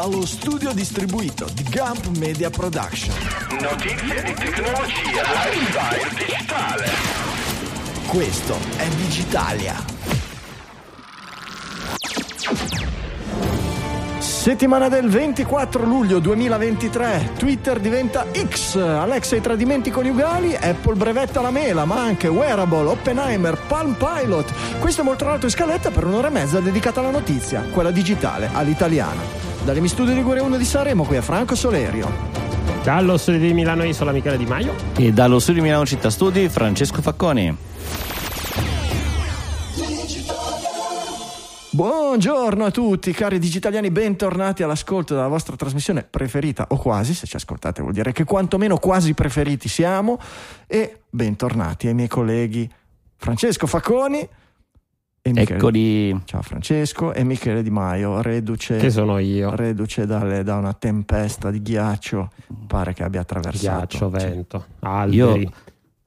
dallo studio distribuito di Gump Media Production. Notizie di tecnologia, lifestyle digitale. Questo è Digitalia. Settimana del 24 luglio 2023, Twitter diventa X, Alexa i tradimenti coniugali, Apple brevetta la mela, ma anche Wearable, Oppenheimer, Palm Pilot. Questo è molto alto in scaletta per un'ora e mezza dedicata alla notizia, quella digitale, all'italiana. Dalle mi studio di Ligure 1 di Sanremo, qui è Franco Solerio. Dallo studio di Milano Isola Michele Di Maio. E dallo studio di Milano Città Studi Francesco Facconi. Buongiorno a tutti cari digitaliani, bentornati all'ascolto della vostra trasmissione preferita o quasi, se ci ascoltate vuol dire che quantomeno quasi preferiti siamo e bentornati ai miei colleghi Francesco Facconi Michele. Eccoli. Ciao Francesco e Michele Di Maio, reduce, Che sono io. reduce dalle- da una tempesta di ghiaccio, pare che abbia attraversato. Ghiaccio, Cioè, vento, alberi. Io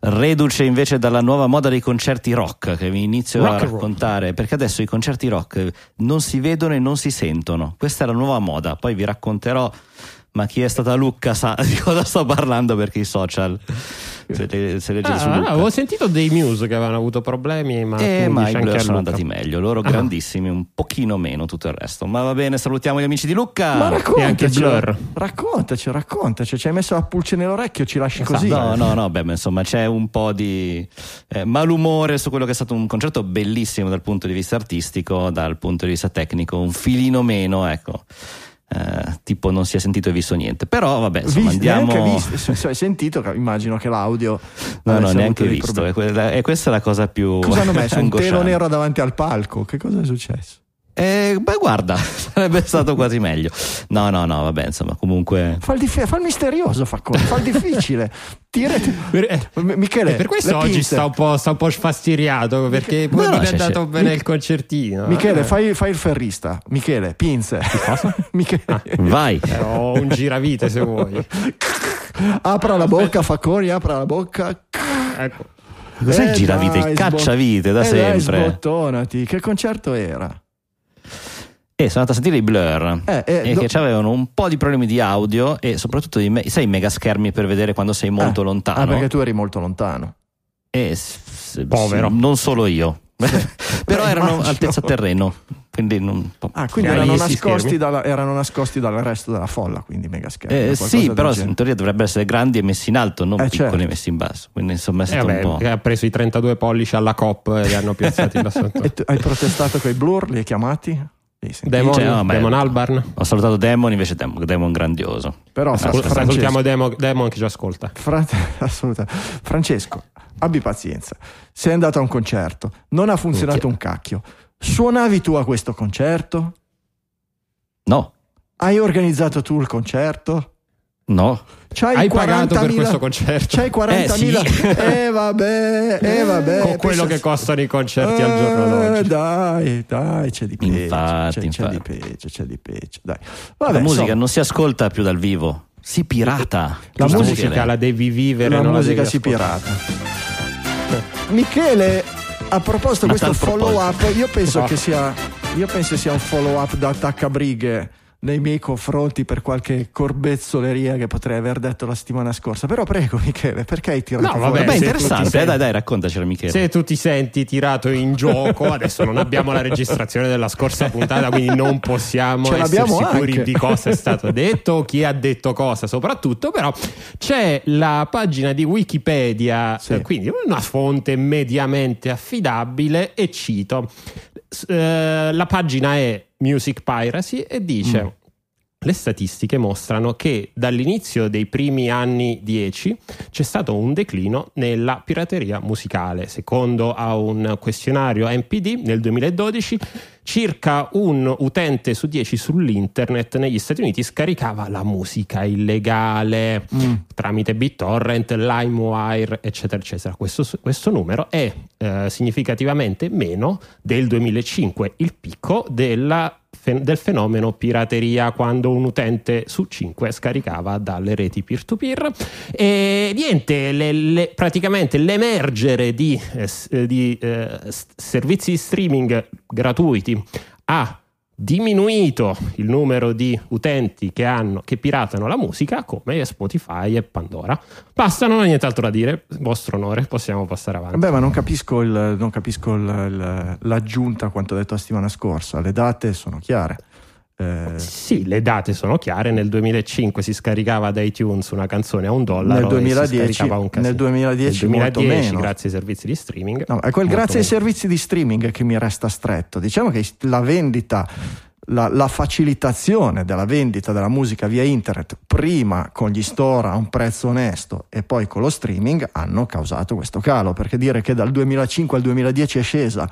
reduce invece dalla nuova moda dei concerti rock che vi inizio Rock a raccontare perché adesso i concerti rock non si vedono e non si sentono. Questa è la nuova moda. Poi vi racconterò ma chi è stata Lucca sa di cosa sto parlando perché i social se, le- se leggete su Ah, Lucca. avevo sentito dei news che avevano avuto problemi, ma Eh, ma i Blur sono andati meglio, loro Ah. grandissimi, un pochino meno tutto il resto. Ma va bene, salutiamo gli amici di Lucca. Ma E anche raccontaci, Blur. raccontaci, raccontaci, ci hai messo la pulce nell'orecchio, ci lasci così. No, no, no, beh, ma insomma c'è un po' di eh, malumore su quello che è stato un concerto bellissimo dal punto di vista artistico, dal punto di vista tecnico, un filino meno, ecco. Eh, tipo non si è sentito e visto niente però vabbè insomma Vis- andiamo visto, se- hai sentito, immagino che l'audio no no neanche visto e, quella- e questa è la cosa più Cosa hanno messo? Un telo nero davanti al palco? Che cosa è successo? Eh, beh guarda sarebbe stato quasi meglio no no no vabbè insomma comunque Fa il, dif- fa il misterioso, fa, co- fa il difficile. Tira- Per, eh, Michele, e per questo oggi sta un, po', sta un po' sfastiriato perché poi No, non è andato c'è. bene il concertino. Michele, Eh, fai, fai il ferrista. Michele, pinze. cosa? Michele, vai eh, ho un giravite se vuoi. apra la bocca, Facconi, apra la bocca. Ecco. cos'è Eh, il giravite il cacciavite da eh, dai, sempre sbottonati. Che concerto era? E sono andato a sentire i Blur Eh, eh, e do- che avevano un po' di problemi di audio e soprattutto di me- sai i mega schermi per vedere quando sei molto Eh, lontano. Ah, perché tu eri molto lontano. E s- s- Povero. sì, non solo io. Però Beh, erano immagino. altezza terreno, quindi non Ah, quindi Erano nascosti, dalla- erano nascosti dal resto della folla, quindi mega schermi. Eh, sì, però genere. in teoria dovrebbero essere grandi e messi in alto, non Eh, piccoli certo. e messi in basso. Quindi insomma è Eh, stato vabbè, un po'. ha preso i 32 pollici alla COP e li hanno piazzati là sotto. E tu- hai protestato con i blur, li hai chiamati? Demon, Cioè, no, Demon Albarn. Ho salutato Demon, invece Demon, Demon grandioso. Però Francesco, Salutiamo Demon, Demon che ci ascolta. Fra- assolutamente. Francesco, abbi pazienza. Sei andato a un concerto, non ha funzionato un cacchio. Suonavi tu a questo concerto? No, Hai organizzato tu il concerto? No. C'hai Hai pagato per 40.000 questo concerto? C'hai 40.000 Eh, sì. Eh vabbè, eh vabbè. Con quello che costano i concerti al giorno Eh, d'oggi. Dai, dai, c'è di peggio. Infatti, c'è, c'è di infatti. peggio, c'è di peggio. Dai. Vabbè, la musica insomma, non si ascolta più dal vivo, si pirata. La musica- musica la devi vivere, la non musica la si pirata. Michele, a proposito di Ma questo follow up, io penso No. che sia io penso sia un follow up da attaccabrighe nei miei confronti per qualche corbezzoleria che potrei aver detto la settimana scorsa. Però prego, Michele, perché hai tirato No, fuori? vabbè, ti interessante, senti- eh, dai, dai, raccontacela Michele. Se tu ti senti tirato in gioco, adesso non abbiamo la registrazione della scorsa puntata, quindi non possiamo Ce essere sicuri anche. di cosa è stato detto, chi ha detto cosa soprattutto, però c'è la pagina di Wikipedia, Sì. eh, quindi una fonte mediamente affidabile e cito. Eh, la pagina è Music Piracy e dice... Mm. Le statistiche mostrano che dall'inizio dei primi anni 10 c'è stato un declino nella pirateria musicale. Secondo a un questionario NPD nel 2012, circa un utente su 10 sull'internet negli Stati Uniti scaricava la musica illegale Mm. tramite BitTorrent, LimeWire, eccetera, eccetera. Questo, questo numero è eh, significativamente meno del 2005, il picco della del fenomeno pirateria quando un utente su 5 scaricava dalle reti peer-to-peer e niente le- le- praticamente l'emergere di, eh, eh, di, eh, servizi di streaming gratuiti ha diminuito il numero di utenti che, hanno, che piratano la musica come Spotify e Pandora. Basta, non ho nient'altro da dire, vostro onore, possiamo passare avanti. Vabbè, ma non capisco, il, non capisco il, il, l'aggiunta a quanto detto la settimana scorsa, le date sono chiare. Eh, sì, le date sono chiare. Nel 2005 si scaricava da iTunes una canzone a un dollaro. Nel 2010, un nel 2010, nel 2010 grazie ai servizi di streaming. No, è quel grazie ai servizi di streaming che mi resta stretto. Diciamo che la vendita la, la, facilitazione della vendita della musica via internet, prima con gli store a un prezzo onesto e poi con lo streaming, hanno causato questo calo. Perché dire che dal 2005 al 2010 è scesa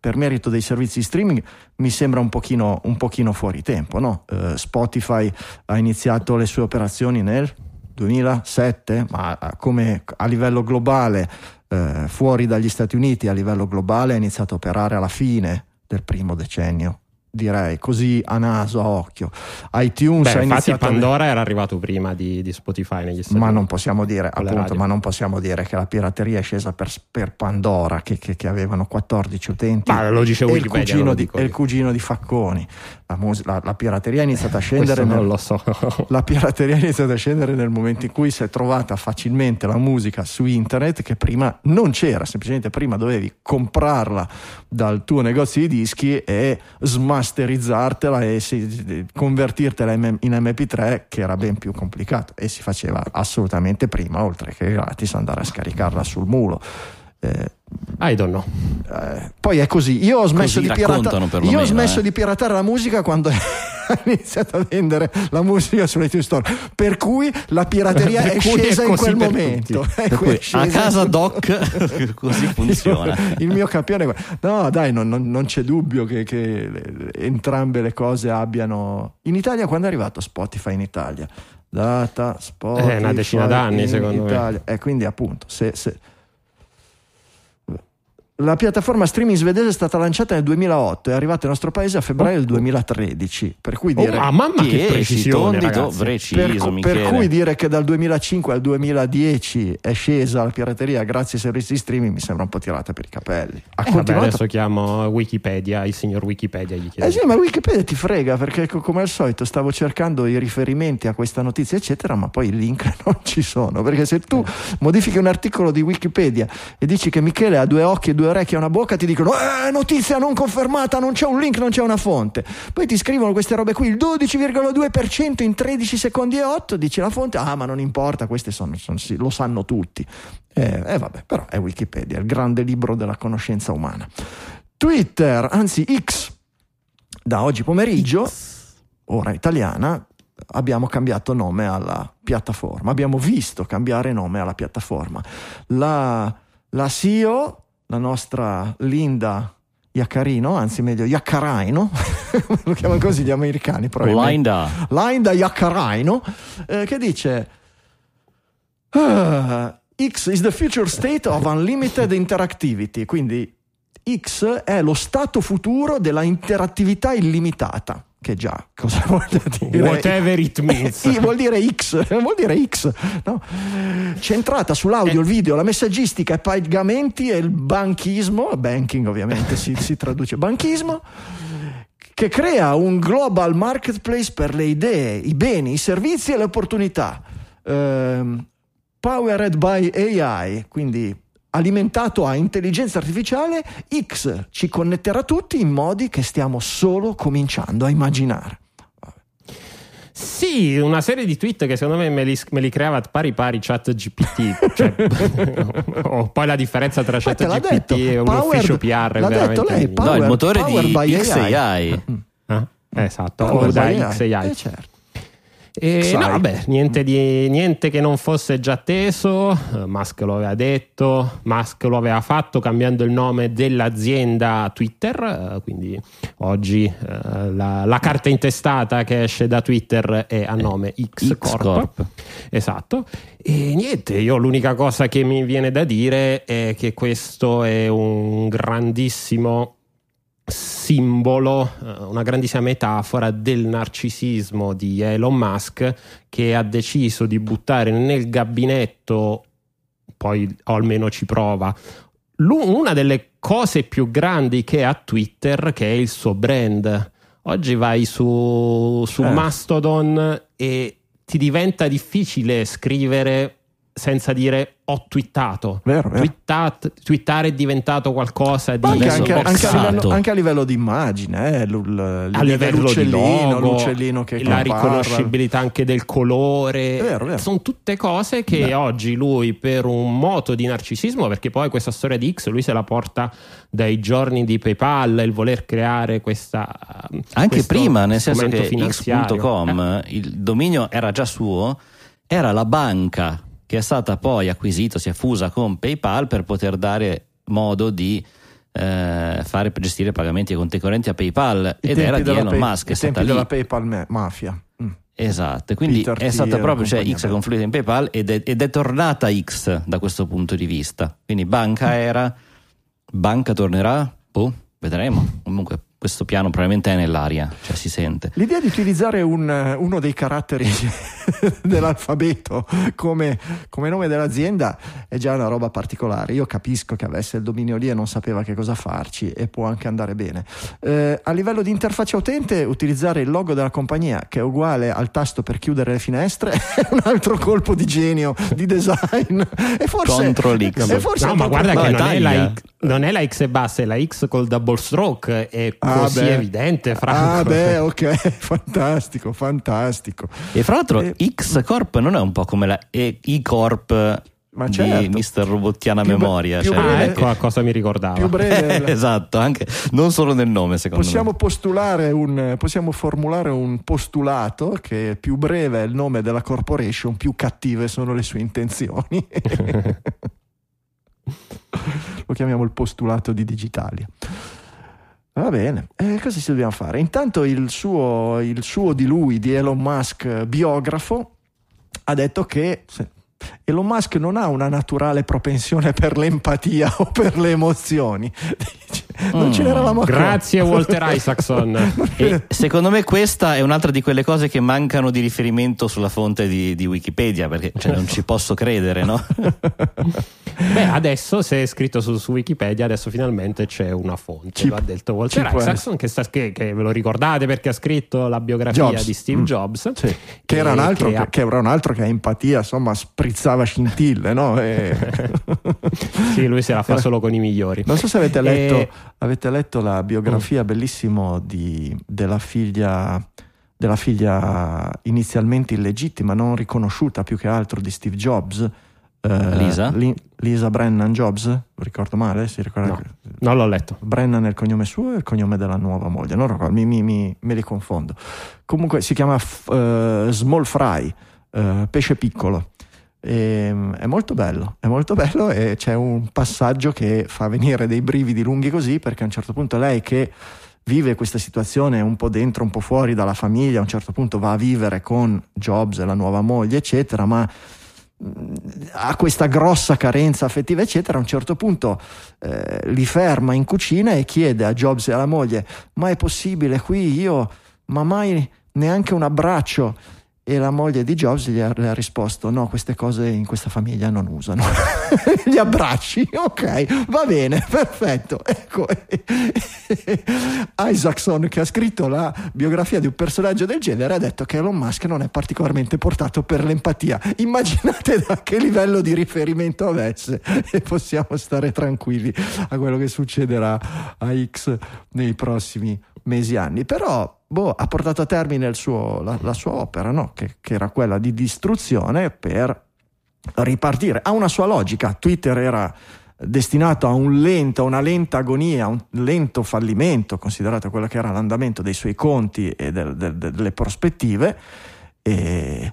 per merito dei servizi streaming mi sembra un pochino, un pochino fuori tempo. No? Uh, Spotify ha iniziato le sue operazioni nel 2007, ma come a livello globale, uh, fuori dagli Stati Uniti, a livello globale, ha iniziato a operare alla fine del primo decennio direi così a naso, a occhio. iTunes Beh, infatti Pandora a... era arrivato prima di, di Spotify negli Stati ma Uniti. Non possiamo dire, appunto, ma non possiamo dire che la pirateria è scesa per, per Pandora, che, che, che, avevano 14 utenti. Ma lo dice e, il cugino di, e il cugino di Facconi. La, mus- la, la pirateria è iniziata a scendere. nel, non lo so. la pirateria è iniziata a scendere nel momento in cui si è trovata facilmente la musica su internet, che prima non c'era, semplicemente prima dovevi comprarla dal tuo negozio di dischi e smagliare masterizzartela e si, convertirtela in MP3 che era ben più complicato e si faceva assolutamente prima oltre che gratis andare a scaricarla sul mulo eh, I don't know. Eh, poi è così. Io ho smesso, di, pirata- io ho smesso eh. di piratare la musica quando ha iniziato a vendere la musica sull'iTunes Store. Per cui la pirateria è scesa è in quel momento. Cui, a casa doc così funziona. Il mio campione. No, dai, non, non, non c'è dubbio che, che entrambe le cose abbiano. In Italia, quando è arrivato Spotify in Italia? Data Spotify. È una decina d'anni, secondo Italia. me. E quindi, appunto, se, se la piattaforma streaming svedese è stata lanciata nel 2008 e è arrivata nel nostro paese a febbraio del 2013. Per cui dire, oh, ah, mamma che precisione, tondi, preciso, per, per, cui dire che dal 2005 al 2010 è scesa la pirateria grazie ai servizi di streaming mi sembra un po' tirata per i capelli. Ha eh, vabbè, adesso chiamo Wikipedia, il signor Wikipedia gli chiedo. Eh sì, ma Wikipedia ti frega perché come al solito stavo cercando i riferimenti a questa notizia eccetera, ma poi i link non ci sono, perché se tu eh. modifichi un articolo di Wikipedia e dici che Michele ha due occhi e due orecchie e una bocca ti dicono eh, notizia non confermata, non c'è un link, non c'è una fonte. Poi ti scrivono queste robe qui, il 12,2% in 13 secondi e 8, dici la fonte, ah ma non importa, queste sono, sono sì, lo sanno tutti. Eh, eh, vabbè, però è Wikipedia, il grande libro della conoscenza umana. Twitter, anzi X, da oggi pomeriggio, ora italiana, abbiamo cambiato nome alla piattaforma, abbiamo visto cambiare nome alla piattaforma. La, la CEO la nostra Linda Iaccarino, anzi meglio Iaccaraino, lo chiamano così gli americani Linda. Linda Iaccaraino, eh, che dice uh, X is the future state of unlimited interactivity, quindi X è lo stato futuro della interattività illimitata che già cosa vuol dire? Whatever it means. vuol dire X, vuol dire X. No? Centrata sull'audio, il video, la messaggistica, i pagamenti e il banchismo, banking ovviamente si, si traduce banchismo, che crea un global marketplace per le idee, i beni, i servizi e le opportunità. Uh, powered by AI, quindi alimentato a intelligenza artificiale, X ci connetterà tutti in modi che stiamo solo cominciando a immaginare. Sì, una serie di tweet che secondo me me li, me li creava pari pari chat GPT. Cioè, oh, poi la differenza tra chat GPT e un powered, ufficio PR l'ha detto lei, power, no, il motore di XAI. AI. Ah, esatto, o da XAI. Eh, certo. E no, vabbè, niente, di, niente, che non fosse già teso, uh, Musk lo aveva detto, Musk lo aveva fatto cambiando il nome dell'azienda Twitter, uh, quindi oggi uh, la, la, carta intestata che esce da Twitter è a nome X. Corp. Esatto. E niente, io l'unica cosa che mi viene da dire è che questo è un grandissimo simbolo, eh, una grandissima metafora del narcisismo di Elon Musk che ha deciso di buttare nel gabinetto, poi o almeno ci prova, una delle cose più grandi che ha Twitter, che è il suo brand. Oggi vai su, su Eh. Mastodon e ti diventa difficile scrivere senza dire ho twittato. Vero, vero. Twittat- twittare è diventato qualcosa di anche, anche- anche a livello, anche a livello di immagine, eh, l'ul- a l'idea livello di dell'uccellino, logo, l'uccellino che la compara. riconoscibilità anche del colore. Vero. Sono tutte cose che Beh. oggi lui, per un moto di narcisismo, perché poi questa storia di X lui se la porta dai giorni di PayPal, il voler creare questa. Anche prima, nel senso che x.com, Eh, il dominio era già suo, era la banca che è stata poi acquisita, si è fusa con PayPal per poter dare modo di eh, fare gestire pagamenti e conti correnti a PayPal I ed era di della Elon Pay- Musk, è i tempi stata lì. della PayPal ma- mafia. Mm. Esatto, quindi Peter è stata proprio, cioè X è confluita in PayPal ed è, ed è tornata X da questo punto di vista. Quindi banca era, banca tornerà, boh, vedremo. Comunque questo piano probabilmente è nell'aria, cioè si sente. L'idea di utilizzare un, uno dei caratteri dell'alfabeto come, come nome dell'azienda è già una roba particolare. Io capisco che avesse il dominio lì e non sapeva che cosa farci e può anche andare bene. Eh, a livello di interfaccia utente, utilizzare il logo della compagnia che è uguale al tasto per chiudere le finestre è un altro colpo di genio di design. E forse, Control X. e forse No, ma guarda No, che è non è, la non è la X e basta, è la X col double stroke. È Ah, così beh. evidente, Franco. Ah, beh, ok, fantastico, fantastico. E fra l'altro Eh, X Corp non è un po' come la E- I Corp Ma di certo. Mr. Robottiana Più Memoria. più cioè- Ah, breve- ecco a cosa mi ricordava. più breve esatto, anche non solo nel nome, secondo possiamo me. postulare un possiamo formulare un postulato che più breve è il nome della corporation più cattive sono le sue intenzioni lo chiamiamo il postulato di Digitalia. Va bene eh, cosa ci dobbiamo fare? Intanto il suo, il suo di lui di Elon Musk biografo ha detto che Elon Musk non ha una naturale propensione per l'empatia o per le emozioni Non ce Mm, n'eravamo accorti. Grazie Walter Isaacson. E secondo me questa è un'altra di quelle cose che mancano di riferimento sulla fonte di, di Wikipedia, perché cioè, non ci posso credere, no? Beh, adesso se è scritto su, su Wikipedia, adesso finalmente c'è una fonte. Ci- lo ha detto Walter Isaacson, che, sta- che- che ve lo ricordate perché ha scritto la biografia Jobs. di Steve Mm. Jobs. Sì, che, era un E altro che ha- che era un altro che a empatia insomma sprizzava scintille no? E- sì, lui se la fa solo con i migliori. non so se avete E- letto, avete letto la biografia bellissima di- della figlia della figlia inizialmente illegittima non riconosciuta più che altro di Steve Jobs eh, Lisa? Li- Lisa Brennan Jobs lo ricordo male? Si ricorda No, non l'ho letto. Brennan è il cognome suo e il cognome della nuova moglie, non ricordo, mi, mi- mi- me li confondo. Comunque si chiama eh, Small Fry, eh, pesce piccolo. E, è molto bello, è molto bello e c'è un passaggio che fa venire dei brividi lunghi così perché a un certo punto lei che vive questa situazione un po' dentro, un po' fuori dalla famiglia, a un certo punto va a vivere con Jobs e la nuova moglie, eccetera, ma mh, ha questa grossa carenza affettiva, eccetera. A un certo punto eh, li ferma in cucina e chiede a Jobs e alla moglie: Ma è possibile qui io, ma mai neanche un abbraccio? E la moglie di Jobs gli ha, ha risposto: No, queste cose in questa famiglia non usano. Gli abbracci, ok, va bene, perfetto. Ecco, Isaacson, che ha scritto la biografia di un personaggio del genere, ha detto che Elon Musk non è particolarmente portato per l'empatia. Immaginate da che livello di riferimento avesse e possiamo stare tranquilli a quello che succederà a X nei prossimi mesi anni. Però boh, ha portato a termine suo- la, la sua opera, no? che, che era quella di distruzione per ripartire. Ha una sua logica. Twitter era destinato a un lento, una lenta agonia, a un lento fallimento, considerato quello che era l'andamento dei suoi conti e del- del- delle prospettive. E,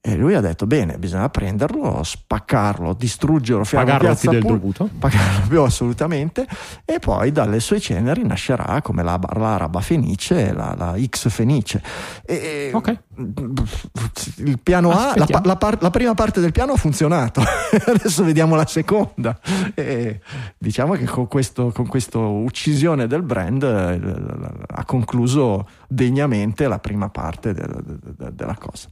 e lui ha detto: bene, bisogna prenderlo, spaccarlo, distruggerlo, Pagarlo del Pul- dovuto. pagarlo più assolutamente e poi dalle sue ceneri nascerà come la, l'araba fenice la, la X fenice e, Ok. Il piano A la, la par- la prima parte del piano ha funzionato adesso vediamo la seconda e diciamo che con questo con questa uccisione del brand eh, ha concluso degnamente la prima parte del- de- de- della cosa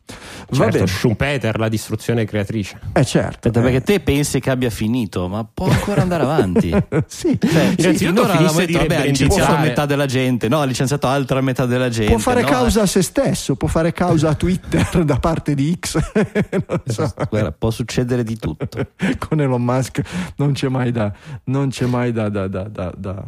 Va Certo, bene. Schumpeter, la distruzione creatrice. Eh certo. Aspetta, eh. perché te pensi che abbia finito, ma può ancora andare avanti. sì. Cioè, Innanzitutto finora finisse di vabbè, ha licenziato metà della gente, no, ha licenziato altra metà della gente. Può fare no? causa a se stesso, può fare causa a Twitter da parte di X. So. Guarda, può succedere di tutto. Con Elon Musk non c'è mai da, non c'è mai da, da- da- da-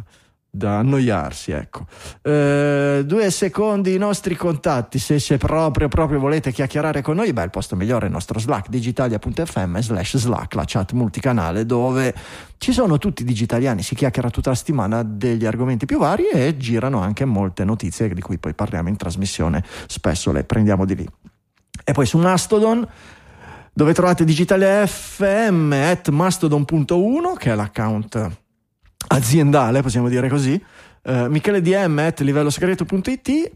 da- annoiarsi. Ecco. Eh, due secondi i nostri contatti. Se, se proprio, proprio volete chiacchierare con noi, beh, il posto migliore è il nostro Slack, digitalia.fm slash Slack, la chat multicanale dove ci sono tutti i digitaliani, si chiacchiera tutta la settimana degli argomenti più vari e girano anche molte notizie di cui poi parliamo in trasmissione, spesso le prendiamo di lì. E poi su Mastodon dove trovate Digitale FM at mastodon.1 che è l'account aziendale, possiamo dire così, eh, Michele DM at livellosegreto.it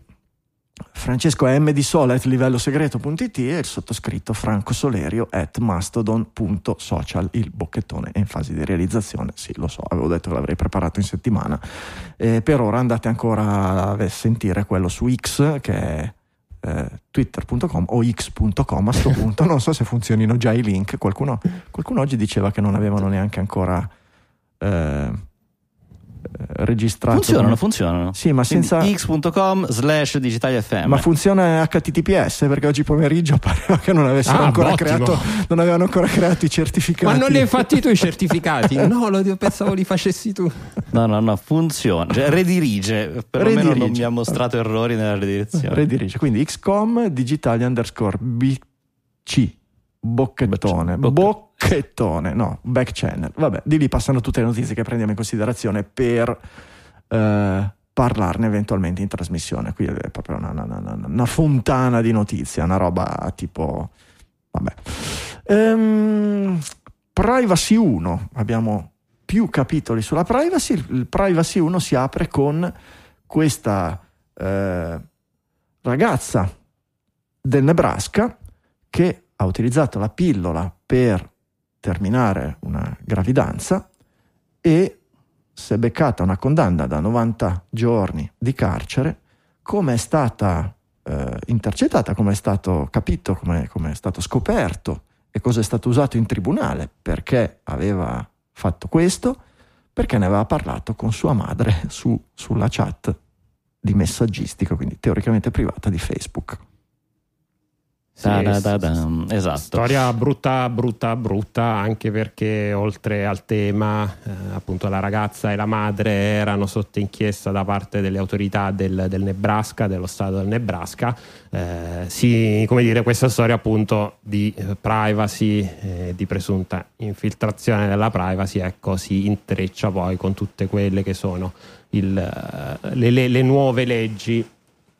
Francesco M di Sola at livellosegreto.it e il sottoscritto Franco Solerio at mastodon.social il bocchettone è in fase di realizzazione sì lo so avevo detto che l'avrei preparato in settimana. Eh, per ora andate ancora a sentire quello su X che è eh, twitter.com o x.com a sto punto. Non so se funzionino già i link. Qualcuno, qualcuno oggi diceva che non avevano neanche ancora eh, registrato Funzionano, funzionano. Sì, ma Quindi senza- x.com slash digitalfm. ma funziona HTTPS perché oggi pomeriggio pareva che non avessero Ah, ancora ottimo. creato non avevano ancora creato i certificati Ma non li hai fatti tu i certificati? No, lo pensavo li facessi tu. No, no, no, funziona. Cioè, redirige, perlomeno non Redirige. mi ha mostrato errori nella redirezione. redirige quindi xcom digitali underscore bc bocchettone. Bocche- bocchettone no back channel. Vabbè di lì passano tutte le notizie che prendiamo in considerazione per eh, parlarne eventualmente in trasmissione. Qui è proprio una, una- una- una fontana di notizie una roba tipo vabbè. Ehm, privacy 1 abbiamo più capitoli sulla privacy. Il privacy 1 si apre con questa eh, ragazza del Nebraska che ha utilizzato la pillola per terminare una gravidanza e si è beccata una condanna da 90 giorni di carcere, come è stata eh, intercettata, come è stato capito, come è stato scoperto e cosa è stato usato in tribunale, perché aveva fatto questo, perché ne aveva parlato con sua madre su- sulla chat di messaggistica, quindi teoricamente privata di Facebook. Sì, Esatto. Storia brutta, brutta, brutta, anche perché oltre al tema, eh, appunto la ragazza e la madre erano sotto inchiesta da parte delle autorità del, del Nebraska, dello stato del Nebraska. Eh, sì, come dire, questa storia appunto di eh, privacy, eh, di presunta infiltrazione della privacy, ecco, si intreccia poi con tutte quelle che sono il, eh, le, le- le nuove leggi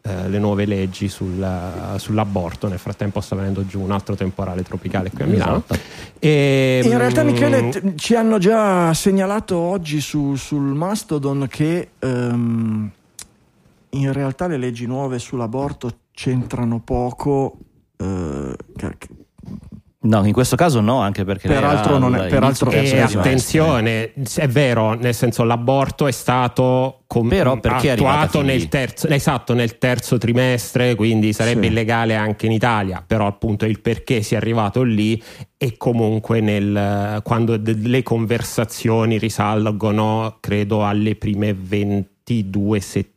eh, le nuove leggi sul- sull'aborto. Nel frattempo sta venendo giù un altro temporale tropicale qui a Milano. Esatto. E, In realtà, mm, Michele, t- ci hanno già segnalato oggi su- sul Mastodon che ehm, in realtà le leggi nuove sull'aborto c'entrano poco. che- No, in questo caso no, anche perché Peraltro non è- peraltro- E attenzione, è vero, nel senso l'aborto è stato com- Però è attuato nel terzo, esatto, nel terzo trimestre, quindi sarebbe Sì. illegale anche in Italia, però appunto il perché sia arrivato lì e comunque nel, quando de- le conversazioni risalgono, credo, alle prime 22 settimane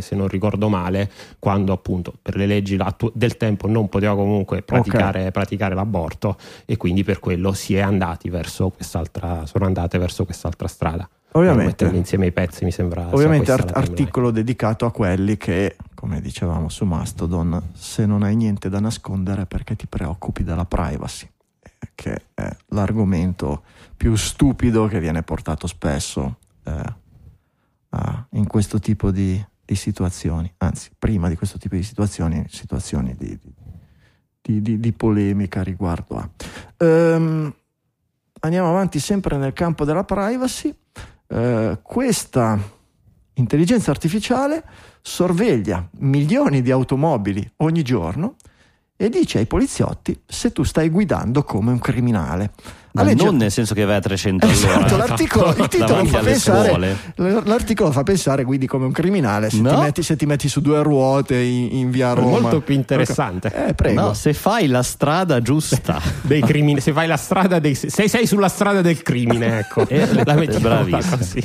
se non ricordo male quando appunto per le leggi del tempo non poteva comunque praticare, praticare l'aborto e quindi per quello si è andati verso quest'altra sono andate verso quest'altra strada. Ovviamente. insieme i pezzi mi sembra Ovviamente art- articolo dedicato a quelli che, come dicevamo su Mastodon, se non hai niente da nascondere perché ti preoccupi della privacy, che è l'argomento più stupido che viene portato spesso eh, a- in questo tipo di, di situazioni, anzi prima di questo tipo di situazioni, situazioni di, di- di- polemica riguardo a. Ehm, andiamo avanti sempre nel campo della privacy. Eh, questa intelligenza artificiale sorveglia milioni di automobili ogni giorno e dice ai poliziotti se tu stai guidando come un criminale. Ma legge- non nel senso che vai a 300 Esatto, all'ora. l'articolo, il titolo fa pensare, l'articolo fa pensare guidi come un criminale se, No. ti, metti, se ti metti su due ruote in, in via Roma. molto più interessante. Eh, prego. No, se fai la strada giusta. dei crimini, se fai la strada dei se sei sulla strada del crimine, ecco. Eh, la mettiamola bravissimo. così.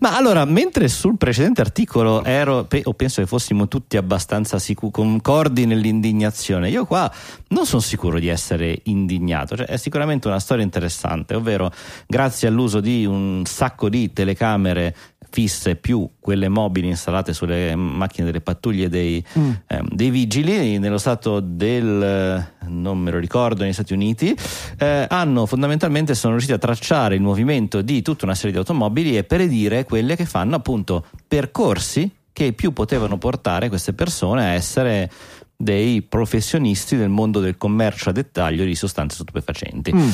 Ma allora, mentre sul precedente articolo ero, pe- o penso che fossimo tutti abbastanza sicu- concordi nell'indignazione, io qua non sono sicuro di essere indignato. Cioè, è sicuramente una storia interessante, ovvero grazie all'uso di un sacco di telecamere fisse più quelle mobili installate sulle macchine delle pattuglie dei, ehm, dei vigili nello stato del non me lo ricordo negli Stati Uniti eh, hanno fondamentalmente sono riusciti a tracciare il movimento di tutta una serie di automobili e predire quelle che fanno appunto percorsi che più potevano portare queste persone a essere dei professionisti del mondo del commercio a dettaglio di sostanze stupefacenti. Mm.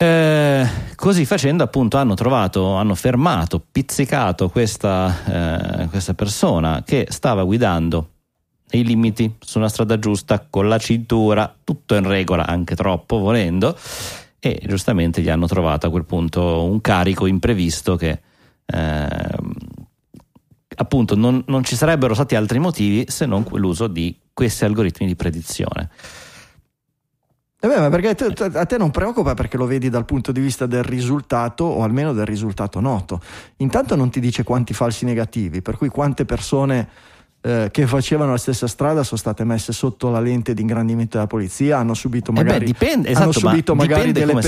Eh, così facendo, appunto, hanno trovato, hanno fermato, pizzicato questa, eh, questa persona che stava guidando nei limiti su una strada giusta con la cintura, tutto in regola, anche troppo volendo. E giustamente gli hanno trovato a quel punto un carico imprevisto che ehm, appunto non, non ci sarebbero stati altri motivi se non l'uso di questi algoritmi di predizione. Eh beh, ma perché te- te- a te non preoccupa perché lo vedi dal punto di vista del risultato o almeno del risultato noto. Intanto non ti dice quanti falsi negativi, per cui quante persone eh, che facevano la stessa strada sono state messe sotto la lente di ingrandimento della polizia, hanno subito Eh beh, magari, dipende- hanno esatto, ma subito magari dipende delle come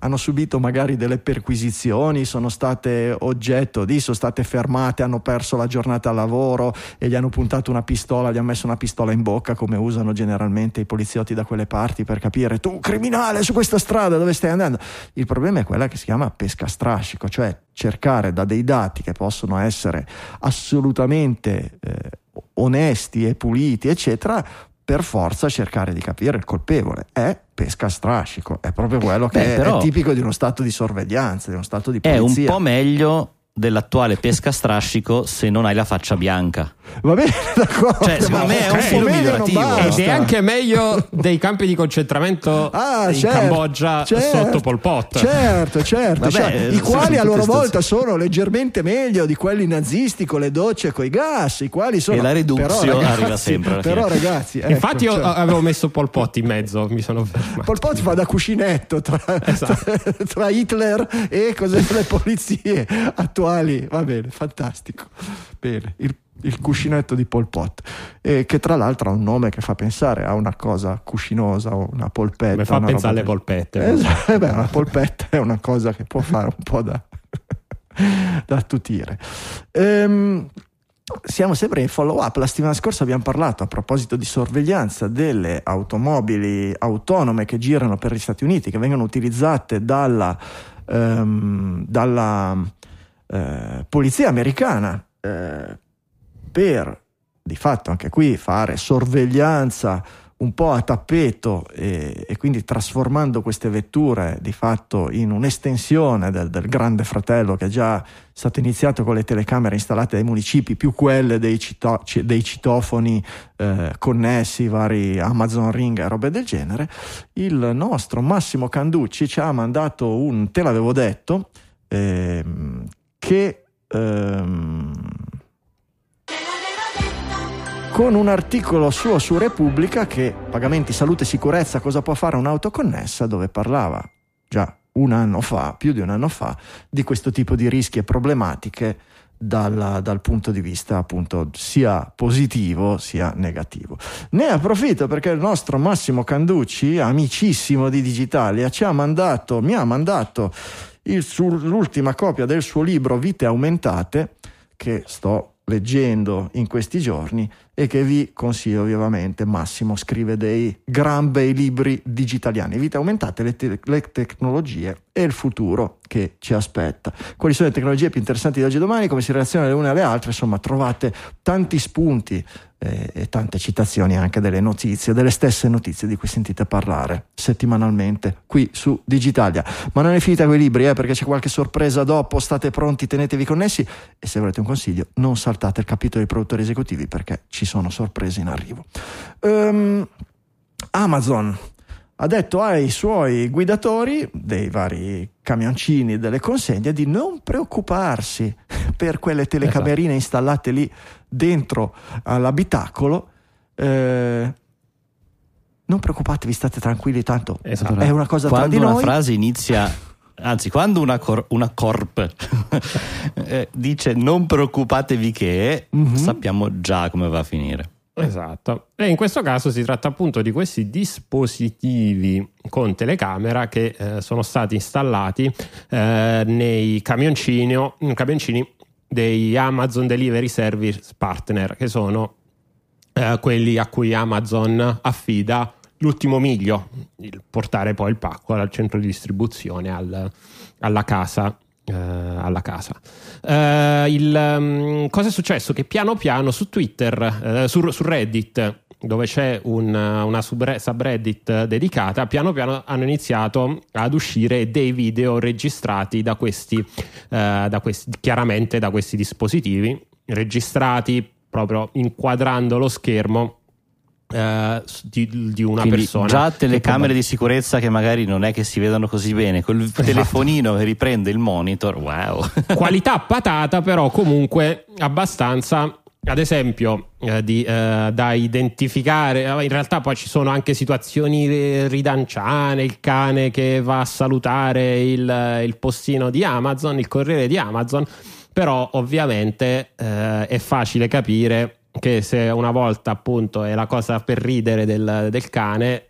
hanno subito magari delle perquisizioni, sono state oggetto di, sono state fermate, hanno perso la giornata al lavoro e gli hanno puntato una pistola, gli hanno messo una pistola in bocca come usano generalmente i poliziotti da quelle parti per capire tu criminale su questa strada dove stai andando. Il problema è quella che si chiama pesca strascico, cioè cercare da dei dati che possono essere assolutamente eh, onesti e puliti, eccetera, per forza cercare di capire il colpevole. È pesca a strascico, è proprio quello che Beh, è- è tipico di uno stato di sorveglianza, di uno stato di È un polizia. po' meglio dell'attuale pesca strascico se non hai la faccia bianca. Va bene, d'accordo. Cioè, secondo me è un filo migliorativo. Ed è anche meglio dei campi di concentramento Ah, in certo, Cambogia certo, sotto Pol Pot. Certo, certo, Vabbè, cioè, eh, i sì, quali a loro volta sono leggermente meglio di quelli nazisti con le docce con i gas, i quali sono E la reduzione però, arriva sempre Però ragazzi, ecco, Infatti io cioè, avevo messo Pol Pot in mezzo, mi sono fermato. Pol Pot fa da cuscinetto tra, Esatto. tra, tra Hitler e cos'è, le polizie attuali. Va bene, fantastico. Bene, il, il cuscinetto di Pol Pot, eh, che tra l'altro ha un nome che fa pensare a una cosa cuscinosa o una polpetta. Mi fa pensare alle polpette. Esatto, eh beh, una polpetta è una cosa che può fare un po' da, da attutire. Ehm, siamo sempre in follow up. La settimana scorsa abbiamo parlato a proposito di sorveglianza delle automobili autonome che girano per gli Stati Uniti, che vengono utilizzate dalla, ehm, dalla eh, polizia americana eh, per di fatto anche qui fare sorveglianza un po' a tappeto e, e quindi trasformando queste vetture di fatto in un'estensione del, del grande fratello che è già stato iniziato con le telecamere installate dai municipi più quelle dei, cito- ci- dei citofoni eh, connessi, vari Amazon Ring e robe del genere, il nostro Massimo Canducci ci ha mandato un te l'avevo detto ehm, che ehm, con un articolo suo su Repubblica che pagamenti salute e sicurezza cosa può fare un'auto connessa dove parlava già un anno fa, più di un anno fa, di questo tipo di rischi e problematiche dalla- dal punto di vista appunto sia positivo sia negativo. Ne approfitto perché il nostro Massimo Canducci, amicissimo di Digitalia, ci ha mandato, mi ha mandato il su- l'ultima copia del suo libro Vite aumentate che sto leggendo in questi giorni e che vi consiglio vivamente. Massimo scrive dei gran bei libri digitaliani, vite aumentate, le, te- le tecnologie e il futuro che ci aspetta. Quali sono le tecnologie più interessanti di oggi e domani, come si relazionano le une alle altre, insomma trovate tanti spunti eh, e tante citazioni anche delle notizie, delle stesse notizie di cui sentite parlare settimanalmente qui su Digitalia. Ma non è finita con i libri, eh, perché c'è qualche sorpresa dopo, state pronti, tenetevi connessi e se volete un consiglio non saltate il capitolo dei produttori esecutivi perché ci sono sorprese in arrivo. Ehm, Amazon. ha detto ai suoi guidatori dei vari camioncini delle consegne di non preoccuparsi per quelle telecamerine esatto. installate lì dentro all'abitacolo. Eh, non preoccupatevi, state tranquilli, tanto esatto. è una cosa Quando tra di noi. Quando una frase inizia anzi quando una, cor- una corp eh, dice non preoccupatevi che mm-hmm. sappiamo già come va a finire esatto e in questo caso si tratta appunto di questi dispositivi con telecamera che eh, sono stati installati eh, nei camioncini, camioncini dei Amazon Delivery Service Partner che sono eh, quelli a cui Amazon affida l'ultimo miglio, il portare poi il pacco al centro di distribuzione, al, alla casa. Eh, alla casa. Eh, il, um, cosa è successo? Che piano piano su Twitter, eh, su, su, Reddit, dove c'è un, una subreddit dedicata, piano piano hanno iniziato ad uscire dei video registrati da questi, eh, da questi chiaramente da questi dispositivi, registrati proprio inquadrando lo schermo Uh, di, di, una Quindi persona. Già telecamere di sicurezza che magari non è che si vedono così bene, col esatto. telefonino che riprende il monitor, wow. Qualità patata, però comunque abbastanza. Ad esempio, eh, di, eh, da identificare, in realtà poi ci sono anche situazioni ridanciane, il cane che va a salutare il, il postino di Amazon, il corriere di Amazon, però ovviamente eh, è facile capire che se una volta appunto è la cosa per ridere del, del cane,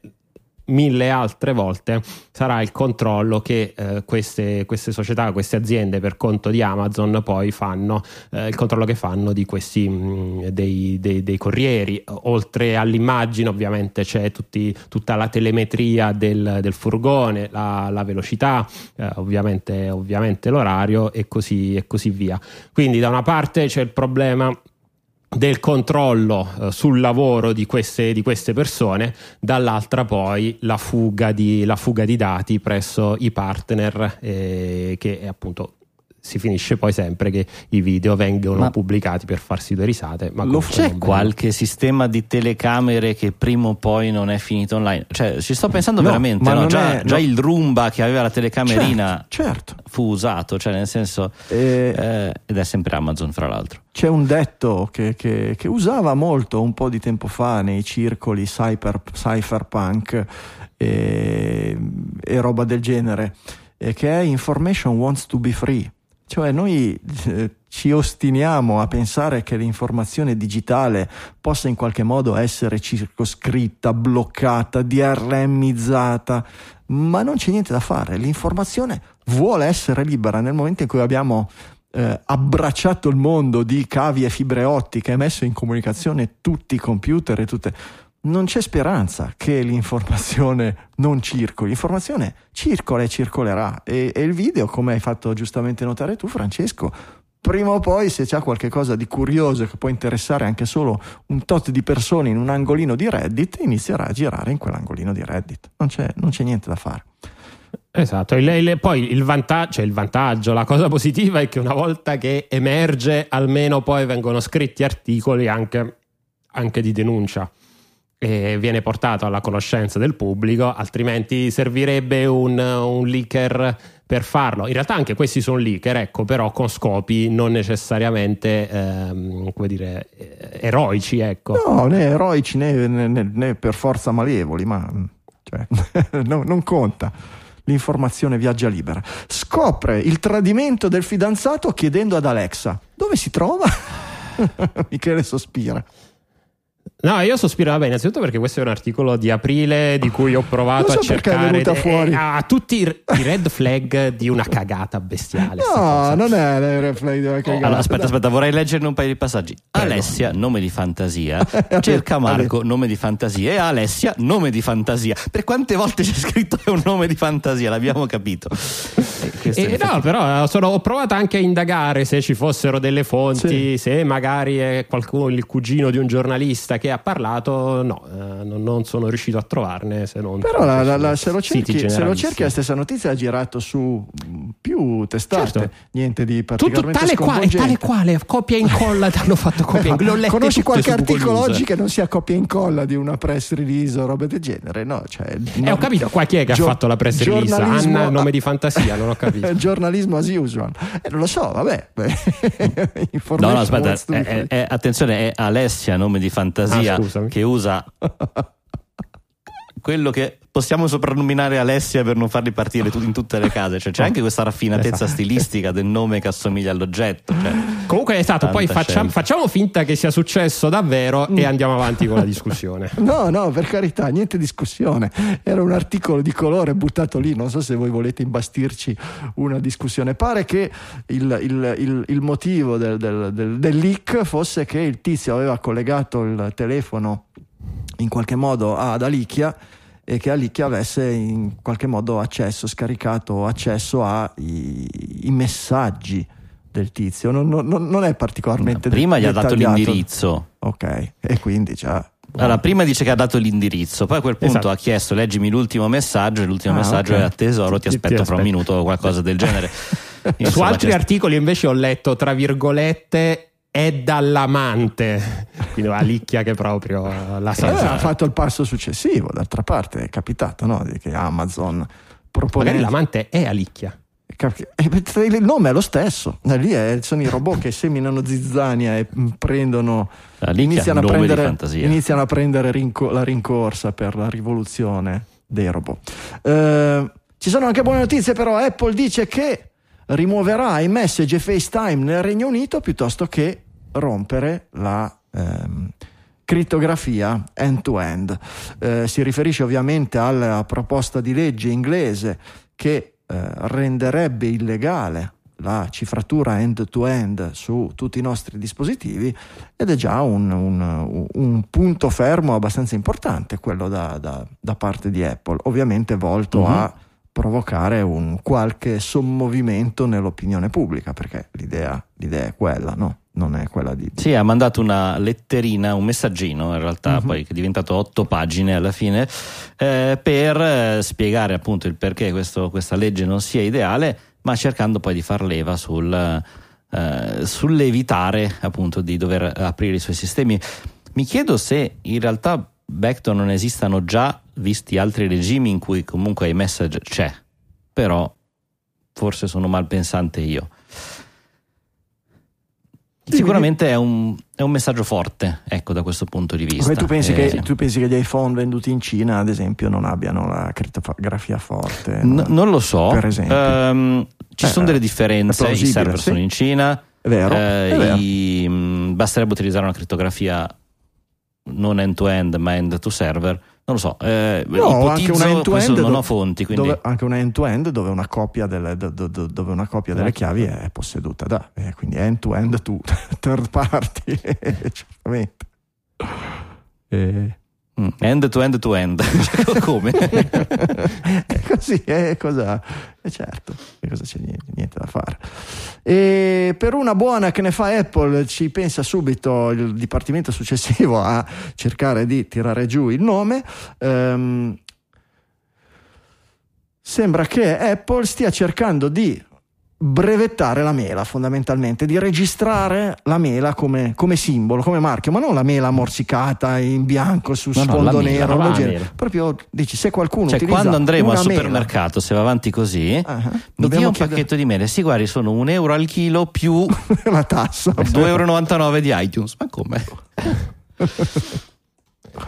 mille altre volte sarà il controllo che eh, queste, queste, società, queste aziende per conto di Amazon poi fanno, eh, il controllo che fanno di questi mh, mm, dei, dei, dei, corrieri. Oltre all'immagine ovviamente c'è tutti, tutta la telemetria del, del furgone, la, la velocità, eh, ovviamente, ovviamente l'orario e così, e così via. Quindi da una parte c'è il problema del controllo eh, sul lavoro di queste, di queste, persone, dall'altra poi la fuga di, la fuga di dati presso i partner eh, che appunto si finisce poi sempre che i video vengono ma pubblicati per farsi due risate. Ma c'è qualche sistema di telecamere che prima o poi non è finito online? Cioè, ci sto pensando no, veramente. No? Già, è, già no. il Roomba che aveva la telecamerina certo, certo. fu usato, cioè nel senso, eh, eh, ed è sempre Amazon, fra l'altro. C'è un detto che, che, che, usava molto un po' di tempo fa nei circoli cyber, cypherpunk e, e roba del genere, che è Information wants to be free cioè noi eh, ci ostiniamo a pensare che l'informazione digitale possa in qualche modo essere circoscritta, bloccata, DRMizzata, ma non c'è niente da fare. L'informazione vuole essere libera nel momento in cui abbiamo eh, abbracciato il mondo di cavi e fibre ottiche messo in comunicazione tutti i computer e tutte non c'è speranza che l'informazione non circoli. L'informazione circola e circolerà. E, e, il video, come hai fatto giustamente notare tu, Francesco, prima o poi, se c'è qualcosa di curioso che può interessare anche solo un tot di persone in un angolino di Reddit, inizierà a girare in quell'angolino di Reddit. Non c'è, non c'è niente da fare. Esatto, il, il, poi il vantaggio, cioè il vantaggio, la cosa positiva è che una volta che emerge, almeno poi vengono scritti articoli anche, anche di denuncia e viene portato alla conoscenza del pubblico, altrimenti servirebbe un, un leaker per farlo. In realtà anche questi sono leaker, ecco, però con scopi non necessariamente ehm, come dire, eh, eroici, ecco. No, né eroici né, né, né per forza malevoli, ma cioè, no, non conta. L'informazione viaggia libera. Scopre il tradimento del fidanzato chiedendo ad Alexa dove si trova? Michele sospira. No, io sospiro, vabbè, innanzitutto perché questo è un articolo di aprile di cui ho provato so a cercare de- fuori. a tutti i red flag di una cagata bestiale. No, non è il red flag di una cagata. Allora, aspetta, aspetta, vorrei leggere un paio di passaggi. Prego. Alessia, nome di fantasia. Cerca Marco, nome di fantasia. E Alessia, nome di fantasia. Per quante volte c'è scritto che è un nome di fantasia? L'abbiamo capito. Questo Eh, no, però sono- ho provato anche a indagare se ci fossero delle fonti, Sì. se magari è qualcuno, il cugino di un giornalista che ha parlato. No, eh, non, non sono riuscito a trovarne. Se non Però la- la- la- se, lo cerchi, se lo cerchi la stessa notizia ha girato su più testate, Certo. niente di Tutto particolarmente tale quale, tale quale, copia e incolla, hanno fatto copia e incolla. Conosci qualche Google articolo News. oggi che non sia copia e incolla di una press release o roba del genere? No, cioè, Eh, ho capito, qua chi è che Gio- ha fatto la press release? Anna, nome di fantasia, non ho capito. giornalismo as usual. Eh, non lo so, vabbè. No, no, aspetta, free. è- è- attenzione, è Alessia, nome di fantasia, Ah, scusami. che usa quello che possiamo soprannominare Alessia per non farli partire in tutte le case. Cioè, c'è anche questa raffinatezza Esatto. stilistica del nome che assomiglia all'oggetto. Cioè, Comunque, esatto, poi facciamo, facciamo finta che sia successo davvero Mm. e andiamo avanti con la discussione. No, no, per carità, niente discussione. Era un articolo di colore buttato lì. Non so se voi volete imbastirci una discussione. Pare che il, il- il- il motivo del, del- del- del leak fosse che il tizio aveva collegato il telefono in qualche modo ad Alicia e che Alicia avesse in qualche modo accesso, scaricato accesso ai i messaggi del tizio. Non, non- non è particolarmente prima gli ha dato l'indirizzo. Ok, e quindi già. Allora, prima dice che ha dato l'indirizzo, poi a quel punto Esatto. ha chiesto leggimi l'ultimo messaggio e l'ultimo Ah, messaggio ok. è a tesoro, ti Ti- ti aspetto fra un minuto o qualcosa del genere. Su altri articoli invece ho letto, tra virgolette, è dall'amante. Quindi la licchia che proprio la Eh, sa. ha fatto il passo successivo, d'altra parte è capitato no? che Amazon Magari propone l'amante è Alicchia. Eh, Il nome è lo stesso, Eh, lì è- sono i robot che seminano zizzania e mm, prendono, iniziano, a prendere, fantasia. iniziano a prendere rinco- la rincorsa per la rivoluzione dei robot. Eh, ci sono anche buone notizie, però Apple dice che rimuoverà iMessage e FaceTime nel Regno Unito piuttosto che rompere la ehm, crittografia end-to-end. Eh, si riferisce ovviamente alla proposta di legge inglese che eh, renderebbe illegale la cifratura end-to-end su tutti i nostri dispositivi ed è già un, un- un punto fermo abbastanza importante quello da, da- da parte di Apple, ovviamente volto Mhm. a provocare un qualche sommovimento nell'opinione pubblica, perché l'idea, l'idea è quella, no? Non è quella di... Sì, ha mandato una letterina, un messaggino in realtà, Mhm. poi che è diventato otto pagine alla fine, eh, per eh, spiegare appunto il perché questo- questa legge non sia ideale, ma cercando poi di far leva sul, eh, sull'evitare appunto di dover aprire i suoi sistemi. Mi chiedo se in realtà Vector non esistano già visti altri regimi in cui comunque iMessage c'è, però forse sono mal pensante io. Sicuramente è un, è un messaggio forte, ecco, da questo punto di vista. Come tu, pensi Eh, che, tu pensi che gli iPhone venduti in Cina, ad esempio, non abbiano la crittografia forte? n- no? non lo so. Per esempio. Ehm, ci Eh, sono delle differenze. I server sì. sono in Cina. È vero, eh, è vero. i- mh, basterebbe utilizzare una crittografia non end-to-end, ma end-to-server. Non lo so. Eh, No, anche una end-to-end non dove- ho fonti, quindi Dove- anche una end-to-end dove una copia delle, do- do- do- dove una copia delle Eh. chiavi è posseduta da, eh, quindi end-to-end tu, third party, certamente. Eh, Mm, end-to-end to end. Cioè, Come? è così, è cosa, è certo, che cosa c'è niente, niente da fare. E per una buona che ne fa Apple ci pensa subito il dipartimento successivo a cercare di tirare giù il nome. Ehm, sembra che Apple stia cercando di brevettare la mela fondamentalmente, di registrare la mela come, come simbolo, come marchio, ma non la mela morsicata in bianco su No, no, sfondo mela, nero, la del genere. mela. proprio dici se qualcuno Cioè, quando andremo al una mela- supermercato, se va avanti così, Ah, mi dia un chiedere pacchetto di mele. Sì, guardi, sono un euro al chilo più la tassa 2,99 euro di iTunes. Ma come?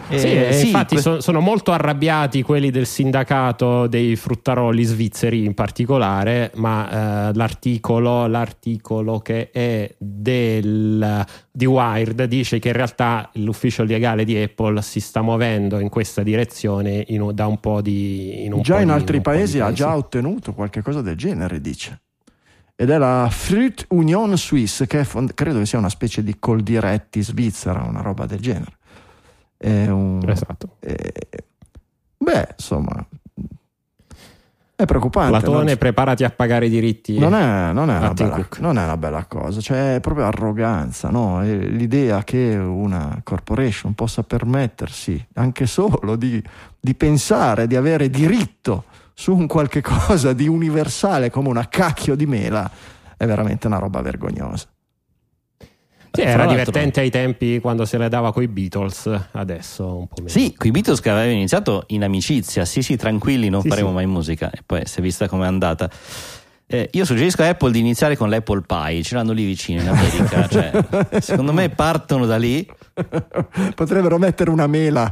Eh, Sì, e sì, infatti que- so- sono molto arrabbiati quelli del sindacato dei fruttaroli svizzeri in particolare, ma eh, l'articolo, l'articolo che è del, di Wired dice che in realtà l'ufficio legale di Apple si sta muovendo in questa direzione in da un po' di... In già po' in altri po' di paesi ha già ottenuto qualche cosa del genere dice. Ed è la Fruit Union Suisse che fond- credo che sia una specie di Coldiretti svizzera una roba del genere è un Esatto. eh, beh insomma è È preoccupante. Platone, non- preparati a pagare i diritti. Non è, non è una bella, non è una bella cosa, cioè è proprio arroganza, no? È l'idea che una corporation possa permettersi anche solo di, di pensare di avere diritto su un qualche cosa di universale come una cacchio di mela è veramente una roba vergognosa. Sì, era divertente ai tempi quando se le dava coi Beatles, adesso un po' meno. Sì, qui Beatles che avevano iniziato in amicizia, sì sì tranquilli non Sì, faremo sì. mai musica e poi si è vista com'è andata. Eh, io suggerisco a Apple di iniziare con l'Apple Pie, ce l'hanno lì vicino in America, cioè, secondo me partono da lì. Potrebbero mettere una mela,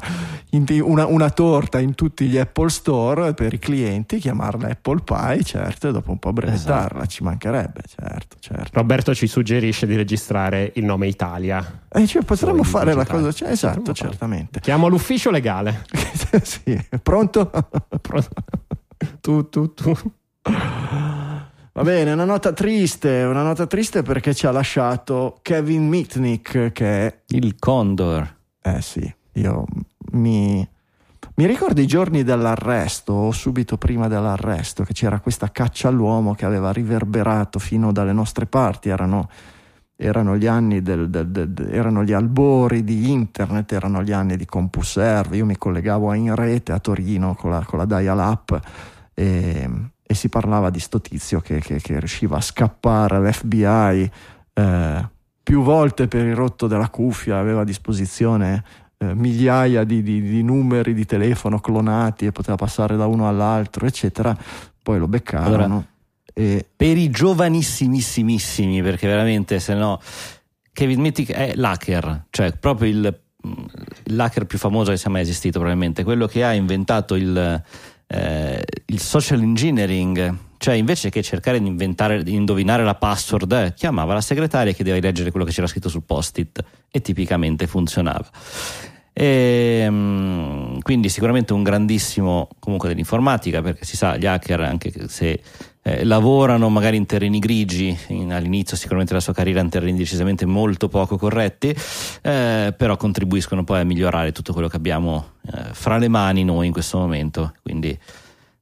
in- una, una torta in tutti gli Apple Store per i clienti, chiamarla Apple Pie, certo, e dopo un po' brevettarla, ci mancherebbe, certo, certo. Roberto ci suggerisce di registrare il nome Italia. E cioè, potremmo Poi fare la cosa, cioè, esatto, Potremmo certamente. Chiamo l'ufficio legale. sì, pronto? tu, tu, tu. Va bene, una nota triste, una nota triste perché ci ha lasciato Kevin Mitnick che è Il Condor. Eh sì, io mi, mi ricordo i giorni dell'arresto, o subito prima dell'arresto, che c'era questa caccia all'uomo che aveva riverberato fino dalle nostre parti, erano, erano gli anni del, del- del- erano gli albori di internet, erano gli anni di CompuServe, io mi collegavo in rete a Torino con la, con la dial-up e, e si parlava di sto tizio che, che- che riusciva a scappare all'FBI eh, più volte per il rotto della cuffia, aveva a disposizione eh, migliaia di, di- di numeri di telefono clonati e poteva passare da uno all'altro, eccetera. Poi lo beccarono. Allora- e Per i giovanissimissimissimi, perché veramente se no Kevin Mitnick è l'hacker, cioè proprio il, l'hacker più famoso che sia mai esistito probabilmente, quello che ha inventato il, eh, il social engineering, cioè invece che cercare di inventare, di indovinare la password, eh, chiamava la segretaria e chiedeva di leggere quello che c'era scritto sul post-it e tipicamente funzionava. E, mm, quindi sicuramente un grandissimo comunque dell'informatica perché si sa gli hacker anche se eh, lavorano magari in terreni grigi in- all'inizio sicuramente della sua carriera in terreni decisamente molto poco corretti eh, però contribuiscono poi a migliorare tutto quello che abbiamo eh, fra le mani noi in questo momento quindi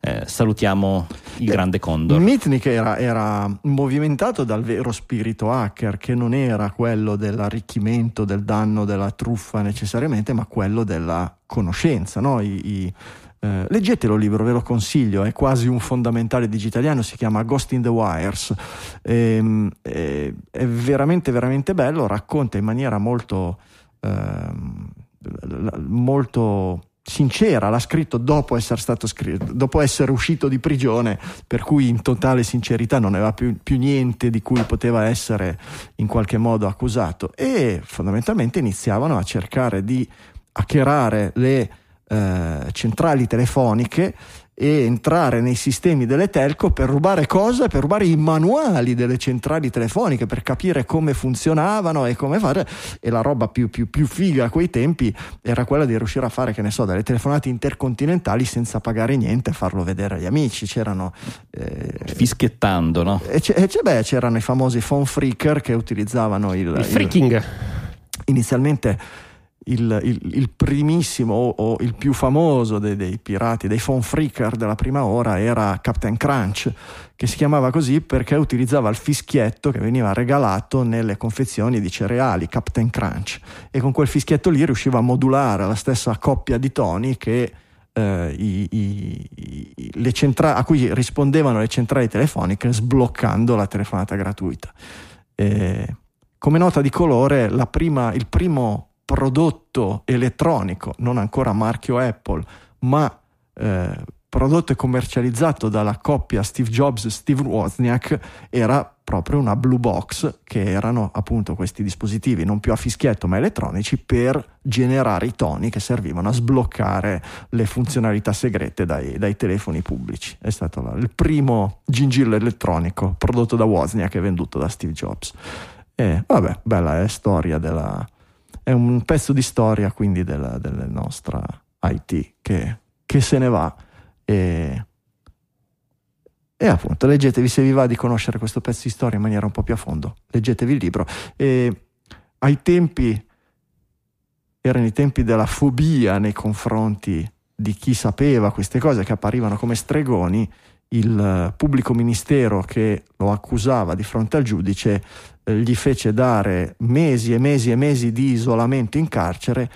eh, salutiamo il Eh, grande Condor Mitnick era, era movimentato dal vero spirito hacker, che non era quello dell'arricchimento, del danno, della truffa necessariamente, ma quello della conoscenza. no? I- i- eh, leggetelo il libro, ve lo consiglio, è quasi un fondamentale digitaliano, si chiama Ghost in the Wires. Ehm, è, è veramente, veramente bello, racconta in maniera molto, l- molto sincera, l'ha scritto dopo essere, stato scritto, dopo essere uscito di prigione, per cui in totale sincerità non aveva più, più niente di cui poteva essere in qualche modo accusato e fondamentalmente iniziavano a cercare di hackerare le eh, centrali telefoniche e entrare nei sistemi delle telco per rubare cosa? Per rubare i manuali delle centrali telefoniche per capire come funzionavano e come fare. E la roba più, più, più figa a quei tempi era quella di riuscire a fare, che ne so, delle telefonate intercontinentali senza pagare niente e farlo vedere agli amici. C'erano. eh, fischiettando no? e c'è- e c'è- beh, c'erano i famosi phone freaker che utilizzavano il, Il il- freaking. inizialmente il, il- il primissimo o, o il più famoso dei, dei pirati, dei phone freaker della prima ora era Captain Crunch, che si chiamava così perché utilizzava il fischietto che veniva regalato nelle confezioni di cereali, Captain Crunch, e con quel fischietto lì riusciva a modulare la stessa coppia di toni che eh, i- i- centra- a cui rispondevano le centrali telefoniche sbloccando la telefonata gratuita. Eh, come nota di colore, la prima- il primo prodotto elettronico, non ancora marchio Apple, ma eh, prodotto e commercializzato dalla coppia Steve Jobs-Steve Wozniak era proprio una blue box che erano appunto questi dispositivi non più a fischietto ma elettronici per generare i toni che servivano a sbloccare le funzionalità segrete dai, dai telefoni pubblici. È stato il primo gingillo elettronico prodotto da Wozniak e venduto da Steve Jobs. E vabbè, bella è storia della... è un pezzo di storia quindi della, della nostra IT che, che se ne va e, e appunto leggetevi se vi va di conoscere questo pezzo di storia in maniera un po' più a fondo, leggetevi il libro. E ai tempi, erano i tempi della fobia nei confronti di chi sapeva queste cose che apparivano come stregoni, il eh, pubblico ministero che lo accusava di fronte al giudice eh, gli fece dare mesi e mesi e mesi di isolamento in carcere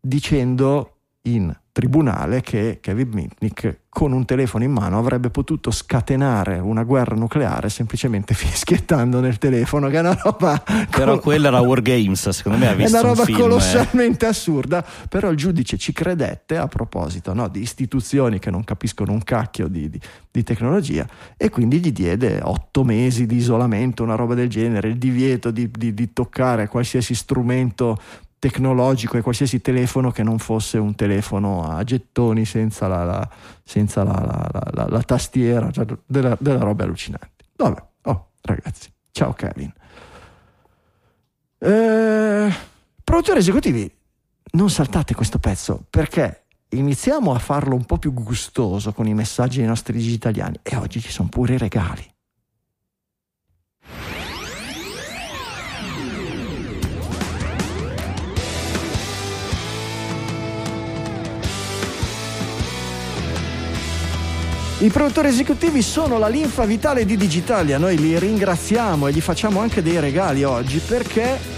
dicendo in tribunale che Kevin Mitnick con un telefono in mano avrebbe potuto scatenare una guerra nucleare semplicemente fischiettando nel telefono che è una roba però col... quella era War Games secondo me ha visto è una roba un film, colossalmente eh. assurda però il giudice ci credette a proposito no, di istituzioni che non capiscono un cacchio di, di, di tecnologia e quindi gli diede otto mesi di isolamento una roba del genere il divieto di, di toccare qualsiasi strumento tecnologico e qualsiasi telefono che non fosse un telefono a gettoni senza la, la, senza la, la, tastiera, cioè della, della roba allucinante. Vabbè, oh ragazzi, ciao Kevin. Eh, produttori esecutivi, non saltate questo pezzo perché iniziamo a farlo un po' più gustoso con i messaggi dei nostri digitaliani e oggi ci sono pure i regali. I produttori esecutivi sono la linfa vitale di Digitalia, noi li ringraziamo e gli facciamo anche dei regali oggi perché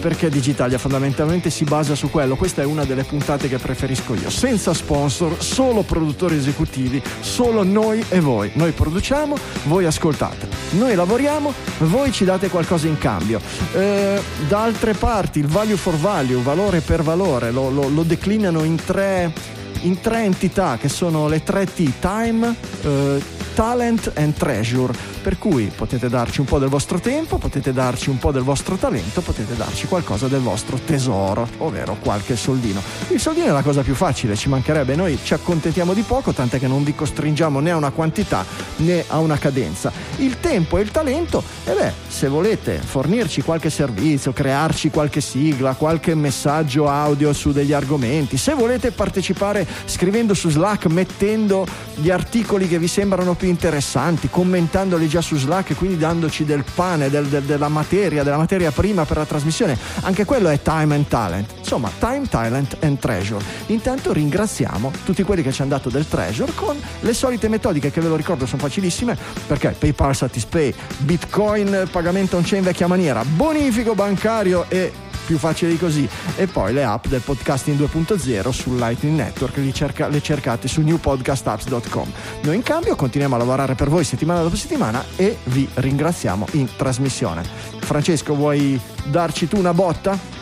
perché Digitalia fondamentalmente si basa su quello. Questa è una delle puntate che preferisco io. Senza sponsor, solo produttori esecutivi, solo noi e voi. Noi produciamo, voi ascoltate. Noi lavoriamo, voi ci date qualcosa in cambio. Eh, da altre parti il value for value, valore per valore, lo, lo, lo declinano in tre in tre entità che sono le tre T, Time, eh, Talent and Treasure per cui potete darci un po' del vostro tempo, potete darci un po' del vostro talento, potete darci qualcosa del vostro tesoro, ovvero qualche soldino. Il soldino è la cosa più facile, ci mancherebbe, noi ci accontentiamo di poco, tant'è che non vi costringiamo né a una quantità né a una cadenza. Il tempo e il talento, e beh, se volete fornirci qualche servizio, crearci qualche sigla, qualche messaggio audio su degli argomenti, se volete partecipare scrivendo su Slack, mettendo gli articoli che vi sembrano più interessanti, commentandoli già su Slack, quindi dandoci del pane, del, del, della materia, della materia prima per la trasmissione. Anche quello è time and talent. Insomma, time, talent and treasure. Intanto ringraziamo tutti quelli che ci hanno dato del treasure con le solite metodiche che ve lo ricordo sono facilissime perché PayPal, Satispay, Bitcoin, pagamento on chain vecchia maniera, bonifico bancario e più facile di così. E poi le app del podcasting 2.0 sul Lightning Network, cerca, le cercate su newpodcastapps.com. Noi in cambio continuiamo a lavorare per voi settimana dopo settimana e vi ringraziamo in trasmissione. Francesco, vuoi darci tu una botta?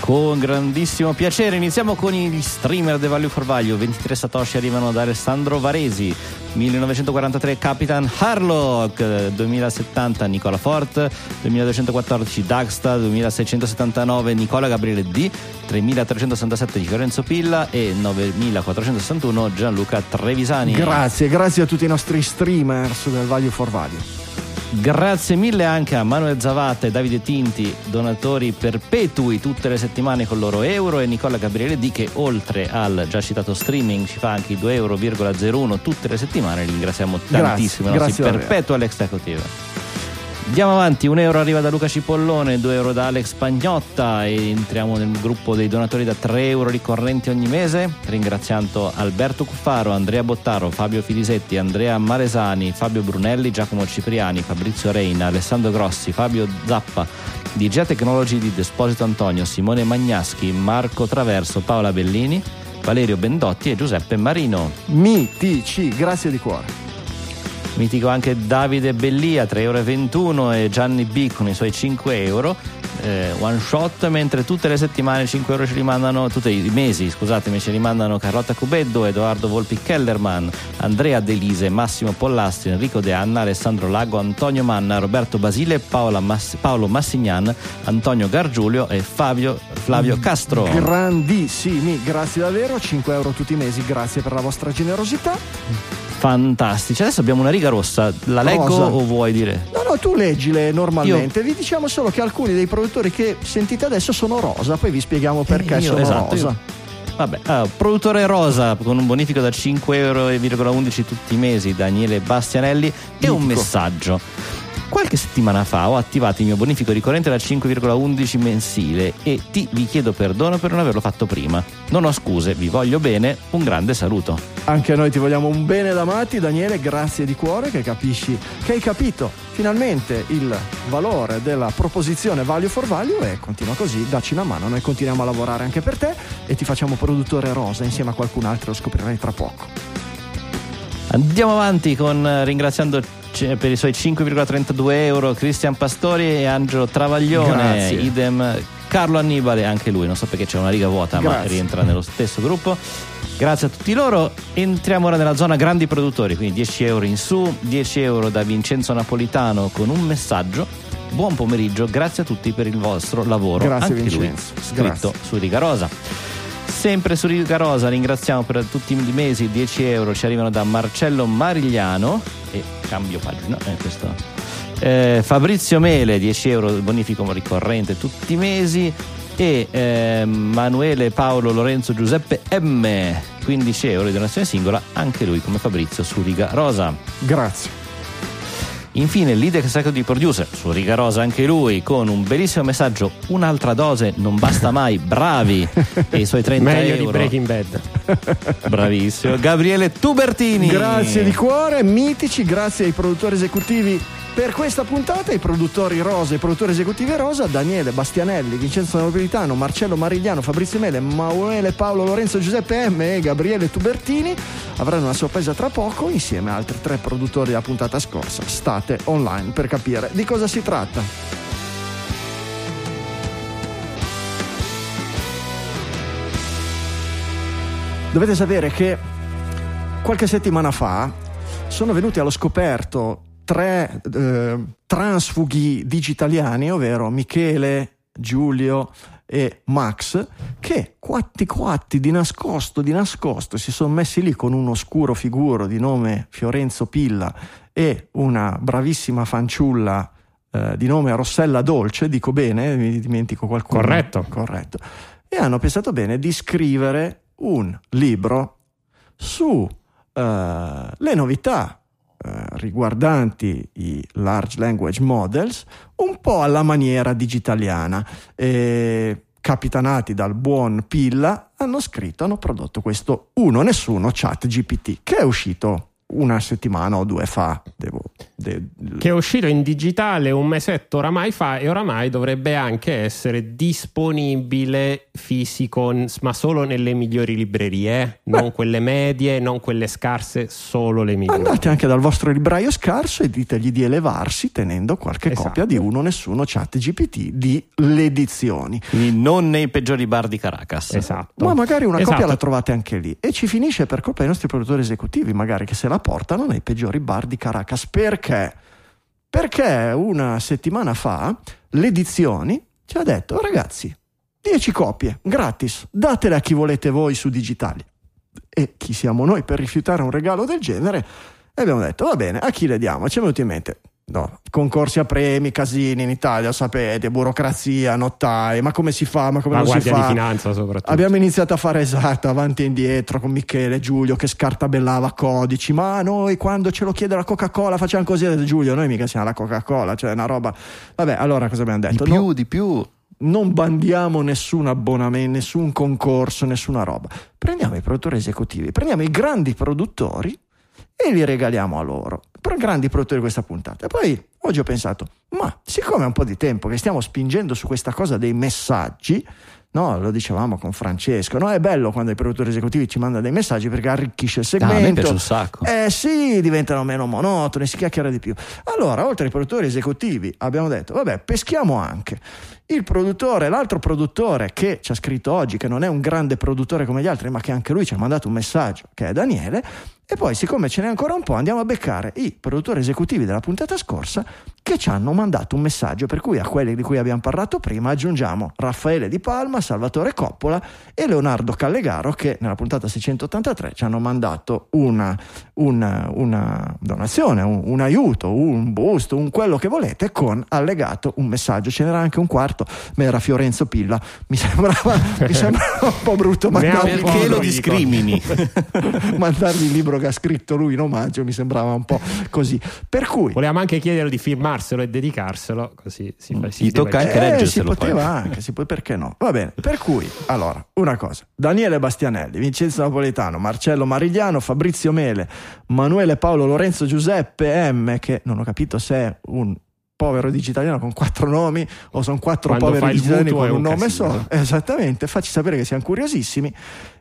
Con grandissimo piacere. Iniziamo con gli streamer The Value for Value. 23 Satoshi arrivano da Alessandro Varesi. 1943 Capitan Harlock. 2070 Nicola Fort. 2214 Dagsta 2679 Nicola Gabriele D. 3367 di Fiorenzo Pilla. E 9461 Gianluca Trevisani. Grazie, grazie a tutti i nostri streamers del Value for Value Grazie mille anche a Manuel Zavata e Davide Tinti, donatori perpetui tutte le settimane con loro euro e Nicola Gabriele D che oltre al già citato streaming ci fa anche i 2,01 euro tutte le settimane. Li ringraziamo tantissimo, grazie, i nostri perpetual executive. Andiamo avanti, un euro arriva da Luca Cipollone, 2 euro da Alex Pagnotta e entriamo nel gruppo dei donatori da 3 euro ricorrenti ogni mese, ringraziando Alberto Cuffaro, Andrea Bottaro, Fabio Filisetti, Andrea Maresani, Fabio Brunelli, Giacomo Cipriani, Fabrizio Reina, Alessandro Grossi, Fabio Zappa, DJ Technology di Desposito Antonio, Simone Magnaschi, Marco Traverso, Paola Bellini, Valerio Bendotti e Giuseppe Marino. Mitici, grazie di cuore mitico anche Davide Bellia 3,21 euro e Gianni B con i suoi 5 euro. Eh, one shot mentre tutte le settimane 5 euro ci rimandano tutti i mesi scusatemi ci rimandano Carlotta Cubeddo Edoardo Volpi Kellerman Andrea Delise Massimo Pollastri Enrico De Anna Alessandro Lago Antonio Manna Roberto Basile Mass- Paolo Massignan Antonio Gargiulio e Fabio Flavio Castro. grandissimi grazie davvero 5 euro tutti i mesi grazie per la vostra generosità fantastici. Adesso abbiamo una riga rossa, la leggo rosa. o vuoi dire? No, no, tu leggile normalmente. Io... Vi diciamo solo che alcuni dei produttori che sentite adesso sono rosa, poi vi spieghiamo perché eh, io, sono esatto, rosa. Io... Vabbè, allora, produttore rosa con un bonifico da 5,11 euro tutti i mesi, Daniele Bastianelli, e un messaggio. Qualche settimana fa ho attivato il mio bonifico ricorrente da 5,11 mensile e ti vi chiedo perdono per non averlo fatto prima. Non ho scuse, vi voglio bene, un grande saluto. Anche noi ti vogliamo un bene da matti, Daniele, grazie di cuore che capisci, che hai capito finalmente il valore della proposizione value for value e continua così, dacci una mano, noi continuiamo a lavorare anche per te e ti facciamo produttore rosa insieme a qualcun altro, lo scoprirai tra poco. Andiamo avanti con eh, ringraziando per i suoi 5,32 euro Cristian Pastori e Angelo Travaglione, Grazie. idem Carlo Annibale, anche lui, non so perché c'è una riga vuota ma Grazie. rientra nello stesso gruppo. Grazie a tutti loro, entriamo ora nella zona grandi produttori, quindi 10 euro in su, 10 euro da Vincenzo Napolitano con un messaggio. Buon pomeriggio, grazie a tutti per il vostro lavoro. Grazie, anche lui Vincenzo. scritto Grazie. su Riga Rosa. Sempre su Riga Rosa ringraziamo per tutti i mesi 10 euro ci arrivano da Marcello Marigliano e cambio pagina eh, questo. Eh, Fabrizio Mele 10 euro bonifico ricorrente tutti i mesi e eh, Manuele Paolo Lorenzo Giuseppe M 15 euro di donazione singola anche lui come Fabrizio su Riga Rosa Grazie. Infine l'Idex Sacro di Producer su Riga Rosa anche lui con un bellissimo messaggio un'altra dose non basta mai bravi. E i suoi 30 Meglio euro. Di Breaking Bad. bravissimo. Gabriele Tubertini. Grazie di cuore, mitici, grazie ai produttori esecutivi per questa puntata, i produttori rosa, i produttori esecutivi rosa, Daniele Bastianelli, Vincenzo Napolitano, Marcello Marigliano, Fabrizio Mele, Manuele Paolo Lorenzo Giuseppe M e Gabriele Tubertini avranno una sorpresa tra poco insieme a altri tre produttori della puntata scorsa. State online per capire di cosa si tratta. Dovete sapere che qualche settimana fa sono venuti allo scoperto tre eh, transfughi digitaliani, ovvero Michele, Giulio e Max, che quatti quatti di nascosto, di nascosto, si sono messi lì con un oscuro figuro di nome Fiorenzo Pilla e una bravissima fanciulla eh, di nome Rossella Dolce, dico bene, mi dimentico qualcuno. Corretto. Corretto. E hanno pensato bene di scrivere un libro su eh, le novità eh, riguardanti i large language models un po' alla maniera digitaliana. E, capitanati dal buon Pilla, hanno scritto, hanno prodotto questo uno nessuno chat GPT che è uscito una settimana o due fa. Devo, de- che è uscito in digitale un mesetto oramai fa e oramai dovrebbe anche essere disponibile fisico, ma solo nelle migliori librerie, eh? non quelle medie, non quelle scarse, solo le migliori. Andate anche dal vostro libraio scarso e ditegli di elevarsi tenendo qualche Esatto. copia di uno nessuno chat GPT di le edizioni. quindi non nei peggiori bar di Caracas Esatto. Ma magari una Esatto. copia la trovate anche lì e ci finisce per colpa dei nostri produttori esecutivi, magari che se la portano nei peggiori bar di Caracas. Perché? Perché una settimana fa l'edizioni ci ha detto "Oh, ragazzi, 10 copie gratis, datele a chi volete voi su digitali. E chi siamo noi per rifiutare un regalo del genere? E abbiamo detto va bene, a chi le diamo? Ci è venuto in mente No, concorsi a premi, casini in Italia, sapete, burocrazia, notai, ma come si fa? Ma come La non si Guardia fa? di Finanza soprattutto. Abbiamo iniziato a fare esatto, avanti e indietro con Michele, Giulio che scartabellava codici, ma noi quando ce lo chiede la Coca-Cola facciamo così, Giulio, noi mica siamo la Coca-Cola, cioè una roba... Vabbè, allora cosa abbiamo di detto? più No, di più non bandiamo nessun abbonamento, nessun concorso, nessuna roba. Prendiamo i produttori esecutivi, prendiamo i grandi produttori e li regaliamo a loro. Per grandi produttori di questa puntata. E poi oggi ho pensato, ma siccome è un po' di tempo che stiamo spingendo su questa cosa dei messaggi, no, lo dicevamo con Francesco, no, è bello quando i produttori esecutivi ci mandano dei messaggi perché arricchisce il Ah, a me segmento. piace un sacco Eh sì, diventano meno monotoni, si chiacchiera di più. Allora, oltre ai produttori esecutivi, abbiamo detto, vabbè, peschiamo anche il produttore, l'altro produttore che ci ha scritto oggi, che non è un grande produttore come gli altri, ma che anche lui ci ha mandato un messaggio, che è Daniele. E poi, siccome ce n'è ancora un po', andiamo a beccare i produttori esecutivi della puntata scorsa che ci hanno mandato un messaggio. Per cui a quelli di cui abbiamo parlato prima aggiungiamo Raffaele Di Palma, Salvatore Coppola e Leonardo Callegaro, che nella puntata 683 ci hanno mandato una, una- una donazione, un, un aiuto, un boost, un quello che volete, con allegato un messaggio. Ce n'era anche un quarto, ma era Fiorenzo Pilla. Mi sembrava, mi sembrava un po' brutto mandargli, perché lo discrimini mandargli il libro quello che ha scritto lui in omaggio mi sembrava un po' così. Per cui Volevamo anche chiederlo di firmarselo e dedicarselo, così si, fa- si Gli tocca poteva- anche eh, si leggerselo poi. poteva anche, si può, perché no? Va bene, per cui, allora, una cosa, Daniele Bastianelli, Vincenzo Napoletano, Marcello Marigliano, Fabrizio Mele, Manuele Paolo Lorenzo Giuseppe M, che non ho capito se è un povero digitaliano con quattro nomi o sono quattro Quando poveri digitaliani con un un nome casino. solo. Esattamente, facci sapere che siamo curiosissimi.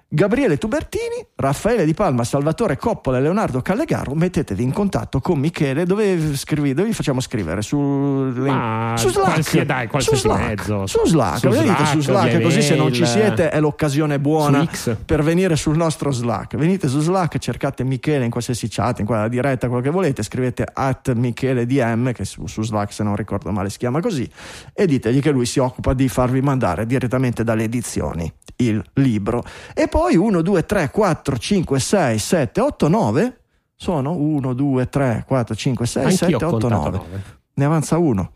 Gabriele Tubertini, Raffaele Di Palma, Salvatore Coppola e Leonardo Callegaro, mettetevi in contatto con Michele dove, scrivi, dove vi facciamo scrivere? Su, Ma su Slack, qualsiasi- dai, qualsiasi su Slack, mezzo. su Slack, Su venite Slack, su Slack così se non ci siete è l'occasione buona per venire sul nostro Slack. Venite su Slack, cercate Michele in qualsiasi chat, in quella diretta, quello che volete, scrivete at Michele DM, che su, su Slack se non ricordo male si chiama così, e ditegli che lui si occupa di farvi mandare direttamente dalle edizioni il libro. E poi 1, 2, 3, 4, 5, 6, 7, 8, 9 sono 1, 2, 3, 4, 5, 6, Anch'io 7, ho 8, contato 9. nove. Ne avanza uno.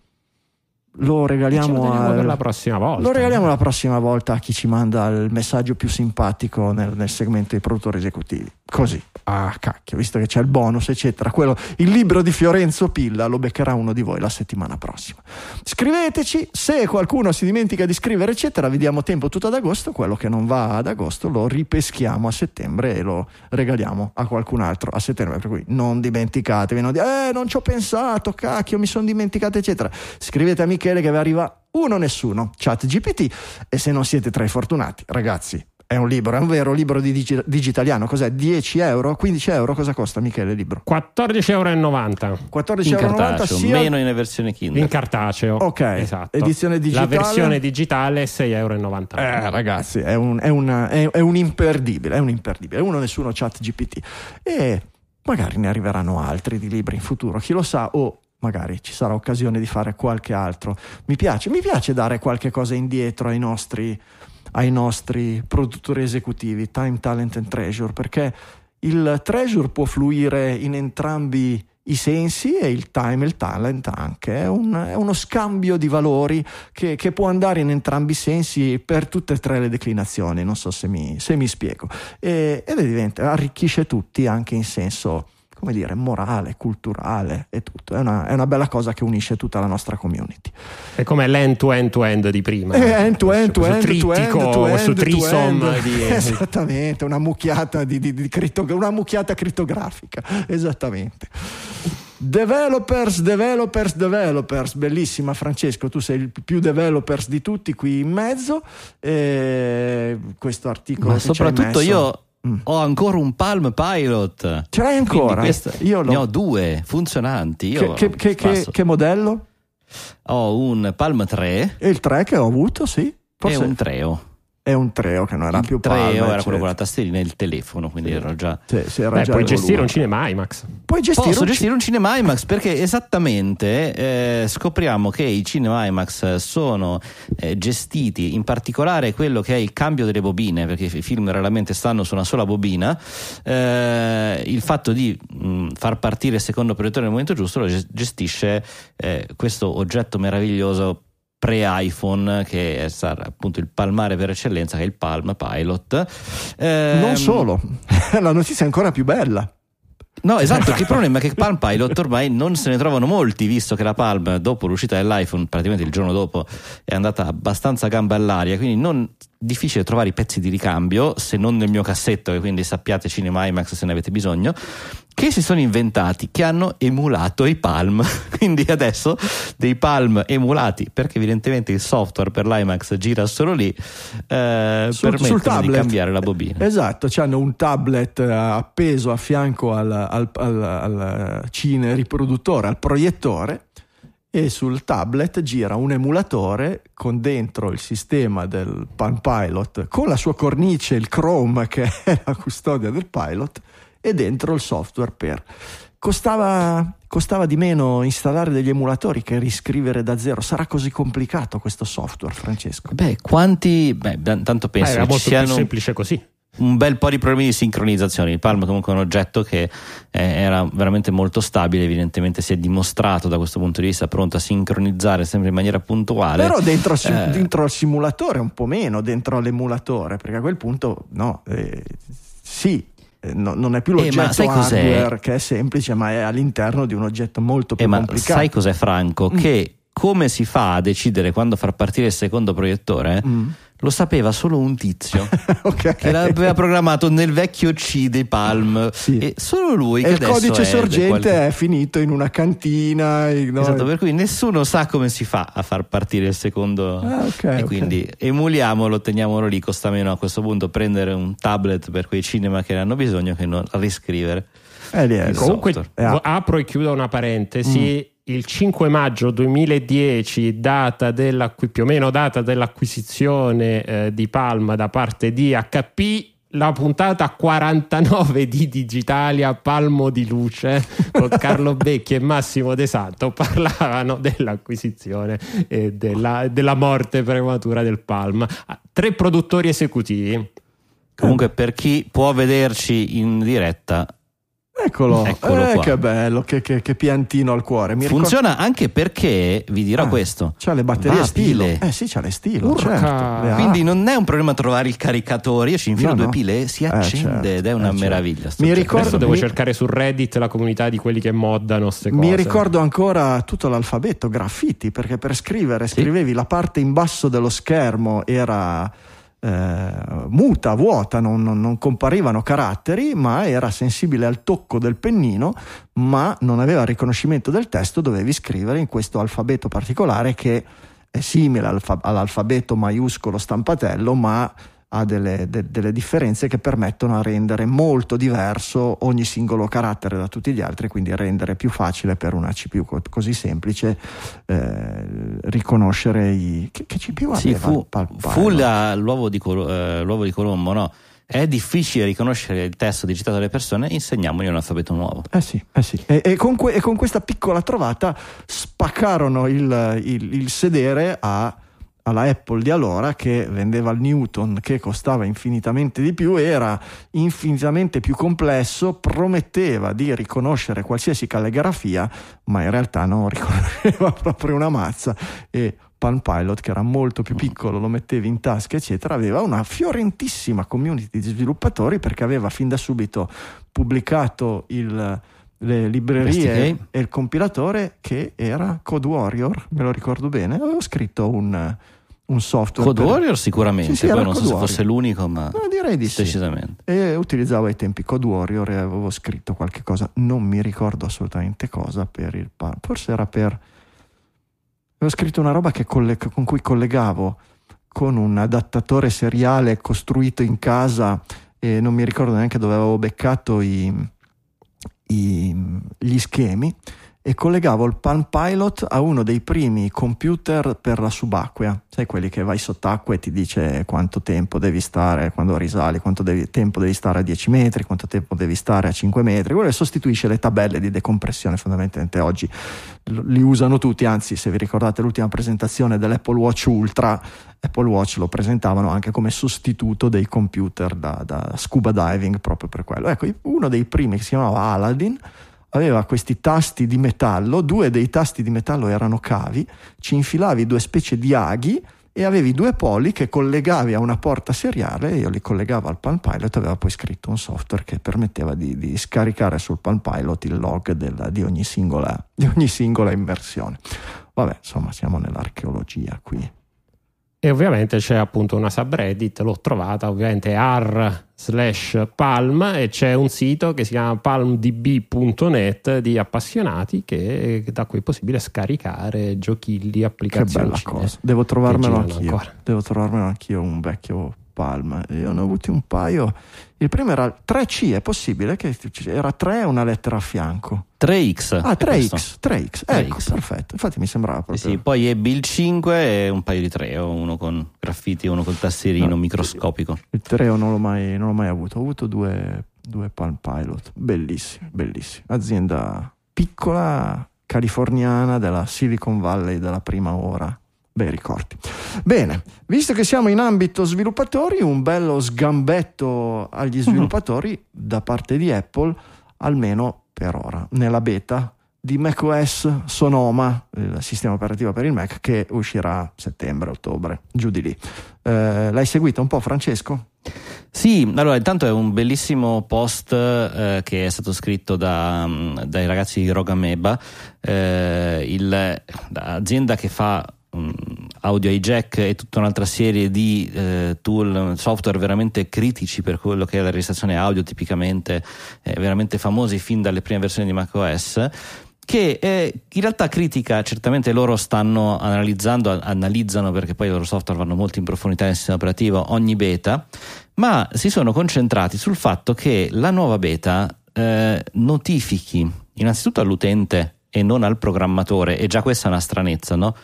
Lo regaliamo, al- per la prossima volta. lo regaliamo la prossima volta a chi ci manda il messaggio più simpatico nel, nel segmento dei produttori esecutivi. Così, ah cacchio, visto che c'è il bonus, eccetera. Quello, il libro di Fiorenzo Pilla lo beccherà uno di voi la settimana prossima. Scriveteci, se qualcuno si dimentica di scrivere, eccetera, vi diamo tempo tutto ad agosto. Quello che non va ad agosto lo ripeschiamo a settembre e lo regaliamo a qualcun altro a settembre. Per cui non dimenticatevi, non dire, eh, non ci ho pensato, cacchio, mi sono dimenticato, eccetera. Scrivete a Michele che vi arriva uno nessuno, chat GPT. E se non siete tra i fortunati, ragazzi, è un libro, è un vero libro di digi- digitaliano. Cos'è? 10 euro? 15 euro? Cosa costa Michele il libro? 14,90 euro 14,90 in euro cartaceo, sia meno in versione Kindle. in cartaceo. Ok, esatto. edizione digitale? La versione digitale 6,90 euro. Eh, ragazzi, è un, è una- è- è un imperdibile, è un imperdibile. Uno nessuno chat GPT. E magari ne arriveranno altri di libri in futuro, chi lo sa, o magari ci sarà occasione di fare qualche altro. Mi piace, mi piace dare qualche cosa indietro ai nostri, ai nostri produttori esecutivi, Time, Talent and Treasure, perché il treasure può fluire in entrambi i sensi e il time e il talent anche. È, un- è uno scambio di valori che, che può andare in entrambi i sensi per tutte e tre le declinazioni. Non so se mi, se mi spiego. E, ed diventa, arricchisce tutti anche in senso, come dire, morale, culturale e tutto. È una, è una bella cosa che unisce tutta la nostra community. È come l'end to end to end di prima. Eh, end to end to Questo end to end trittico, to questo end to trisom end. di- Esattamente, una mucchiata di, di- di critto- una mucchiata crittografica. Esattamente. Developers, developers, developers, bellissima Francesco, tu sei il più developers di tutti qui in mezzo. E questo articolo Ma soprattutto messo- io Mm. ho ancora un Palm Pilot. Ce l'hai ancora? Io ne ho due funzionanti. Io che, che- che- che- che modello? Ho un Palm 3 E il 3 che ho avuto, sì. Forse e un Treo. È un Treo che non era il più Treo era quello eccetera. con la tastierina e il telefono, quindi ero già Sì, sì, era Beh, già puoi gestire un cinema IMAX. Puoi gestire Posso un gestire un cinema IMAX perché esattamente eh, scopriamo che i cinema IMAX sono eh, gestiti, in particolare quello che è il cambio delle bobine, perché i film raramente stanno su una sola bobina, eh, il fatto di mh, far partire il secondo proiettore nel momento giusto lo ges- gestisce eh, questo oggetto meraviglioso pre-iPhone che è appunto il palmare per eccellenza che è il Palm Pilot Ehm, Non solo, la notizia è ancora più bella. No, esatto, il problema è che Palm Pilot ormai non se ne trovano molti, visto che la Palm, dopo l'uscita dell'iPhone, praticamente il giorno dopo, è andata abbastanza a gamba all'aria, quindi non difficile trovare i pezzi di ricambio, se non nel mio cassetto, che quindi sappiate Cinema IMAX se ne avete bisogno, che si sono inventati, che hanno emulato i Palm. quindi adesso dei Palm emulati, perché evidentemente il software per l'IMAX gira solo lì, eh, Sul- sul permettono di tablet. cambiare la bobina. Esatto, hanno un tablet eh, appeso a fianco al, al, al, al cine riproduttore, al proiettore e sul tablet gira un emulatore con dentro il sistema del Palm Pilot con la sua cornice, il Chrome che è la custodia del pilot e dentro il software per... Costava, costava di meno installare degli emulatori che riscrivere da zero. Sarà così complicato questo software, Francesco? Beh, quanti... Beh, tanto Eh, penso era che ci molto più siano semplice così. Un bel po' di problemi di sincronizzazione. Il Palm comunque è un oggetto che eh, era veramente molto stabile, evidentemente si è dimostrato da questo punto di vista pronto a sincronizzare sempre in maniera puntuale. Però dentro, Eh. dentro il simulatore un po' meno, dentro l'emulatore, perché a quel punto no, eh, sì, eh, no- non è più Eh, ma l'oggetto cos'è? hardware che è semplice, ma è all'interno di un oggetto molto più Eh, ma complicato. sai cos'è Franco? Mm. Che come si fa a decidere quando far partire il secondo proiettore? Mm. Lo sapeva solo un tizio ok. che l'aveva programmato nel vecchio C dei Palm Sì. e solo lui E il codice è sorgente qualche- è finito in una cantina. in- no? Esatto, per cui nessuno sa come si fa a far partire il secondo Ah, ok, e quindi emuliamolo, teniamolo lì, costa meno a questo punto prendere un tablet per quei cinema che ne hanno bisogno che non riscrivere. Eh, lì è- Il Comunque, software. Apro e chiudo una parentesi. Il 5 maggio 2010, data dell'acqui- più o meno data dell'acquisizione eh, di Palma da parte di HP, la puntata 49 di Digitalia Palmo di Luce con Carlo Becchi e Massimo De Santo parlavano dell'acquisizione e della, della morte prematura del Palma. Ah, Tre produttori esecutivi. Comunque per chi può vederci in diretta Eccolo, Eccolo Eh, qua. che bello, che, che- che piantino al cuore. Mi ricordo- funziona anche perché vi dirò Ah, questo. C'ha le batterie va stilo. pile. Eh sì, c'ha le stilo. Urca. Certo. Le. Quindi non è un problema trovare il caricatore, io ci infilo No, due no. pile e si Eh, accende certo, ed è una eh, certo. meraviglia. sto Mi ricordo- Adesso devo mi- cercare su Reddit la comunità di quelli che moddano ste cose. Mi ricordo ancora tutto l'alfabeto, graffiti, perché per scrivere scrivevi la parte in basso dello schermo era eh, muta, vuota, non, non- comparivano caratteri, ma era sensibile al tocco del pennino, ma non aveva riconoscimento del testo, dovevi scrivere in questo alfabeto particolare che è simile all'alfa- all'alfabeto maiuscolo stampatello, ma ha delle, de- delle differenze che permettono a rendere molto diverso ogni singolo carattere da tutti gli altri, quindi rendere più facile per una CPU co- così semplice eh, riconoscere i... Che, che CPU Sì, aveva? fu, il Pal- fu la- l'uovo, di Colo- eh, l'uovo di Colombo, no? È difficile riconoscere il testo digitato dalle persone, insegniamogli un alfabeto nuovo. Eh sì, eh sì. E, e con que- e con questa piccola trovata spaccarono il, il- il sedere a- alla Apple di allora che vendeva il Newton che costava infinitamente di più, era infinitamente più complesso, prometteva di riconoscere qualsiasi calligrafia, ma in realtà non riconosceva proprio una mazza. E Palm Pilot che era molto più piccolo, lo mettevi in tasca eccetera, aveva una fiorentissima community di sviluppatori perché aveva fin da subito pubblicato il- le librerie e il compilatore che era Code Warrior, me lo ricordo bene, avevo scritto un, un software. Code per- Warrior sicuramente, Sì, sì, poi non so Code se Warrior. fosse l'unico, ma No, direi di sì. decisamente. E utilizzavo ai tempi Code Warrior e avevo scritto qualche cosa, non mi ricordo assolutamente cosa per il pa- forse era per avevo scritto una roba che colle- con cui collegavo con un adattatore seriale costruito in casa e non mi ricordo neanche dove avevo beccato i- i- gli schemi e collegavo il Palm Pilot a uno dei primi computer per la subacquea, sai quelli che vai sott'acqua e ti dice quanto tempo devi stare quando risali, quanto devi- tempo devi stare a 10 metri, quanto tempo devi stare a 5 metri, quello sostituisce le tabelle di decompressione fondamentalmente oggi li usano tutti, anzi se vi ricordate l'ultima presentazione dell'Apple Watch Ultra, Apple Watch lo presentavano anche come sostituto dei computer da, da scuba diving proprio per quello. Ecco, uno dei primi che si chiamava Aladdin aveva questi tasti di metallo, due dei tasti di metallo erano cavi, ci infilavi due specie di aghi e avevi due poli che collegavi a una porta seriale, io li collegavo al Palm Pilot, aveva poi scritto un software che permetteva di, di scaricare sul Palm Pilot il log della- di, ogni singola, di ogni singola immersione. Vabbè, insomma, siamo nell'archeologia qui. E ovviamente c'è appunto una subreddit, l'ho trovata ovviamente r slash palm e c'è un sito che si chiama palmdb.net di appassionati che da cui è possibile scaricare giochilli, Che applicazioni. bella cosa. Devo trovarmelo anch'io. ancora. Devo trovarmelo anch'io un vecchio Palm. Io ne ho avuti un paio. Il primo era 3C, è possibile che era 3 e una lettera a fianco. 3X. Ah, è questo. 3X, 3X. Ecco, 3X. perfetto. Infatti mi sembrava Sì, proprio. sì, poi ebbi il 5 e un paio di 3, uno con graffiti e uno col tastierino No. microscopico. Il Treo non l'ho mai, non l'ho mai avuto. Ho avuto due, due Palm Pilot. Bellissimi, bellissimi. Azienda piccola, californiana della Silicon Valley della prima ora. Bei ricordi. Bene, visto che siamo in ambito sviluppatori, un bello sgambetto agli sviluppatori da parte di Apple, almeno per ora. Nella beta di macOS Sonoma, il sistema operativo per il Mac, che uscirà settembre-ottobre, giù di lì. Eh, l'hai seguito un po', Francesco? Sì, allora intanto è un bellissimo post eh, che è stato scritto da, dai ragazzi di Rogameba, eh, l'azienda che fa audio hijack e tutta un'altra serie di eh, tool, software veramente critici per quello che è la registrazione audio, tipicamente eh, veramente famosi fin dalle prime versioni di macOS che eh, in realtà critica, certamente loro stanno analizzando, analizzano perché poi i loro software vanno molto in profondità nel sistema operativo ogni beta, ma si sono concentrati sul fatto che la nuova beta eh, notifichi innanzitutto all'utente e non al programmatore, e già questa è una stranezza, no?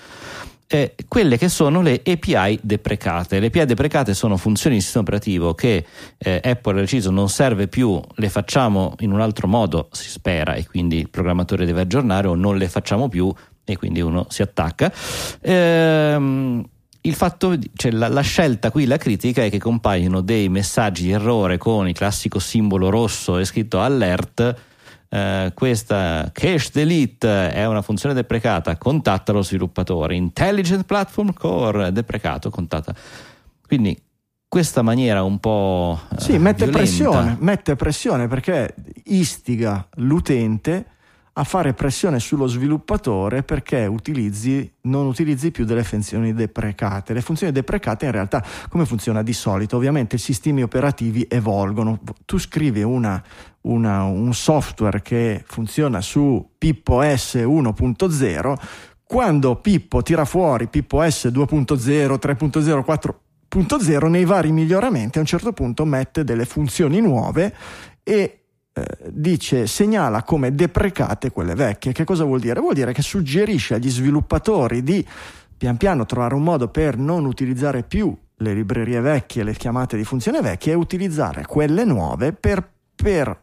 Eh, quelle che sono le API deprecate. Le API deprecate sono funzioni di sistema operativo che eh, Apple ha deciso non serve più, le facciamo in un altro modo, si spera, e quindi il programmatore deve aggiornare o non le facciamo più e quindi uno si attacca. Ehm, il fatto, cioè la, la, scelta qui, la critica è che compaiono dei messaggi di errore con il classico simbolo rosso e scritto alert eh, questa cache delete è una funzione deprecata, contatta lo sviluppatore. Intelligent Platform Core deprecato, contatta. Quindi questa maniera un po'... Eh, sì, mette pressione, mette pressione perché istiga l'utente a fare pressione sullo sviluppatore perché utilizzi, non utilizzi più delle funzioni deprecate. Le funzioni deprecate in realtà come funziona di solito? Ovviamente i sistemi operativi evolvono. Tu scrivi una, una, un software che funziona su Pippo S 1.0, quando Pippo tira fuori Pippo S 2.0, 3.0, 4.0, nei vari miglioramenti a un certo punto mette delle funzioni nuove e dice segnala come deprecate quelle vecchie. Che cosa vuol dire? Vuol dire che suggerisce agli sviluppatori di pian piano trovare un modo per non utilizzare più le librerie vecchie, le chiamate di funzione vecchie e utilizzare quelle nuove per, per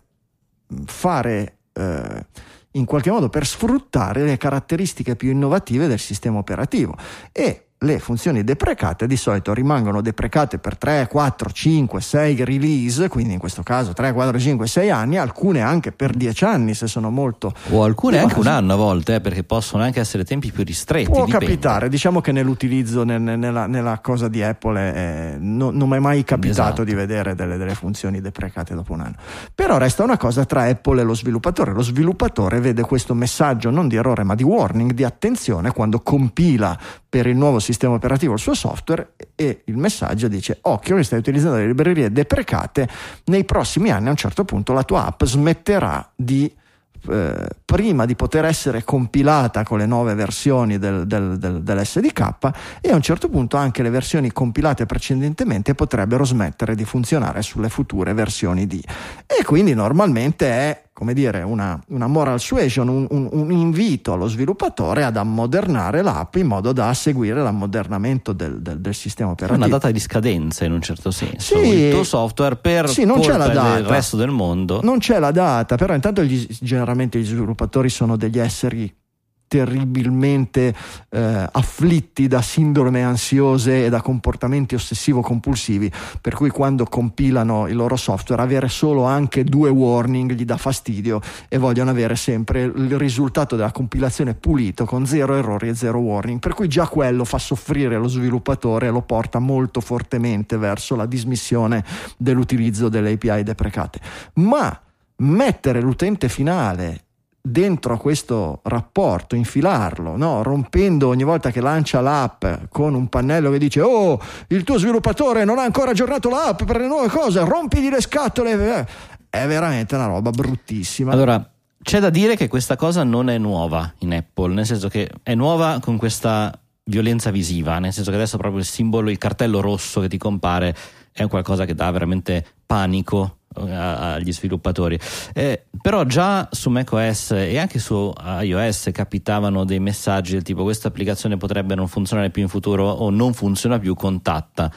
fare eh, in qualche modo per sfruttare le caratteristiche più innovative del sistema operativo e le funzioni deprecate di solito rimangono deprecate per 3, 4, 5, 6 release, quindi in questo caso 3, 4, 5, 6 anni, alcune anche per 10 anni se sono molto... O alcune anche un anno a volte, eh, perché possono anche essere tempi più ristretti. Può dipende. capitare, diciamo che nell'utilizzo, nel, nella, nella, cosa di Apple eh, no, non mi è mai capitato esatto. di vedere delle, delle funzioni deprecate dopo un anno. Però resta una cosa tra Apple e lo sviluppatore. Lo sviluppatore vede questo messaggio non di errore ma di warning, di attenzione quando compila per il nuovo sistema operativo il suo software e il messaggio dice occhio che stai utilizzando le librerie deprecate, nei prossimi anni a un certo punto la tua app smetterà di eh, prima di poter essere compilata con le nuove versioni del, del, del, dell'SDK e a un certo punto anche le versioni compilate precedentemente potrebbero smettere di funzionare sulle future versioni di. E quindi normalmente è come dire, una, una moral suasion, un, un, un, invito allo sviluppatore ad ammodernare l'app in modo da seguire l'ammodernamento del, del, del sistema operativo. Una data di scadenza in un certo senso. Sì, il tuo software per sì, non c'è la data. il resto del mondo. Non c'è la data, però intanto gli, generalmente gli sviluppatori sono degli esseri terribilmente eh, afflitti da sindrome ansiose e da comportamenti ossessivo-compulsivi, per cui quando compilano il loro software avere solo anche due warning gli dà fastidio e vogliono avere sempre il risultato della compilazione pulito con zero errori e zero warning, per cui già quello fa soffrire lo sviluppatore e lo porta molto fortemente verso la dismissione dell'utilizzo delle API deprecate. Ma mettere l'utente finale dentro a questo rapporto, infilarlo, no? rompendo ogni volta che lancia l'app con un pannello che dice oh, il tuo sviluppatore non ha ancora aggiornato l'app per le nuove cose, rompigli le scatole, è veramente una roba bruttissima. Allora, c'è da dire che questa cosa non è nuova in Apple, nel senso che è nuova con questa violenza visiva, nel senso che adesso proprio il simbolo, il cartello rosso che ti compare è qualcosa che dà veramente panico agli sviluppatori. Eh, però già su macOS e anche su iOS capitavano dei messaggi del tipo questa applicazione potrebbe non funzionare più in futuro o non funziona più, contatta.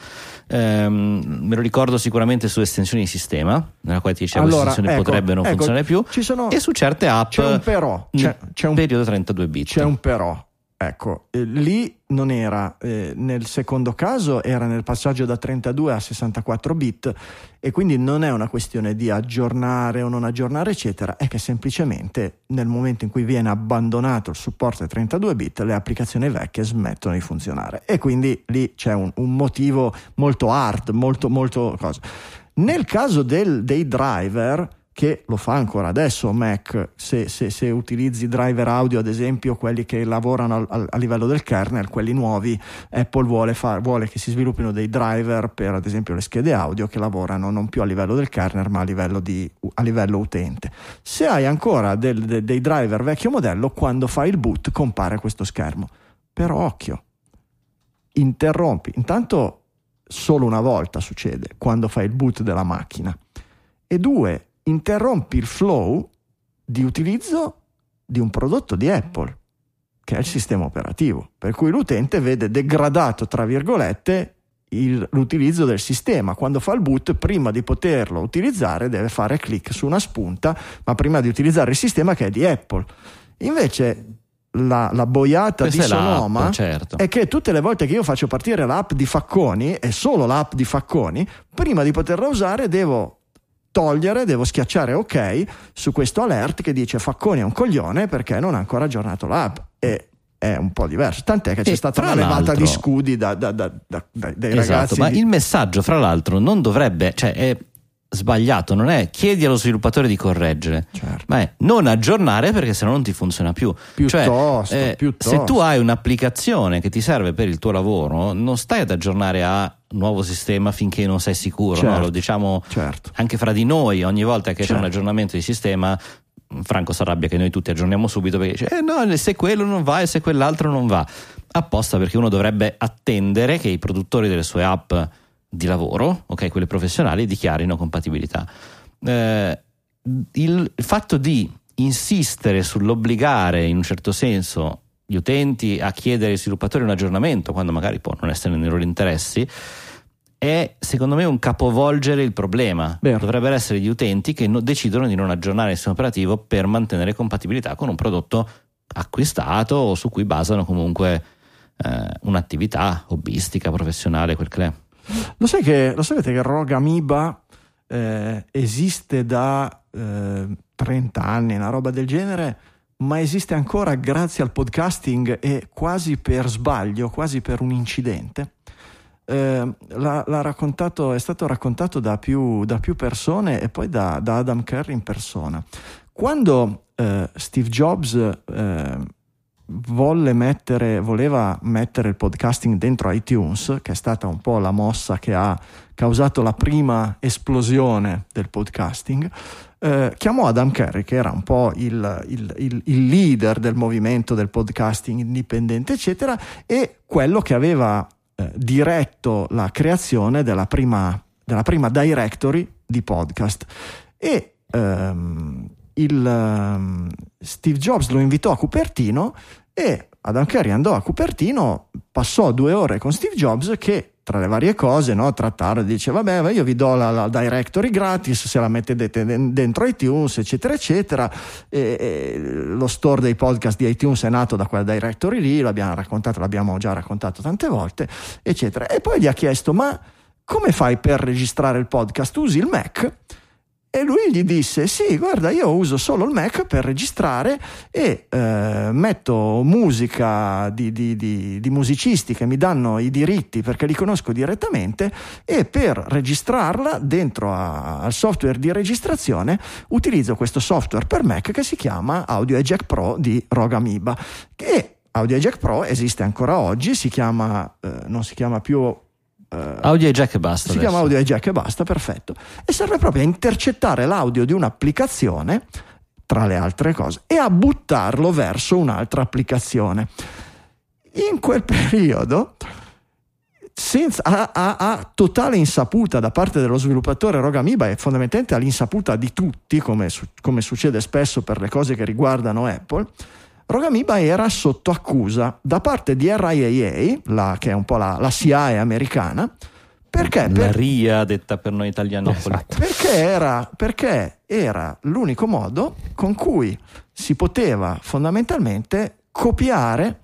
Eh, me lo ricordo sicuramente su estensioni di sistema, nella quale ti diceva allora, questa estensione ecco, potrebbe non ecco, funzionare più. Sono, e su certe app c'è un però, c'è, c'è un periodo 32 bit. C'è un però Ecco, eh, lì non era, eh, nel secondo caso era nel passaggio da 32 a 64 bit e quindi non è una questione di aggiornare o non aggiornare eccetera, è che semplicemente nel momento in cui viene abbandonato il supporto ai 32 bit le applicazioni vecchie smettono di funzionare e quindi lì c'è un, un motivo molto hard, molto molto cosa. Nel caso del, dei driver che lo fa ancora adesso Mac, se, se, se, utilizzi driver audio ad esempio quelli che lavorano a, a livello del kernel, quelli nuovi, Apple vuole, far, vuole, che si sviluppino dei driver per ad esempio le schede audio che lavorano non più a livello del kernel ma a livello, di, a livello utente. Se hai ancora del, de, dei driver vecchio modello, quando fai il boot compare questo schermo. Però occhio, interrompi, intanto solo una volta succede quando fai il boot della macchina e due interrompi il flow di utilizzo di un prodotto di Apple, che è il sistema operativo, per cui l'utente vede degradato, tra virgolette, il, l'utilizzo del sistema. Quando fa il boot, prima di poterlo utilizzare, deve fare clic su una spunta, ma prima di utilizzare il sistema che è di Apple. Invece la, la boiata Questa di è l'app, Sonoma certo. è che tutte le volte che io faccio partire l'app di Facconi, e solo l'app di Facconi, prima di poterla usare devo togliere, devo schiacciare ok su questo alert che dice Facconi è un coglione perché non ha ancora aggiornato l'app e è un po' diverso. Tant'è che c'è E stata tra una levata di scudi da, da- da- da- dai dai Esatto, ragazzi. ma di- il messaggio, fra l'altro, non dovrebbe, cioè è sbagliato, non è chiedi allo sviluppatore di correggere, Certo. ma è non aggiornare perché sennò non ti funziona più. Piuttosto, cioè, eh, piuttosto. se tu hai un'applicazione che ti serve per il tuo lavoro, non stai ad aggiornare a nuovo sistema finché non sei sicuro, no? Certo. lo diciamo Certo. anche fra di noi, ogni volta che c'è Certo. un aggiornamento di sistema. Franco si arrabbia che noi tutti aggiorniamo subito perché dice: Eh no, se quello non va e se quell'altro non va. Apposta perché uno dovrebbe attendere che i produttori delle sue app di lavoro, ok, quelle professionali, dichiarino compatibilità. Eh, il fatto di insistere sull'obbligare in un certo senso gli utenti a chiedere ai sviluppatori un aggiornamento quando magari può non essere nei loro interessi è secondo me un capovolgere il problema. Vero. Dovrebbero essere gli utenti che no- decidono di non aggiornare il sistema operativo per mantenere compatibilità con un prodotto acquistato o su cui basano comunque eh, un'attività hobbistica, professionale, quel che è. Lo, sai che, lo sapete che Rogue Amoeba eh, esiste da eh, 30 anni, una roba del genere, ma esiste ancora grazie al podcasting e quasi per sbaglio, quasi per un incidente. Eh, l'ha, l'ha raccontato, è stato raccontato da più, da più persone e poi da, da Adam Curry in persona. Quando eh, Steve Jobs eh, mettere, voleva mettere il podcasting dentro iTunes, che è stata un po' la mossa che ha causato la prima esplosione del podcasting, eh, chiamò Adam Curry, che era un po' il, il- il- il leader del movimento del podcasting indipendente, eccetera, e quello che aveva eh, diretto la creazione della prima, della prima directory di podcast. E ehm, ehm, Steve Jobs lo invitò a Cupertino e Adam Curry andò a Cupertino, passò due ore con Steve Jobs che tra le varie cose no, trattarono e dice vabbè io vi do la, la directory gratis se la mettete de- dentro iTunes eccetera eccetera. E, e lo store dei podcast di iTunes è nato da quella directory lì l'abbiamo raccontato l'abbiamo già raccontato tante volte eccetera. E poi gli ha chiesto ma come fai per registrare il podcast? Usi il Mac e lui gli disse: Sì, guarda, io uso solo il Mac per registrare e eh, metto musica di, di- di- di musicisti che mi danno i diritti perché li conosco direttamente e per registrarla dentro a- al software di registrazione utilizzo questo software per Mac che si chiama Audio Jack Pro di Rogue Amoeba. Che Audio Jack Pro esiste ancora oggi, si chiama, eh, non si chiama più. Eh, Audio e jack e basta. si adesso. chiama audio jack e basta, perfetto. E serve proprio a intercettare l'audio di un'applicazione, tra le altre cose, e a buttarlo verso un'altra applicazione. In quel periodo, senza, a, a- a totale insaputa da parte dello sviluppatore Rogue Amoeba e fondamentalmente all'insaputa di tutti, come, come succede spesso per le cose che riguardano Apple, Rogue Amoeba era sotto accusa da parte di RIAA, la- che è un po' la, la CIA americana, perché? La Per- RIA detta per noi italiani. Esatto. perché era, perché era l'unico modo con cui si poteva fondamentalmente copiare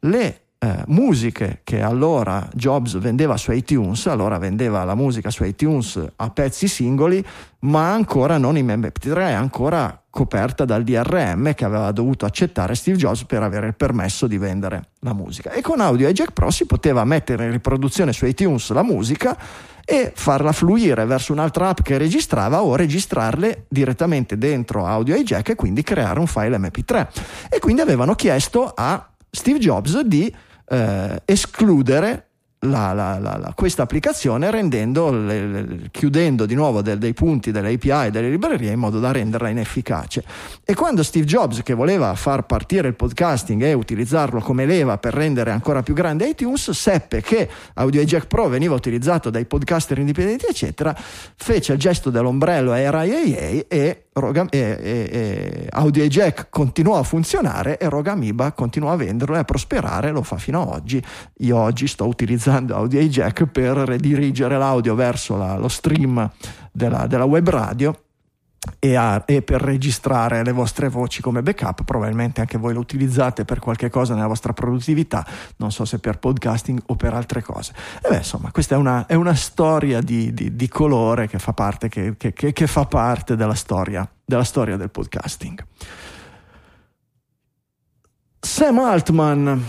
le eh, musiche che allora Jobs vendeva su iTunes, allora vendeva la musica su iTunes a pezzi singoli, ma ancora non in MP3, ancora coperta dal DRM che aveva dovuto accettare Steve Jobs per avere il permesso di vendere la musica. E con Audio Jack Pro si poteva mettere in riproduzione su iTunes la musica e farla fluire verso un'altra app che registrava o registrarle direttamente dentro Audio Jack e quindi creare un file MP3. E quindi avevano chiesto a Steve Jobs di eh, escludere la, la, la, questa applicazione rendendo, le, le, chiudendo di nuovo de, dei punti delle API e delle librerie in modo da renderla inefficace. E quando Steve Jobs, che voleva far partire il podcasting e utilizzarlo come leva per rendere ancora più grande iTunes, seppe che Audio Jack Pro veniva utilizzato dai podcaster indipendenti, eccetera, fece il gesto dell'ombrello a RIAA e Roga, e, e, e Audio Jack continuò a funzionare e Rogamiba continuò a venderlo e a prosperare, lo fa fino ad oggi. Io oggi sto utilizzando Audio Jack per redirigere l'audio verso la, lo stream della, della web radio e, a, e, per registrare le vostre voci come backup, probabilmente anche voi lo utilizzate per qualche cosa nella vostra produttività, non so se per podcasting o per altre cose. E beh, insomma, questa è una, è una storia di, di, di, colore che fa parte, che, che, che fa parte della, storia, della storia del podcasting. Sam Altman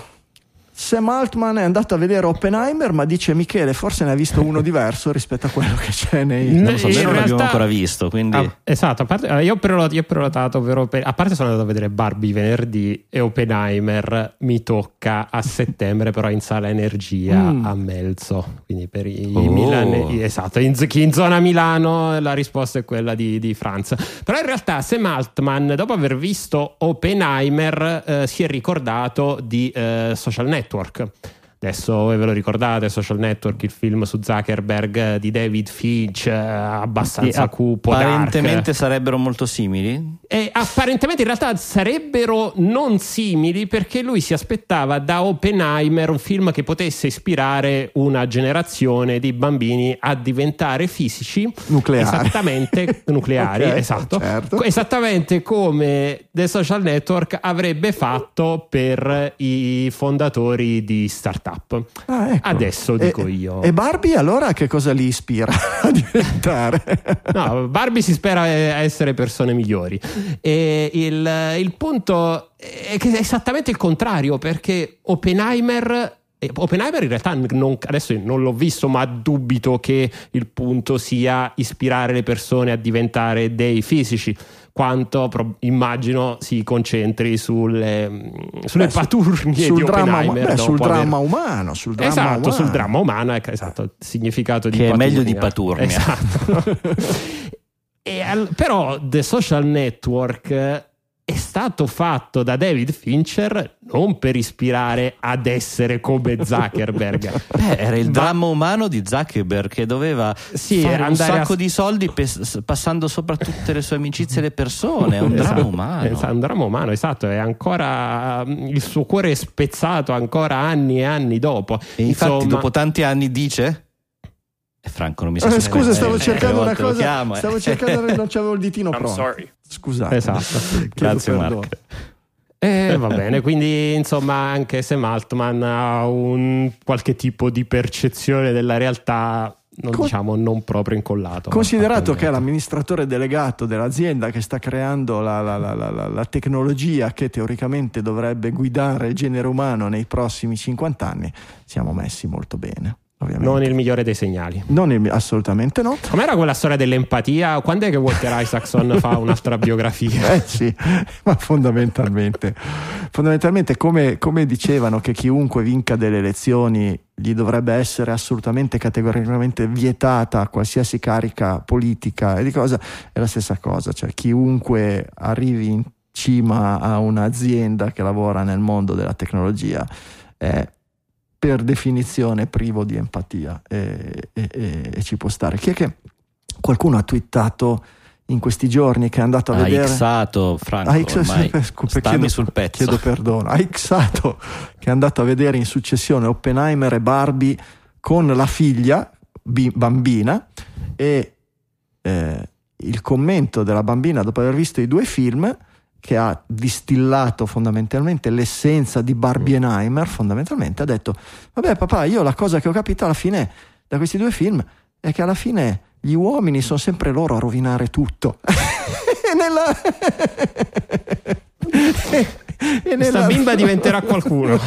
Sam Altman è andato a vedere Oppenheimer, ma dice Michele, forse ne ha visto uno diverso rispetto a quello che c'è nei. Non so, non l'abbiamo ancora visto. Quindi... Ah, esatto, a parte, eh, io, ho prenotato Open... a parte sono andato a vedere Barbie venerdì e Oppenheimer mi tocca a settembre, però in sala energia mm. a Melzo. Quindi per i oh. Milan, esatto, in, chi in zona Milano la risposta è quella di, di Franz. Però in realtà Sam Altman, dopo aver visto Oppenheimer, eh, si è ricordato di eh, Social Network Network. Adesso ve lo ricordate, Social Network, il film su Zuckerberg di David Finch, eh, abbastanza sì, cupo. Apparentemente dark. sarebbero molto simili? E apparentemente in realtà sarebbero non simili perché lui si aspettava da Oppenheimer un film che potesse ispirare una generazione di bambini a diventare fisici. Nucleari. Esattamente, nucleari, okay, esatto. Certo. Esattamente come The Social Network avrebbe fatto per i fondatori di startup startup. Ah, ecco. Adesso dico e, io. E Barbie allora che cosa li ispira a diventare? no, Barbie si spera a essere persone migliori. E il, il punto è che è esattamente il contrario, perché Oppenheimer Oppenheimer in realtà non, adesso non l'ho visto, ma dubito che il punto sia ispirare le persone a diventare dei fisici quanto pro- immagino si concentri sulle, sulle beh, paturnie sul di dramma, Oppenheimer. Beh, sul dramma aver... umano, sul dramma esatto, umano. sul dramma umano, ecco, esatto, il significato che di è paturnia. meglio di paturnia. Esatto. al, però The Social Network è stato fatto da David Fincher non per ispirare ad essere come Zuckerberg. Beh, era il Ma... dramma umano di Zuckerberg che doveva sì, fare un sacco a... di soldi pes- passando sopra tutte le sue amicizie e le persone. È un esatto, dramma umano. È un dramma umano, esatto. È ancora il suo cuore è spezzato ancora anni e anni dopo. E infatti, Insomma... dopo tanti anni dice. Franco non mi sa eh, Scusa, stavo eh, cercando una cosa. Chiamo, eh. Stavo cercando, non c'avevo il ditino I'm pronto. Sorry. Scusate. Esatto. Grazie Marco. E eh, va bene, quindi insomma anche se Maltman ha un qualche tipo di percezione della realtà non, Con... diciamo, non proprio incollato. Considerato che è l'amministratore delegato dell'azienda che sta creando la, la, la, la, tecnologia che teoricamente dovrebbe guidare il genere umano nei prossimi 50 anni, siamo messi molto bene. Ovviamente. Non il migliore dei segnali. Il, assolutamente no. Com'era quella storia dell'empatia? Quando è che Walter Isaacson fa un'altra biografia? Eh sì, ma fondamentalmente, fondamentalmente come, come, dicevano che chiunque vinca delle elezioni gli dovrebbe essere assolutamente categoricamente vietata qualsiasi carica politica e di cosa, è la stessa cosa. Cioè chiunque arrivi in cima a un'azienda che lavora nel mondo della tecnologia è per definizione privo di empatia e, e, e, e, ci può stare. Chi è che qualcuno ha twittato in questi giorni che è andato a ha vedere... Ha ixato Franco, ha ixato, ormai scusa, chiedo, sul pezzo. Chiedo perdono. Ha ixato che è andato a vedere in successione Oppenheimer e Barbie con la figlia bi- bambina e eh, il commento della bambina dopo aver visto i due film che ha distillato fondamentalmente l'essenza di Barbieheimer, fondamentalmente ha detto, vabbè papà, io la cosa che ho capito alla fine da questi due film è che alla fine gli uomini sono sempre loro a rovinare tutto. e nella... e nella... Questa bimba diventerà qualcuno.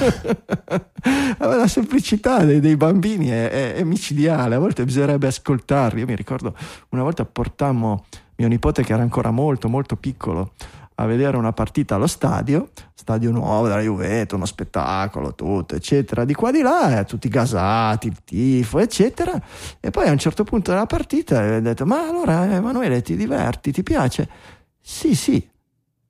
la semplicità dei, dei bambini è, è, è, micidiale, a volte bisognerebbe ascoltarli. Io mi ricordo una volta portammo mio nipote che era ancora molto molto piccolo a vedere una partita allo stadio, stadio nuovo della Juventus, uno spettacolo, tutto, eccetera, di qua di là, eh, tutti gasati, il tifo, eccetera. E poi a un certo punto della partita ha detto, ma allora Emanuele ti diverti, ti piace? Sì, sì,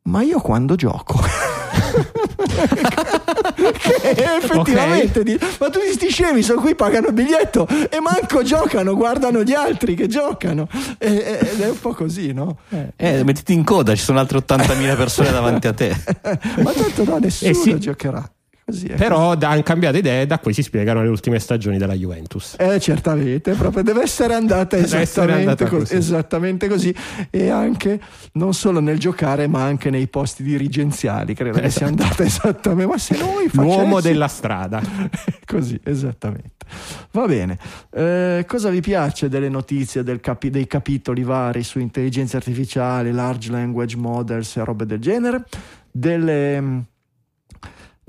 ma io quando gioco... che effettivamente okay. ma tutti questi scemi sono qui pagano il biglietto e manco giocano guardano gli altri che giocano e, ed è un po' così no? eh, eh, mettiti in coda ci sono altre 80.000 persone davanti a te ma tanto no nessuno eh sì. giocherà Così Però così. hanno cambiato idea e da qui si spiegano le ultime stagioni della Juventus. Eh, certamente, proprio deve essere andata esattamente, essere andata così. esattamente, così. E anche non solo nel giocare, ma anche nei posti dirigenziali. Credo esatto. che sia esatto. andata esattamente. Ma se noi facessi... L'uomo della strada. così, esattamente. Va bene. Eh, cosa vi piace delle notizie del capi- dei capitoli vari su intelligenza artificiale, large language models e robe del genere? Delle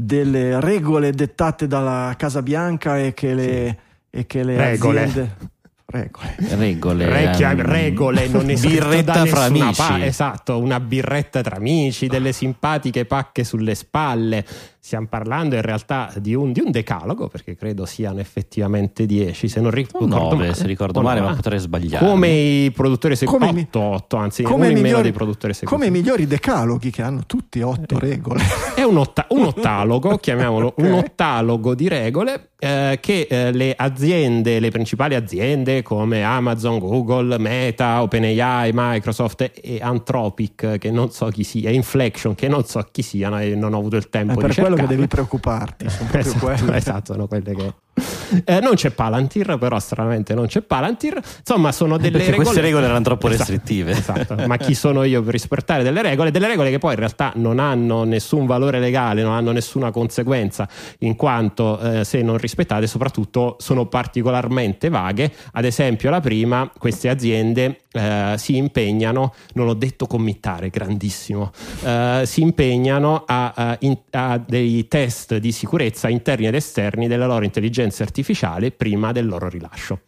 delle regole dettate dalla Casa Bianca e che le, sì. e che le regole. aziende regole regole, Recchia, um, regole non è birretta fra amici pa- esatto una birretta tra amici delle simpatiche pacche sulle spalle stiamo parlando in realtà di un, di un, decalogo, perché credo siano effettivamente 10, se non ricordo 9, male. se ricordo male, ma potrei sbagliare. Come i produttori esecutori, 8, 8, anzi, come uno migliori, dei produttori esecutori. Come i migliori decaloghi che hanno tutti 8 eh, regole. È un, otta- un ottalogo, chiamiamolo okay. un ottalogo di regole eh, che eh, le aziende, le principali aziende come Amazon, Google, Meta, OpenAI, Microsoft e Anthropic, che non so chi sia, Inflection, che non so chi siano e non ho avuto il tempo eh, di cercare quello che devi preoccuparti. esatto, esatto, sono quelle che... Eh, non c'è Palantir, però stranamente non c'è Palantir. Insomma, sono delle Perché regole. queste regole erano troppo esatto, restrittive. Esatto, ma chi sono io per rispettare delle regole? Delle regole che poi in realtà non hanno nessun valore legale, non hanno nessuna conseguenza, in quanto eh, se non rispettate, soprattutto sono particolarmente vaghe. Ad esempio, la prima, queste aziende eh, si impegnano, non ho detto committare, grandissimo, eh, si impegnano a, a, in, a dei test di sicurezza interni ed esterni della loro intelligenza artificiale prima del loro rilascio.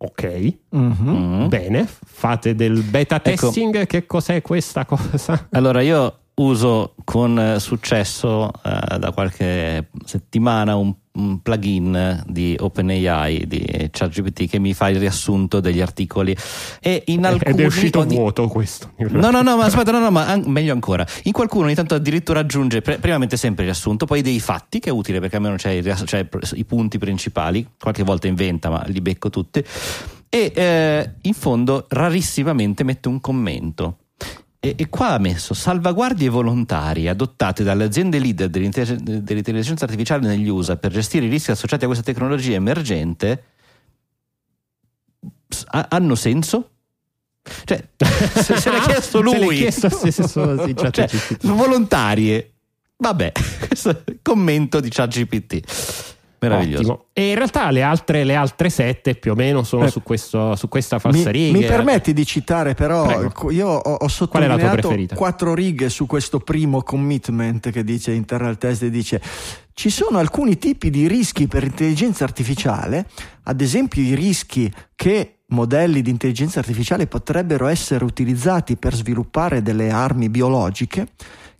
Ok, mm-hmm. bene, fate del beta ecco. testing, ecco. che cos'è questa cosa? Allora io uso con successo uh, da qualche settimana un un plugin di OpenAI di ChatGPT che mi fa il riassunto degli articoli. E in alcuni ed è uscito ogni... vuoto questo. No no no ma aspetta no no ma an- meglio ancora. In qualcuno ogni tanto addirittura aggiunge pre- primamente sempre il riassunto poi dei fatti che è utile perché almeno c'è, riass- c'è i punti principali. Qualche volta inventa ma li becco tutti. E eh, in fondo rarissimamente mette un commento e, e, qua ha messo salvaguardie volontarie adottate dalle aziende leader dell'intelligenza artificiale negli USA per gestire i rischi associati a questa tecnologia emergente hanno senso? Cioè, se, se l'ha chiesto lui, se l'ha chiesto stesso, sì, cioè, volontarie. Vabbè, questo commento di ChatGPT. Meraviglioso. Ottimo. E in realtà le altre, le altre sette più o meno sono eh, su, questo, su, questa falsariga. Mi, mi permetti di citare però, Prego. io ho, ho sottolineato quattro righe su questo primo commitment che dice internal test e dice ci sono alcuni tipi di rischi per intelligenza artificiale, ad esempio i rischi che modelli di intelligenza artificiale potrebbero essere utilizzati per sviluppare delle armi biologiche,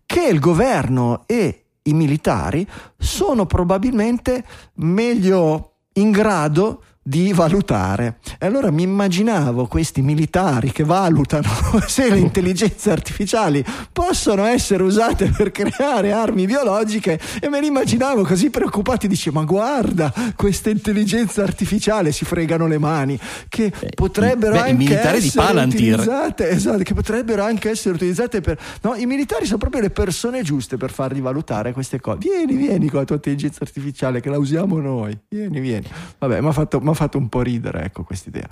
che il governo e i militari sono probabilmente meglio in grado di valutare. E allora mi immaginavo questi militari che valutano se le intelligenze artificiali possono essere usate per creare armi biologiche e me li immaginavo così preoccupati, dice ma guarda questa intelligenza artificiale si fregano le mani che potrebbero Beh, anche essere utilizzate esatto, che potrebbero anche essere utilizzate per no, i militari sono proprio le persone giuste per farli valutare queste cose. Vieni, vieni con la tua intelligenza artificiale che la usiamo noi. Vieni, vieni. Vabbè, mi ha fatto, fatto un po' ridere, ecco, questa idea.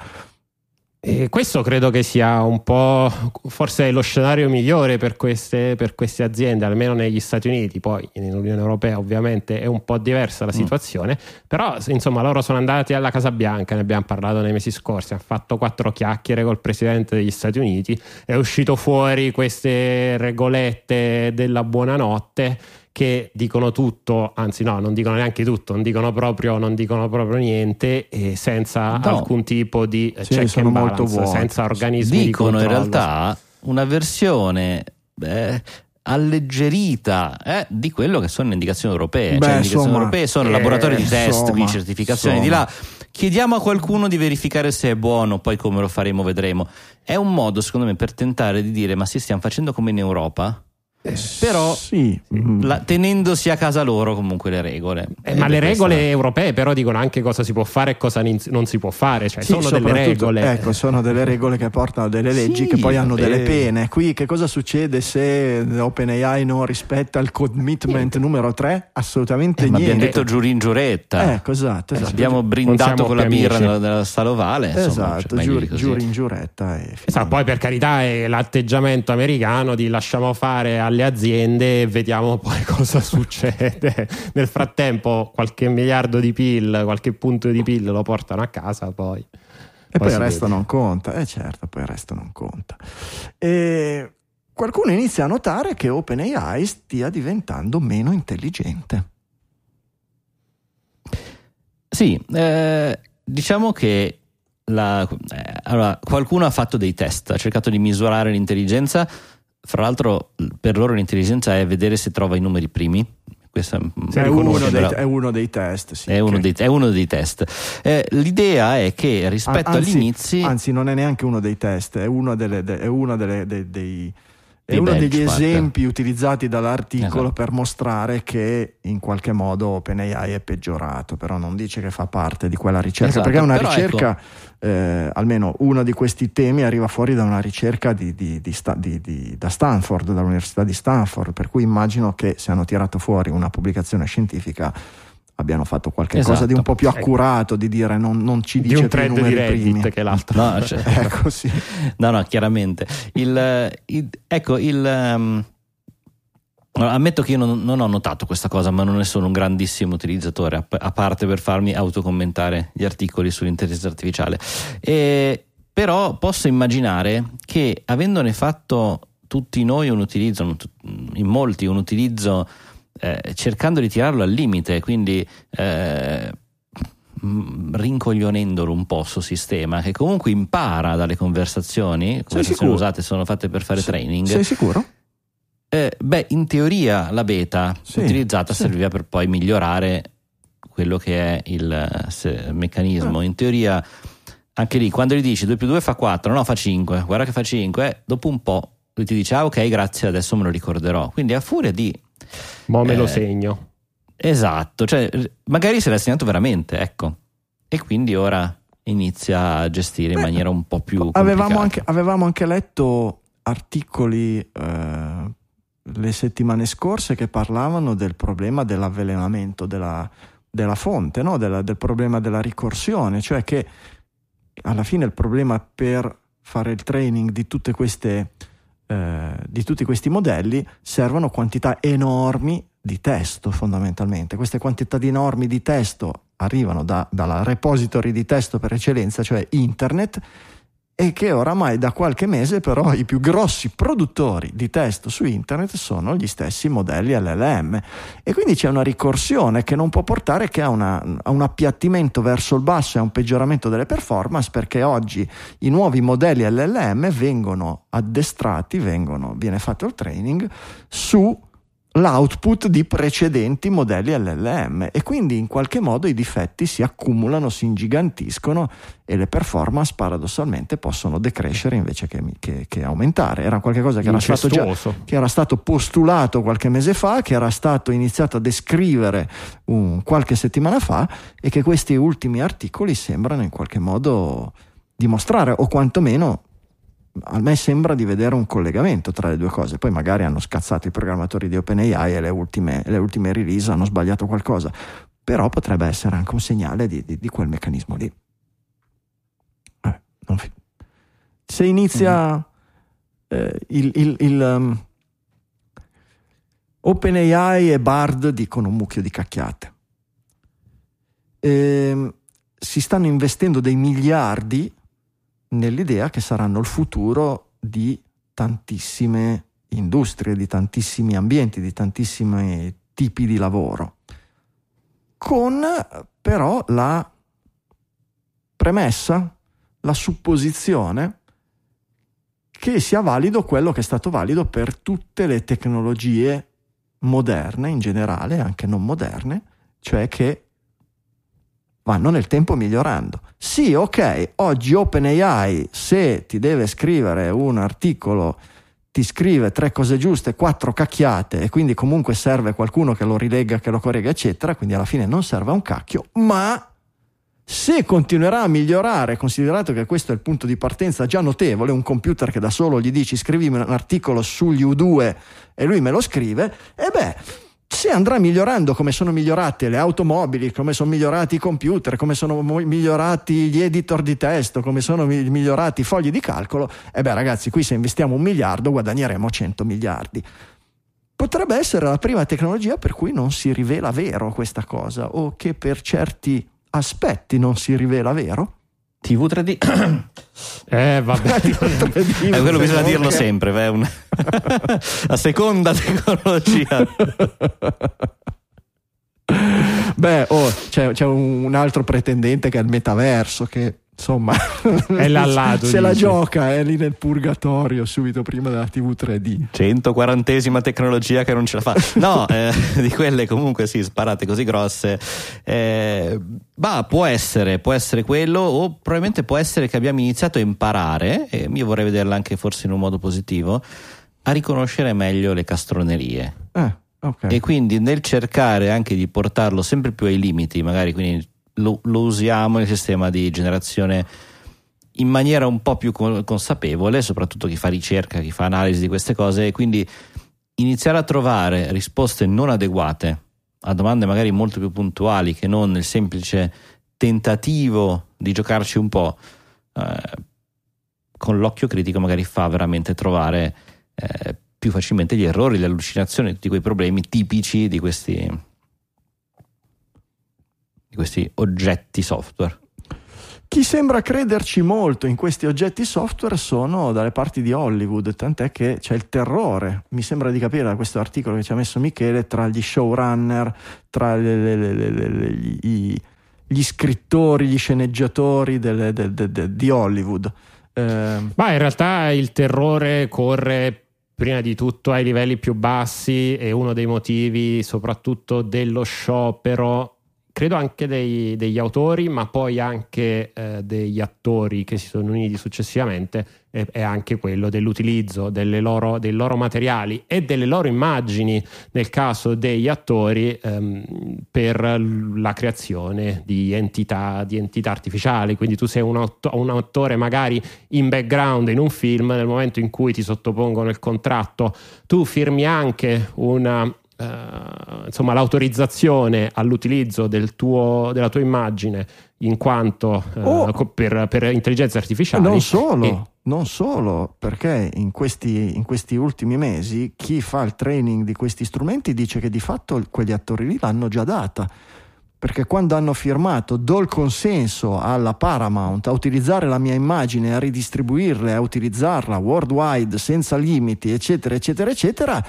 E questo credo che sia un po' forse lo scenario migliore per queste, per queste, aziende, almeno negli Stati Uniti, poi nell'Unione Europea ovviamente è un po' diversa la mm. situazione, mm. però insomma loro sono andati alla Casa Bianca, ne abbiamo parlato nei mesi scorsi, hanno fatto quattro chiacchiere col Presidente degli Stati Uniti, è uscito fuori queste regolette della buonanotte che dicono tutto, anzi no, non dicono neanche tutto, non dicono proprio, non dicono proprio niente e senza no. alcun tipo di sì, check and balance, senza organismi dicono in realtà una versione eh, alleggerita eh, di quello che sono le indicazioni europee. Beh, cioè, le indicazioni insomma, europee sono eh, laboratori di test, insomma, qui certificazioni insomma. di là. Chiediamo a qualcuno di verificare se è buono, poi come lo faremo vedremo. È un modo, secondo me, per tentare di dire: ma sì, stiamo facendo come in Europa? Eh, però sì. la, tenendosi a casa loro comunque le regole. Eh, ma le regole questa... europee però dicono anche cosa si può fare e cosa non si può fare, cioè sì, sono delle regole. Ecco, sono delle regole che portano delle leggi sì, che poi hanno delle pene. Qui che cosa succede se OpenAI non rispetta il commitment numero 3? Assolutamente eh, niente. Ma abbiamo detto giurin giuretta. Ecco, esatto, esatto. Abbiamo brindato con la birra nella, nella stalovale. Esatto, giuri, giurin giuretta. Esatto, poi per carità è l'atteggiamento americano di lasciamo fare alle alle aziende e vediamo poi cosa succede. Nel frattempo qualche miliardo di PIL, qualche punto di PIL lo portano a casa poi. E poi, poi il resto vede. non conta, eh certo, poi il resto non conta. E qualcuno inizia a notare che OpenAI stia diventando meno intelligente. Sì, eh, diciamo che la, eh, allora, qualcuno ha fatto dei test, ha cercato di misurare l'intelligenza fra l'altro, per loro l'intelligenza è vedere se trova i numeri primi. Questa, è, uno dei, è, uno dei, test. Sì, è, uno dei, è, uno dei, test. Eh, l'idea è che rispetto anzi, all'inizio. Anzi, non è neanche uno dei test, è uno, delle, de, è uno delle, de, dei è uno degli esempi utilizzati dall'articolo esatto. per mostrare che in qualche modo OpenAI è peggiorato, però non dice che fa parte di quella ricerca, esatto, perché è una ricerca, ecco. eh, almeno uno di questi temi arriva fuori da una ricerca di, di, di, da Stanford, dall'Università di Stanford, per cui immagino che se hanno tirato fuori una pubblicazione scientifica abbiano fatto qualche esatto. cosa di un po' più accurato di dire non, non ci dice di un trend di Reddit primi. che l'altro no, cioè, ecco, sì. no no chiaramente il, il, ecco il um, ammetto che io non, non, ho notato questa cosa ma non ne sono un grandissimo utilizzatore a, a parte per farmi autocommentare gli articoli sull'intelligenza artificiale e, però posso immaginare che avendone fatto tutti noi un utilizzo in molti un utilizzo eh, cercando di tirarlo al limite, quindi eh, rincoglionendolo un po' sul sistema che comunque impara dalle conversazioni, conversazioni usate sono fatte per fare sei, training. Sei sicuro? Eh, beh, in teoria la beta sì, utilizzata sì. serviva per poi migliorare quello che è il se, meccanismo. Ah. In teoria, anche lì, quando gli dici 2 più 2 fa 4, no, fa 5, guarda che fa 5, dopo un po' lui ti dice, ah ok, grazie, adesso me lo ricorderò. Quindi a furia di Mo me eh, lo segno. Esatto, cioè magari se l'ha segnato veramente, ecco. E quindi ora inizia a gestire in Beh, maniera un po' più avevamo anche, avevamo anche, letto articoli eh, le settimane scorse che parlavano del problema dell'avvelenamento della, della fonte, no? della, del problema della ricorsione, cioè che alla fine il problema per fare il training di tutte queste eh, di tutti questi modelli servono quantità enormi di testo fondamentalmente. Queste quantità di enormi di testo arrivano da, dalla repository di testo per eccellenza, cioè internet, e che oramai da qualche mese però i più grossi produttori di testo su internet sono gli stessi modelli LLM e quindi c'è una ricorsione che non può portare che a, una, a un appiattimento verso il basso e a un peggioramento delle performance perché oggi i nuovi modelli LLM vengono addestrati, vengono, viene fatto il training su l'output di precedenti modelli LLM e quindi in qualche modo i difetti si accumulano, si ingigantiscono e le performance paradossalmente possono decrescere invece che, che, che aumentare. Era qualcosa che era, stato già, che era stato postulato qualche mese fa, che era stato iniziato a descrivere un, qualche settimana fa e che questi ultimi articoli sembrano in qualche modo dimostrare o quantomeno a me sembra di vedere un collegamento tra le due cose. Poi magari hanno scazzato i programmatori di OpenAI e le ultime, le ultime release hanno sbagliato qualcosa, però potrebbe essere anche un segnale di, di, di quel meccanismo lì. Se inizia eh, il, il, il um, OpenAI e Bard dicono un mucchio di cacchiate. E, si stanno investendo dei miliardi nell'idea che saranno il futuro di tantissime industrie, di tantissimi ambienti, di tantissimi tipi di lavoro, con però la premessa, la supposizione che sia valido quello che è stato valido per tutte le tecnologie moderne in generale, anche non moderne, cioè che vanno nel tempo migliorando. Sì, ok, oggi OpenAI, se ti deve scrivere un articolo, ti scrive tre cose giuste, quattro cacchiate e quindi comunque serve qualcuno che lo rilegga, che lo corregga, eccetera, quindi alla fine non serve un cacchio, ma se continuerà a migliorare, considerato che questo è il punto di partenza già notevole, un computer che da solo gli dici scrivimi un articolo sugli U2 e lui me lo scrive, e beh, se andrà migliorando come sono migliorate le automobili, come sono migliorati i computer, come sono migliorati gli editor di testo, come sono migliorati i fogli di calcolo, e beh ragazzi, qui se investiamo un miliardo guadagneremo 100 miliardi. Potrebbe essere la prima tecnologia per cui non si rivela vero questa cosa, o che per certi aspetti non si rivela vero? TV 3D. eh, vabbè. Eh, quello bisogna dirlo sempre, è una... la seconda tecnologia. Beh, oh, c'è, c'è, un altro pretendente che è il metaverso, che insomma è là lato, se dice. la gioca è lì nel purgatorio subito prima della tv 3D 140esima tecnologia che non ce la fa no eh, di quelle comunque sì sparate così grosse eh, ma può essere può essere quello o probabilmente può essere che abbiamo iniziato a imparare e io vorrei vederla anche forse in un modo positivo a riconoscere meglio le castronerie eh, okay. e quindi nel cercare anche di portarlo sempre più ai limiti magari quindi lo, lo usiamo nel sistema di generazione in maniera un po' più consapevole, soprattutto chi fa ricerca, chi fa analisi di queste cose, e quindi iniziare a trovare risposte non adeguate a domande magari molto più puntuali che non nel semplice tentativo di giocarci un po', eh, con l'occhio critico magari fa veramente trovare eh, più facilmente gli errori, le allucinazioni, tutti quei problemi tipici di questi, di questi oggetti software. Chi sembra crederci molto in questi oggetti software sono dalle parti di Hollywood, tant'è che c'è il terrore, mi sembra di capire da questo articolo che ci ha messo Michele, tra gli showrunner, tra le, le, le, gli, gli, scrittori, gli sceneggiatori delle, de, de, de, di Hollywood. Eh, Ma in realtà il terrore corre prima di tutto ai livelli più bassi e uno dei motivi soprattutto dello sciopero credo anche dei, degli autori, ma poi anche eh, degli attori che si sono uniti successivamente, è, è anche quello dell'utilizzo loro, dei loro materiali e delle loro immagini, nel caso degli attori, ehm, per la creazione di entità, di entità, artificiali. Quindi tu sei un, aut- un attore magari in background in un film, nel momento in cui ti sottopongono il contratto, tu firmi anche una Uh, insomma, l'autorizzazione all'utilizzo del tuo, della tua immagine in quanto uh, oh, per, per, intelligenza artificiale. Non solo, e... non solo, perché in questi, in questi, ultimi mesi chi fa il training di questi strumenti dice che di fatto quegli attori lì l'hanno già data. Perché quando hanno firmato do il consenso alla Paramount a utilizzare la mia immagine, a ridistribuirla, a utilizzarla worldwide senza limiti, eccetera, eccetera, eccetera,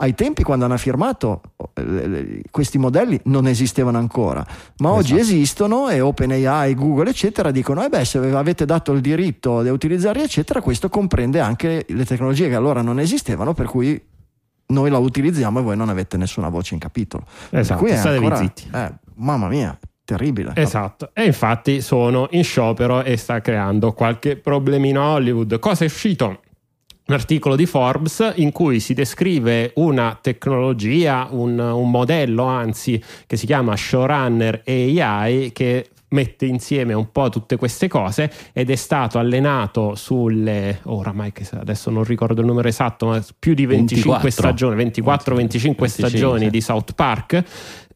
ai tempi quando hanno firmato eh, questi modelli non esistevano ancora, ma esatto. oggi esistono e OpenAI, Google eccetera dicono eh beh se avete dato il diritto di utilizzarli eccetera questo comprende anche le tecnologie che allora non esistevano per cui noi la utilizziamo e voi non avete nessuna voce in capitolo. Esatto, statevi ancora, zitti. Eh, mamma mia, terribile. Esatto, e infatti sono in sciopero e sta creando qualche problemino a Hollywood. Cosa è uscito? Un articolo di Forbes in cui si descrive una tecnologia, un, un modello anzi, che si chiama Showrunner AI che mette insieme un po' tutte queste cose ed è stato allenato sulle oh, oramai che adesso non ricordo il numero esatto ma più di 25 24. stagioni 24-25 25, stagioni sì. di South Park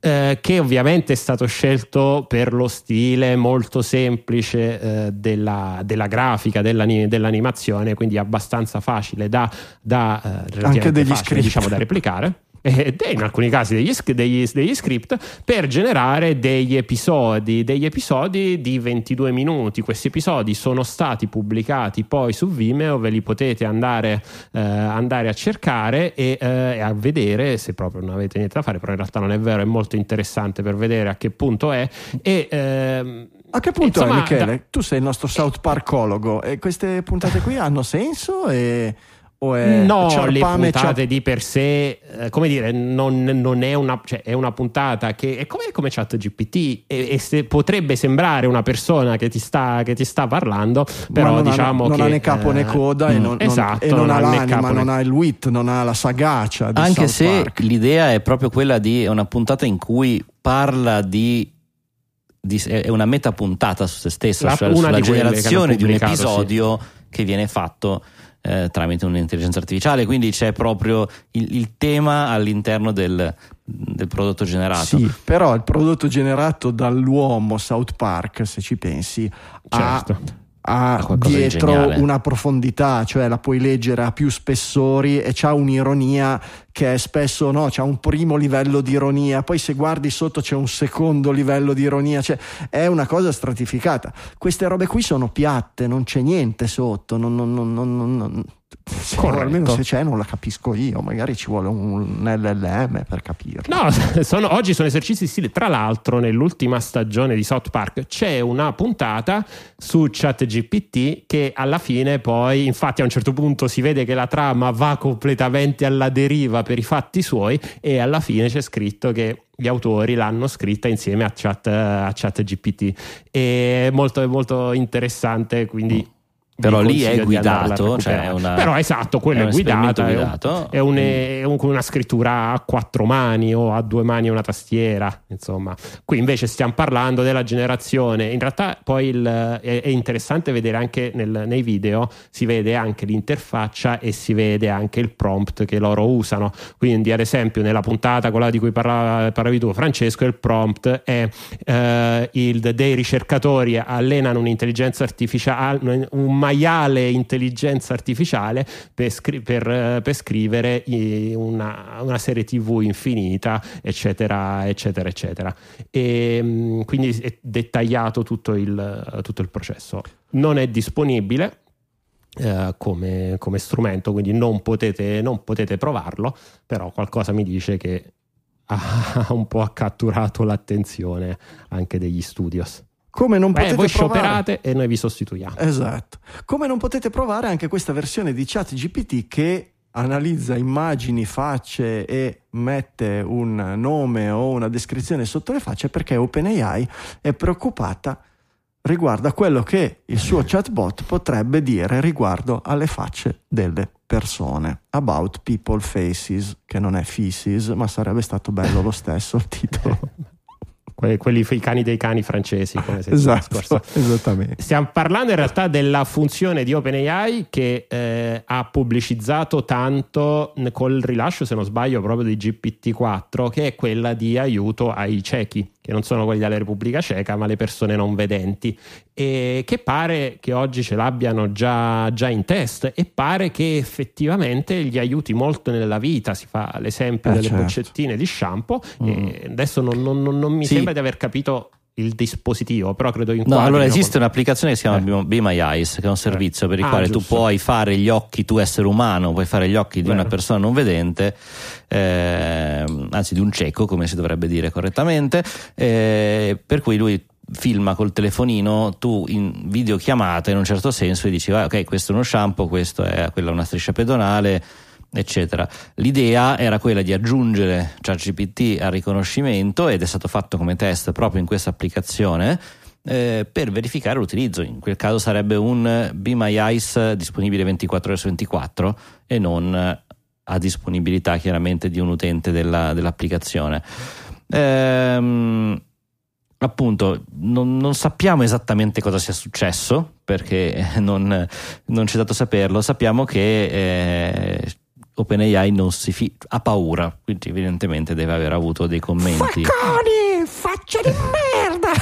eh, che ovviamente è stato scelto per lo stile molto semplice eh, della, della grafica, dell'ani- dell'animazione, quindi abbastanza facile da, da, eh, relativamente degli facile, script. diciamo, da replicare. Ed è in alcuni casi degli, degli- degli script per generare degli episodi, degli episodi di 22 minuti. Questi episodi sono stati pubblicati poi su Vimeo, ve li potete andare, eh, andare a cercare e, eh, a vedere se proprio non avete niente da fare, però in realtà non è vero, è molto interessante per vedere a che punto è. E, ehm, A che punto insomma, è Michele? da- Tu sei il nostro South Parkologo e queste puntate qui hanno senso e, o è no, le ciarpame, puntate ciar- di per sé, eh, come dire, non, non è una, cioè, è una puntata che è come, come chat GPT e, e se potrebbe sembrare una persona che ti sta, che ti sta parlando, però non diciamo ha, non che ha né capo né eh, coda e mm, non, non- esatto, e non non ha ha l'anima, capo né- non ha il wit, non ha la sagacia di Anche South se Park. l'idea è proprio quella di è una puntata in cui parla di, di- è una meta puntata su se stessa, La- cioè una sulla generazione di un episodio che viene fatto eh, tramite un'intelligenza artificiale, quindi c'è proprio il, il tema all'interno del, del prodotto generato. Sì, però il prodotto generato dall'uomo South Park, se ci pensi, Certo. ha Ha di dietro geniale. una profondità, cioè la puoi leggere a più spessori e c'ha un'ironia che è spesso no, c'ha un primo livello di ironia, poi se guardi sotto c'è un secondo livello di ironia, cioè è una cosa stratificata. Queste robe qui sono piatte, non c'è niente sotto, non, non- non- non- Corretto. almeno se c'è non la capisco io, magari ci vuole un LLM per capirla. No, sono- oggi sono esercizi di stile. Tra l'altro, nell'ultima stagione di South Park c'è una puntata su ChatGPT che alla fine, poi, infatti, a un certo punto si vede che la trama va completamente alla deriva per i fatti suoi, e alla fine c'è scritto che. Gli autori l'hanno scritta insieme a, chat, a ChatGPT. È molto, è molto interessante. Quindi. Però lì è guidato, cioè è una- però esatto, quello è è, esperimento guidata, è un- guidato. è, un- è un- una scrittura a quattro mani o a due mani e una tastiera, insomma. Qui invece stiamo parlando della generazione. In realtà poi il- è, è interessante vedere anche nel- nei video, si vede anche l'interfaccia e si vede anche il prompt che loro usano. Quindi ad esempio nella puntata quella di cui parlava- parlavi tu Francesco, il prompt è eh, il, dei ricercatori allenano un'intelligenza artificiale, un maiale intelligenza artificiale per, scri- per, eh, per scrivere una, una serie tv infinita, eccetera, eccetera, eccetera. E mm, quindi è dettagliato tutto il, tutto il processo. Non è disponibile. eh, come, come strumento, quindi non potete, non potete provarlo, però qualcosa mi dice che ha un po' catturato l'attenzione anche degli studios. Come non Beh, potete voi provare- scioperate e noi vi sostituiamo. Esatto. Come non potete provare anche questa versione di ChatGPT che analizza immagini, facce e mette un nome o una descrizione sotto le facce perché OpenAI è preoccupata riguardo a quello che il suo chatbot potrebbe dire riguardo alle facce delle persone. About people faces, che non è feces, ma sarebbe stato bello lo stesso il titolo. Que- quelli i cani dei cani francesi, come esatto, esattamente. Stiamo parlando in realtà della funzione di OpenAI che eh, ha pubblicizzato tanto col rilascio, se non sbaglio, proprio di GPT-4, che è quella di aiuto ai ciechi, che non sono quelli della Repubblica Ceca, ma le persone non vedenti, e che pare che oggi ce l'abbiano già, già in test e pare che effettivamente gli aiuti molto nella vita. Si fa l'esempio Eh, delle certo. boccettine di shampoo, e adesso non, non- non- non mi Sì. sembra di aver capito il dispositivo, però credo in No, allora esiste un'applicazione che si chiama Eh. Be My Eyes, che è un servizio per il Ah, quale tu giusto. puoi fare gli occhi, tu essere umano, puoi fare gli occhi di una persona non vedente, ehm, anzi di un cieco, come si dovrebbe dire correttamente, eh, per cui lui filma col telefonino tu in videochiamata in un certo senso e dici "Ah, ok questo è uno shampoo questo è quella è una striscia pedonale eccetera. L'idea era quella di aggiungere ChatGPT al riconoscimento ed è stato fatto come test proprio in questa applicazione eh, per verificare l'utilizzo. In quel caso sarebbe un Be My Eyes disponibile 24 ore su 24 e non eh, a disponibilità chiaramente di un utente della- dell'applicazione. Ehm, appunto non, non, sappiamo esattamente cosa sia successo perché non, non ci è dato saperlo, sappiamo che eh, OpenAI non si fi- ha paura, quindi evidentemente deve aver avuto dei commenti. Facconi, faccia di merda!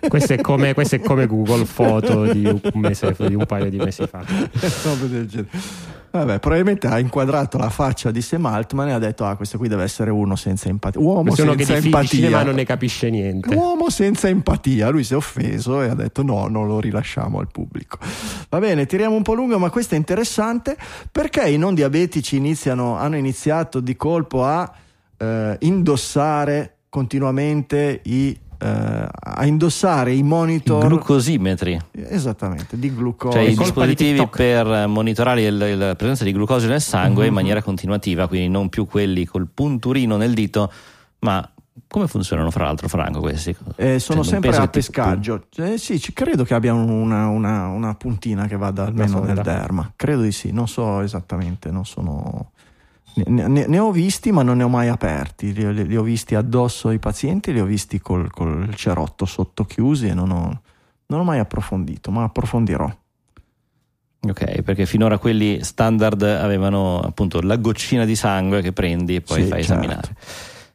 questo, è come, questo è come Google Foto di un, mese, di un paio di mesi fa. Vabbè, probabilmente ha inquadrato la faccia di Sam Altman e ha detto: Ah, questo qui deve essere uno senza empatia. Uomo senza che empatia. ma non ne capisce niente. Uomo senza empatia. Lui si è offeso e ha detto: No, non lo rilasciamo al pubblico. Va bene, tiriamo un po' lungo, ma questo è interessante perché i non diabetici iniziano, hanno iniziato di colpo a eh, indossare continuamente i Uh, a indossare i monitor I glucosimetri esattamente di glucosio. Cioè i dispositivi per monitorare il, il, la presenza di glucosio nel sangue mm-hmm. in maniera continuativa quindi non più quelli col punturino nel dito ma come funzionano fra l'altro Franco questi? Eh, sono cioè, sempre a pescaggio. tu... eh, sì credo che abbiano una, una, una puntina che vada almeno nel derma. Credo di sì non so esattamente non sono ne, ne, ne, ho visti, ma non ne ho mai aperti. Li, li ho visti addosso ai pazienti, li ho visti col, col cerotto sotto chiusi e non ho, non ho mai approfondito, ma approfondirò. Ok, perché finora quelli standard avevano appunto la goccina di sangue che prendi e poi sì, fai certo. esaminare.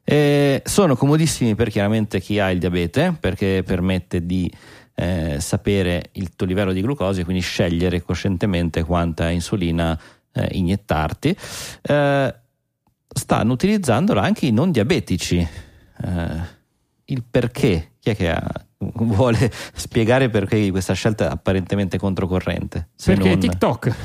E sono comodissimi per chiaramente chi ha il diabete, perché permette di eh, sapere il tuo livello di glucosio e quindi scegliere coscientemente quanta insulina eh, iniettarti, eh, stanno utilizzandola anche i non diabetici. Eh, il perché? Chi è che ha, vuole spiegare perché questa scelta è apparentemente controcorrente? Perché non... TikTok.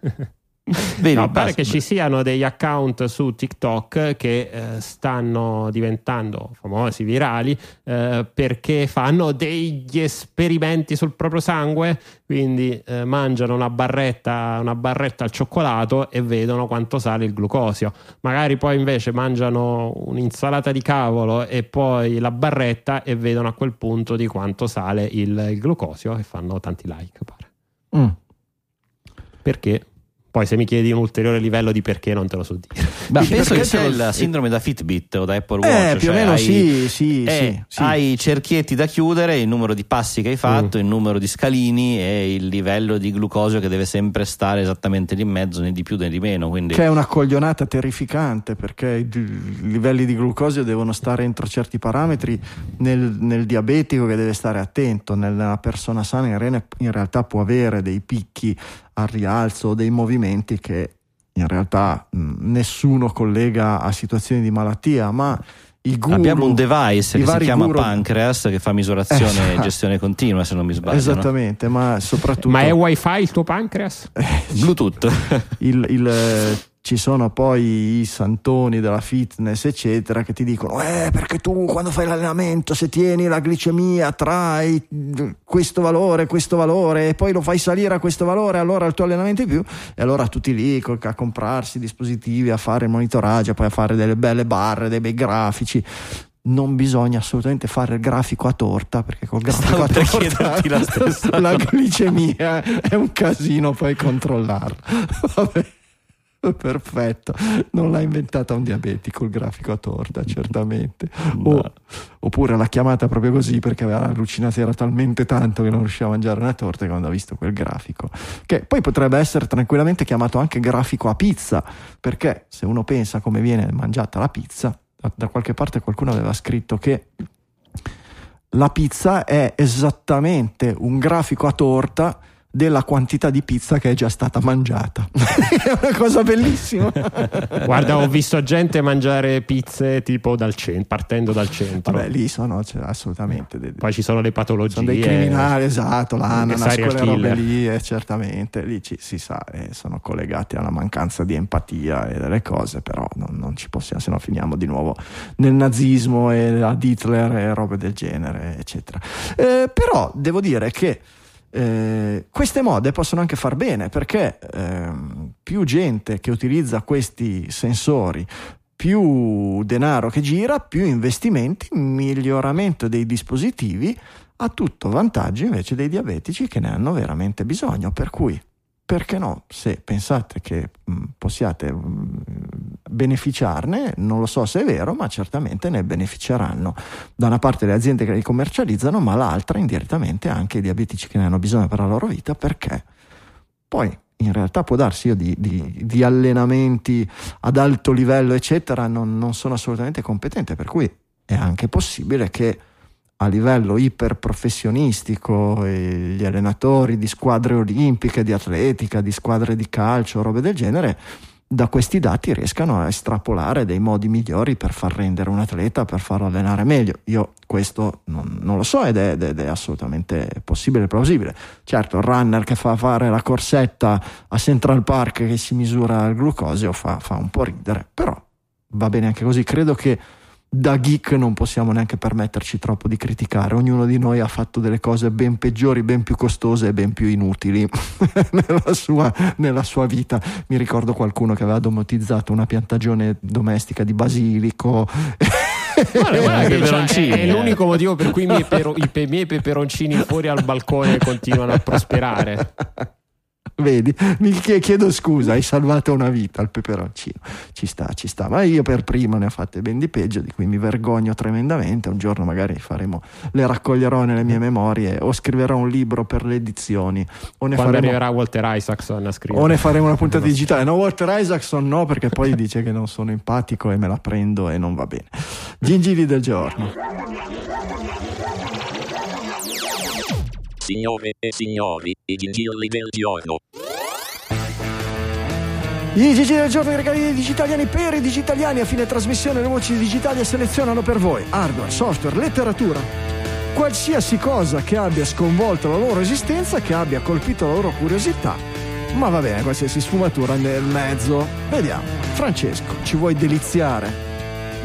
Vedi, no, pare che ci siano degli account su TikTok che eh, stanno diventando famosi, virali, eh, perché fanno degli esperimenti sul proprio sangue, quindi eh, mangiano una barretta, una barretta al cioccolato e vedono quanto sale il glucosio. Magari poi invece mangiano un'insalata di cavolo e poi la barretta e vedono a quel punto di quanto sale il, il glucosio e fanno tanti like. Pare. Mm. Perché? Poi se mi chiedi un ulteriore livello di perché non te lo so dire. Beh, penso che sia il sindrome da Fitbit o da Apple Watch. Eh, più cioè o meno hai, sì, sì, eh, sì, Hai i cerchietti da chiudere, il numero di passi che hai fatto, mm. il numero di scalini e il livello di glucosio che deve sempre stare esattamente lì in mezzo, né di più né di meno. Quindi... Che è una coglionata terrificante perché i livelli di glucosio devono stare entro certi parametri nel, nel diabetico che deve stare attento, nella persona sana in, in realtà può avere dei picchi al rialzo dei movimenti che in realtà mh, nessuno collega a situazioni di malattia, ma i guru, Abbiamo un device che si chiama guru... Pancreas che fa misurazione esatto. e gestione continua, se non mi sbaglio. Esattamente, no? ma soprattutto. Ma è wifi il tuo pancreas? Bluetooth. il, il ci sono poi i santoni della fitness, eccetera, che ti dicono: Eh, perché tu quando fai l'allenamento, se tieni la glicemia tra questo valore, questo valore, e poi lo fai salire a questo valore, allora il tuo allenamento è più. E allora tutti lì a comprarsi dispositivi, a fare il monitoraggio, poi a fare delle belle barre, dei bei grafici non bisogna assolutamente fare il grafico a torta perché col grafico Stavo a torta la, la glicemia è un casino poi controllarla. Vabbè. Perfetto, non l'ha inventata un diabetico il grafico a torta, certamente. O, oppure l'ha chiamata proprio così perché aveva allucinato, era talmente tanto che non riusciva a mangiare una torta quando ha visto quel grafico. Che poi potrebbe essere tranquillamente chiamato anche grafico a pizza, perché se uno pensa come viene mangiata la pizza, da, da qualche parte qualcuno aveva scritto che la pizza è esattamente un grafico a torta della quantità di pizza che è già stata mangiata. è una cosa bellissima. Guarda, ho visto gente mangiare pizze tipo dal centro, partendo dal centro. Vabbè, lì sono cioè, assolutamente. Dei, Poi ci sono le patologie. Sono dei criminali, esatto, l'ananas, quelle robe lì, eh, certamente. Lì ci, si sa, eh, sono collegati alla mancanza di empatia e delle cose, però non, non ci possiamo, se no finiamo di nuovo nel nazismo e ad Hitler e robe del genere, eccetera. Eh, però devo dire che eh, queste mode possono anche far bene perché eh, più gente che utilizza questi sensori, più denaro che gira, più investimenti, miglioramento dei dispositivi, a tutto vantaggio invece dei diabetici che ne hanno veramente bisogno. Per cui, perché no, se pensate che mh, possiate mh, beneficiarne, non lo so se è vero, ma certamente ne beneficeranno. Da una parte le aziende che li commercializzano, ma l'altra indirettamente anche i diabetici che ne hanno bisogno per la loro vita, perché poi in realtà può darsi io di, di, di allenamenti ad alto livello, eccetera, non, non sono assolutamente competente, per cui è anche possibile che a livello iperprofessionistico gli allenatori di squadre olimpiche, di atletica, di squadre di calcio, robe del genere, da questi dati riescano a estrapolare dei modi migliori per far rendere un atleta, per farlo allenare meglio. Io questo non, non lo so ed è, ed è, assolutamente possibile e plausibile. Certo, il runner che fa fare la corsetta a Central Park che si misura il glucosio fa, fa un po' ridere, però va bene anche così. Credo che da geek non possiamo neanche permetterci troppo di criticare. Ognuno di noi ha fatto delle cose ben peggiori, ben più costose e ben più inutili nella, sua, nella, sua, vita. Mi ricordo qualcuno che aveva domotizzato una piantagione domestica di basilico. Guarda, guarda cioè, è, è, l'unico motivo per cui i miei, pero, i miei peperoncini fuori al balcone continuano a prosperare. Vedi, mi chiedo scusa, hai salvato una vita al peperoncino. Ci sta, ci sta, ma io per prima ne ho fatte ben di peggio, di cui mi vergogno tremendamente. Un giorno magari faremo, le raccoglierò nelle mie memorie o scriverò un libro per le edizioni. O ne Quando faremo, arriverà Walter Isaacson a scrivere. O ne faremo una puntata digitale. No, Walter Isaacson no, perché poi dice che non sono empatico e me la prendo e non va bene. Gingili del giorno. Signore e signori, i gingilli del giorno. I GG del giorno, i regali dei digitaliani per i digitaliani a fine trasmissione le voci digitali selezionano per voi hardware, software, letteratura, qualsiasi cosa che abbia sconvolto la loro esistenza, che abbia colpito la loro curiosità. Ma va bene, qualsiasi sfumatura nel mezzo. Vediamo. Francesco, ci vuoi deliziare?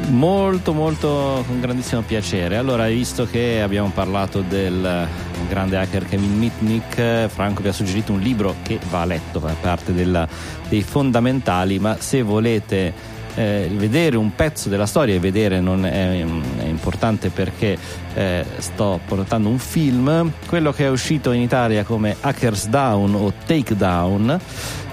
Molto, molto con grandissimo piacere. Allora, visto che abbiamo parlato del grande hacker Kevin Mitnick, Franco vi ha suggerito un libro che va letto, fa parte della, dei fondamentali, ma se volete eh, vedere un pezzo della storia e vedere non è, è importante perché eh, sto portando un film, quello che è uscito in Italia come Hackers Down o Takedown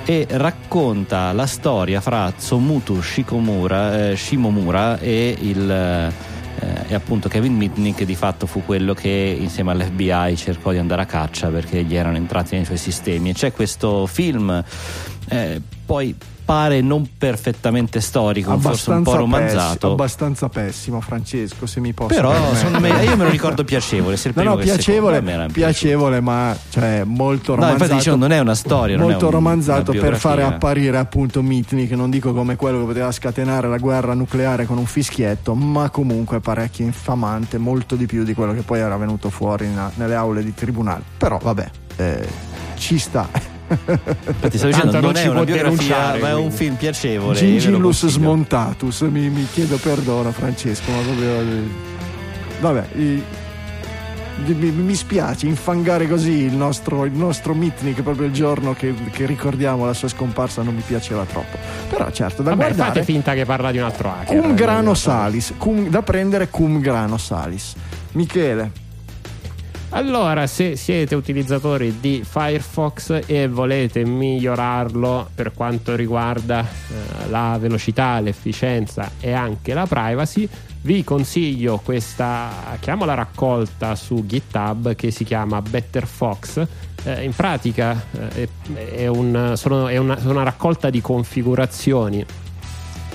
e racconta la storia fra Tsomutu Shikomura, eh, Shimomura e il eh, e appunto Kevin Mitnick di fatto fu quello che insieme all'FBI cercò di andare a caccia perché gli erano entrati nei suoi sistemi. E c'è questo film eh, poi pare non perfettamente storico, abbastanza forse un po' romanzato. Pessimo, abbastanza pessimo, Francesco, se mi posso Però me, io me lo ricordo piacevole. Se no, no, piacevole, piacevole ma cioè, molto romanzato. No, infatti dicevo, non è una storia. Molto un, romanzato per fare apparire appunto Mitni, che non dico come quello che poteva scatenare la guerra nucleare con un fischietto, ma comunque parecchio infamante, molto di più di quello che poi era venuto fuori in, nelle aule di tribunale. Però vabbè, eh, ci sta. Infatti stavo dicendo, non, non è una biografia, ma è un film piacevole. Gingillus smontatus, mi, mi, chiedo perdono Francesco, ma proprio... Vabbè, i, mi, mi, spiace infangare così il nostro, il nostro Mitnick proprio il giorno che, che, ricordiamo la sua scomparsa non mi piaceva troppo. Però certo da Vabbè, guardare fate finta che parla di un altro hacker cum grano salis cum, da prendere cum grano salis. Michele allora, se siete utilizzatori di Firefox e volete migliorarlo per quanto riguarda eh, la velocità, l'efficienza e anche la privacy, vi consiglio questa, chiamiamola raccolta su GitHub che si chiama Better Fox. Eh, in pratica eh, è, un, sono, è una, una raccolta di configurazioni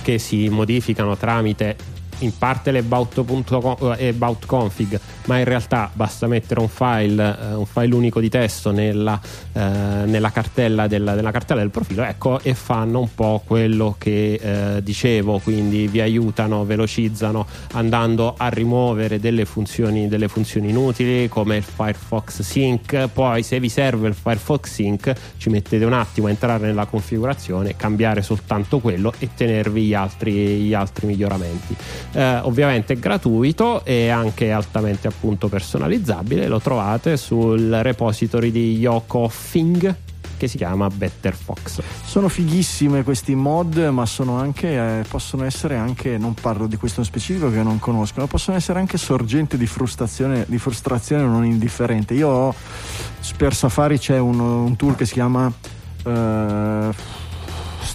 che si modificano tramite in parte l'about.config, eh, ma in realtà basta mettere un file, eh, un file unico di testo nella, eh, nella, cartella del, nella, cartella del, profilo, ecco, e fanno un po' quello che eh, dicevo, quindi vi aiutano, velocizzano andando a rimuovere delle funzioni, delle funzioni inutili come il Firefox Sync. Poi, se vi serve il Firefox Sync, ci mettete un attimo a entrare nella configurazione, cambiare soltanto quello e tenervi gli altri, gli altri miglioramenti eh, ovviamente è gratuito e anche altamente appunto personalizzabile lo trovate sul repository di Yoko Fing che si chiama Better Fox. Sono fighissime questi mod, ma sono anche, eh, possono essere anche, non parlo di questo in specifico che non conosco, ma possono essere anche sorgente di frustrazione, di frustrazione non indifferente. Io ho, per Safari c'è un, un tool che si chiama... Eh,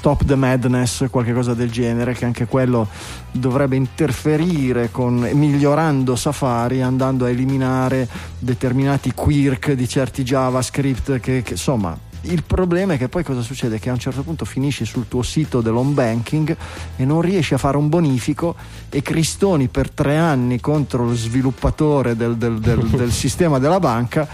Stop the Madness, qualche cosa del genere, che anche quello dovrebbe interferire con migliorando Safari, andando a eliminare determinati quirk di certi JavaScript che, che insomma il problema è che poi cosa succede? Che a un certo punto finisci sul tuo sito dell'home banking e non riesci a fare un bonifico e cristoni per tre anni contro lo sviluppatore del, del, del, del sistema della banca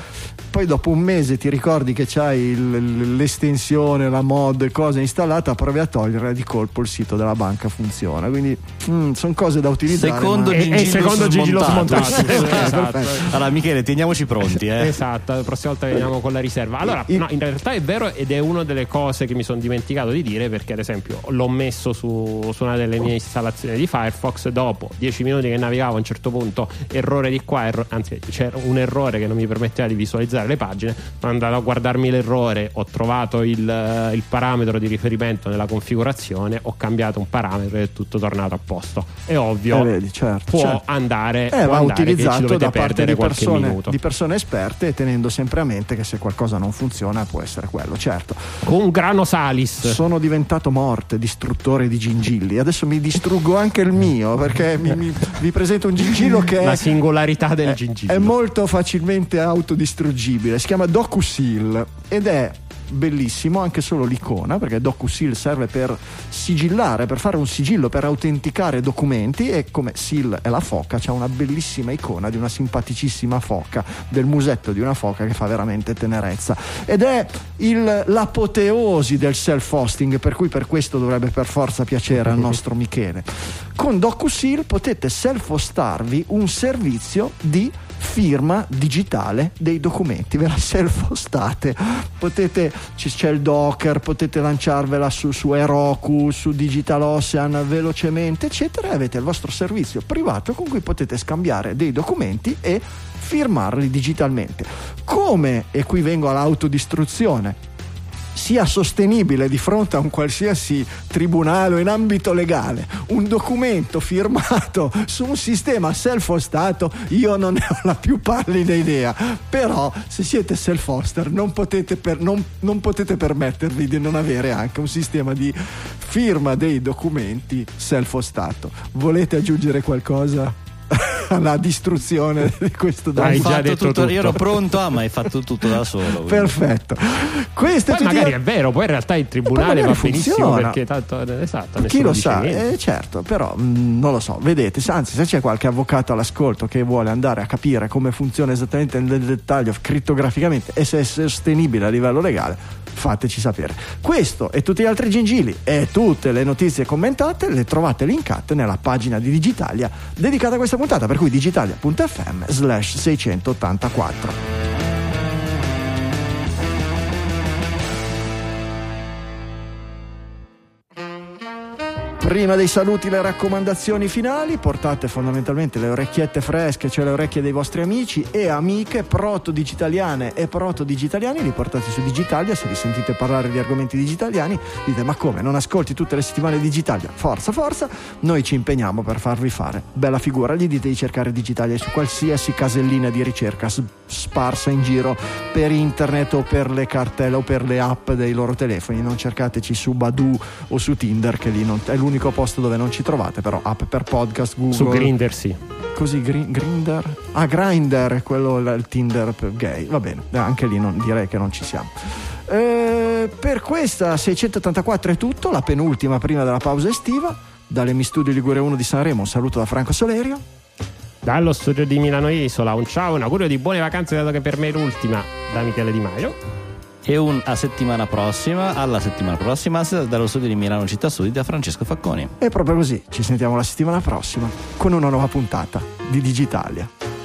poi dopo un mese ti ricordi che c'hai il, l'estensione, la mod, cosa installata, provi a togliere di colpo il sito della banca funziona. Quindi mm, sono cose da utilizzare. Secondo ma... Gigi, e secondo Gigi lo smontato. esatto. Allora, Michele, teniamoci pronti. Eh. Esatto, la prossima volta veniamo con la riserva. Allora, no, in realtà è vero ed è una delle cose che mi sono dimenticato di dire perché, ad esempio, l'ho messo su, su una delle mie installazioni di Firefox. Dopo 10 minuti che navigavo, a un certo punto, errore di qua, erro- anzi, c'era un errore che non mi permetteva di visualizzare le pagine, sono andato a guardarmi l'errore, ho trovato il, eh, il, parametro di riferimento nella configurazione, ho cambiato un parametro e è tutto tornato a posto. È ovvio, eh, vedi, certo, può certo. andare, eh, può va andare utilizzato da parte di persone, di persone esperte, tenendo sempre a mente che se qualcosa non funziona può essere quello, certo. Un grano salis. Sono diventato morte, distruttore di gingilli. Adesso mi distruggo anche il mio perché mi, mi, vi presento un gingillo che la è, singolarità del è, gingillo. è molto facilmente autodistruggibile. Si chiama DocuSeal ed è bellissimo anche solo l'icona perché DocuSeal serve per sigillare, per fare un sigillo, per autenticare documenti e come Seal è la foca c'è una bellissima icona di una simpaticissima foca, del musetto di una foca che fa veramente tenerezza ed è il, l'apoteosi del self-hosting per cui per questo dovrebbe per forza piacere al nostro Michele. Con DocuSeal potete self-hostarvi un servizio di firma digitale dei documenti, ve la self-hostate, potete, c'è il Docker, potete lanciarvela su, su Heroku, su Digital Ocean velocemente, eccetera, e avete il vostro servizio privato con cui potete scambiare dei documenti e firmarli digitalmente. Come, e qui vengo all'autodistruzione, sia sostenibile di fronte a un qualsiasi tribunale o in ambito legale un documento firmato su un sistema self-hostato, io non ne ho la più pallida idea. Però se siete self-hoster non potete, per, non, non potete permettervi di non avere anche un sistema di firma dei documenti self-hostato. Volete aggiungere qualcosa? alla distruzione di questo Hai già Fatto detto tutto, tutto. Io ero pronto, ah, ma hai fatto tutto da solo. quindi. Perfetto. Questo Poi è magari è vero, poi in realtà il tribunale magari va benissimo funziona. perché tanto esatto, Chi nessuno lo dice sa, niente. eh, certo, però mh, non lo so, vedete, se- anzi se c'è qualche avvocato all'ascolto che vuole andare a capire come funziona esattamente nel dettaglio, crittograficamente e se è sostenibile a livello legale, fateci sapere. Questo e tutti gli altri gingilli e tutte le notizie commentate le trovate linkate nella pagina di Digitalia dedicata a questa puntata, per cui digitalia.fm slash 684. Prima dei saluti le raccomandazioni finali, portate fondamentalmente le orecchiette fresche, cioè le orecchie dei vostri amici e amiche proto-digitaliane e proto-digitaliani, li portate su Digitalia, se li sentite parlare di argomenti digitaliani, dite ma come, non ascolti tutte le settimane Digitalia? Forza, forza, noi ci impegniamo per farvi fare bella figura, gli dite di cercare Digitalia su qualsiasi casellina di ricerca sparsa in giro per internet o per le cartelle o per le app dei loro telefoni, non cercateci su Badu o su Tinder che lì non- è l'unico posto dove non ci trovate, però app per podcast, Google. Su Grinder sì. Così Gri- Grinder? Ah, Grinder, quello il Tinder gay. Va bene, eh, anche lì non- direi che non ci siamo. Eh, per questa 684 è tutto, la penultima prima della pausa estiva. Dalle Mi Studio Ligure 1 di Sanremo, un saluto da Franco Solerio. Dallo studio di Milano Isola, un ciao, un augurio di buone vacanze, dato che per me è l'ultima, da Michele Di Maio. E un a settimana prossima, alla settimana prossima, dallo studio di Milano Città Studi da Francesco Facconi. E proprio così, ci sentiamo la settimana prossima con una nuova puntata di Digitalia.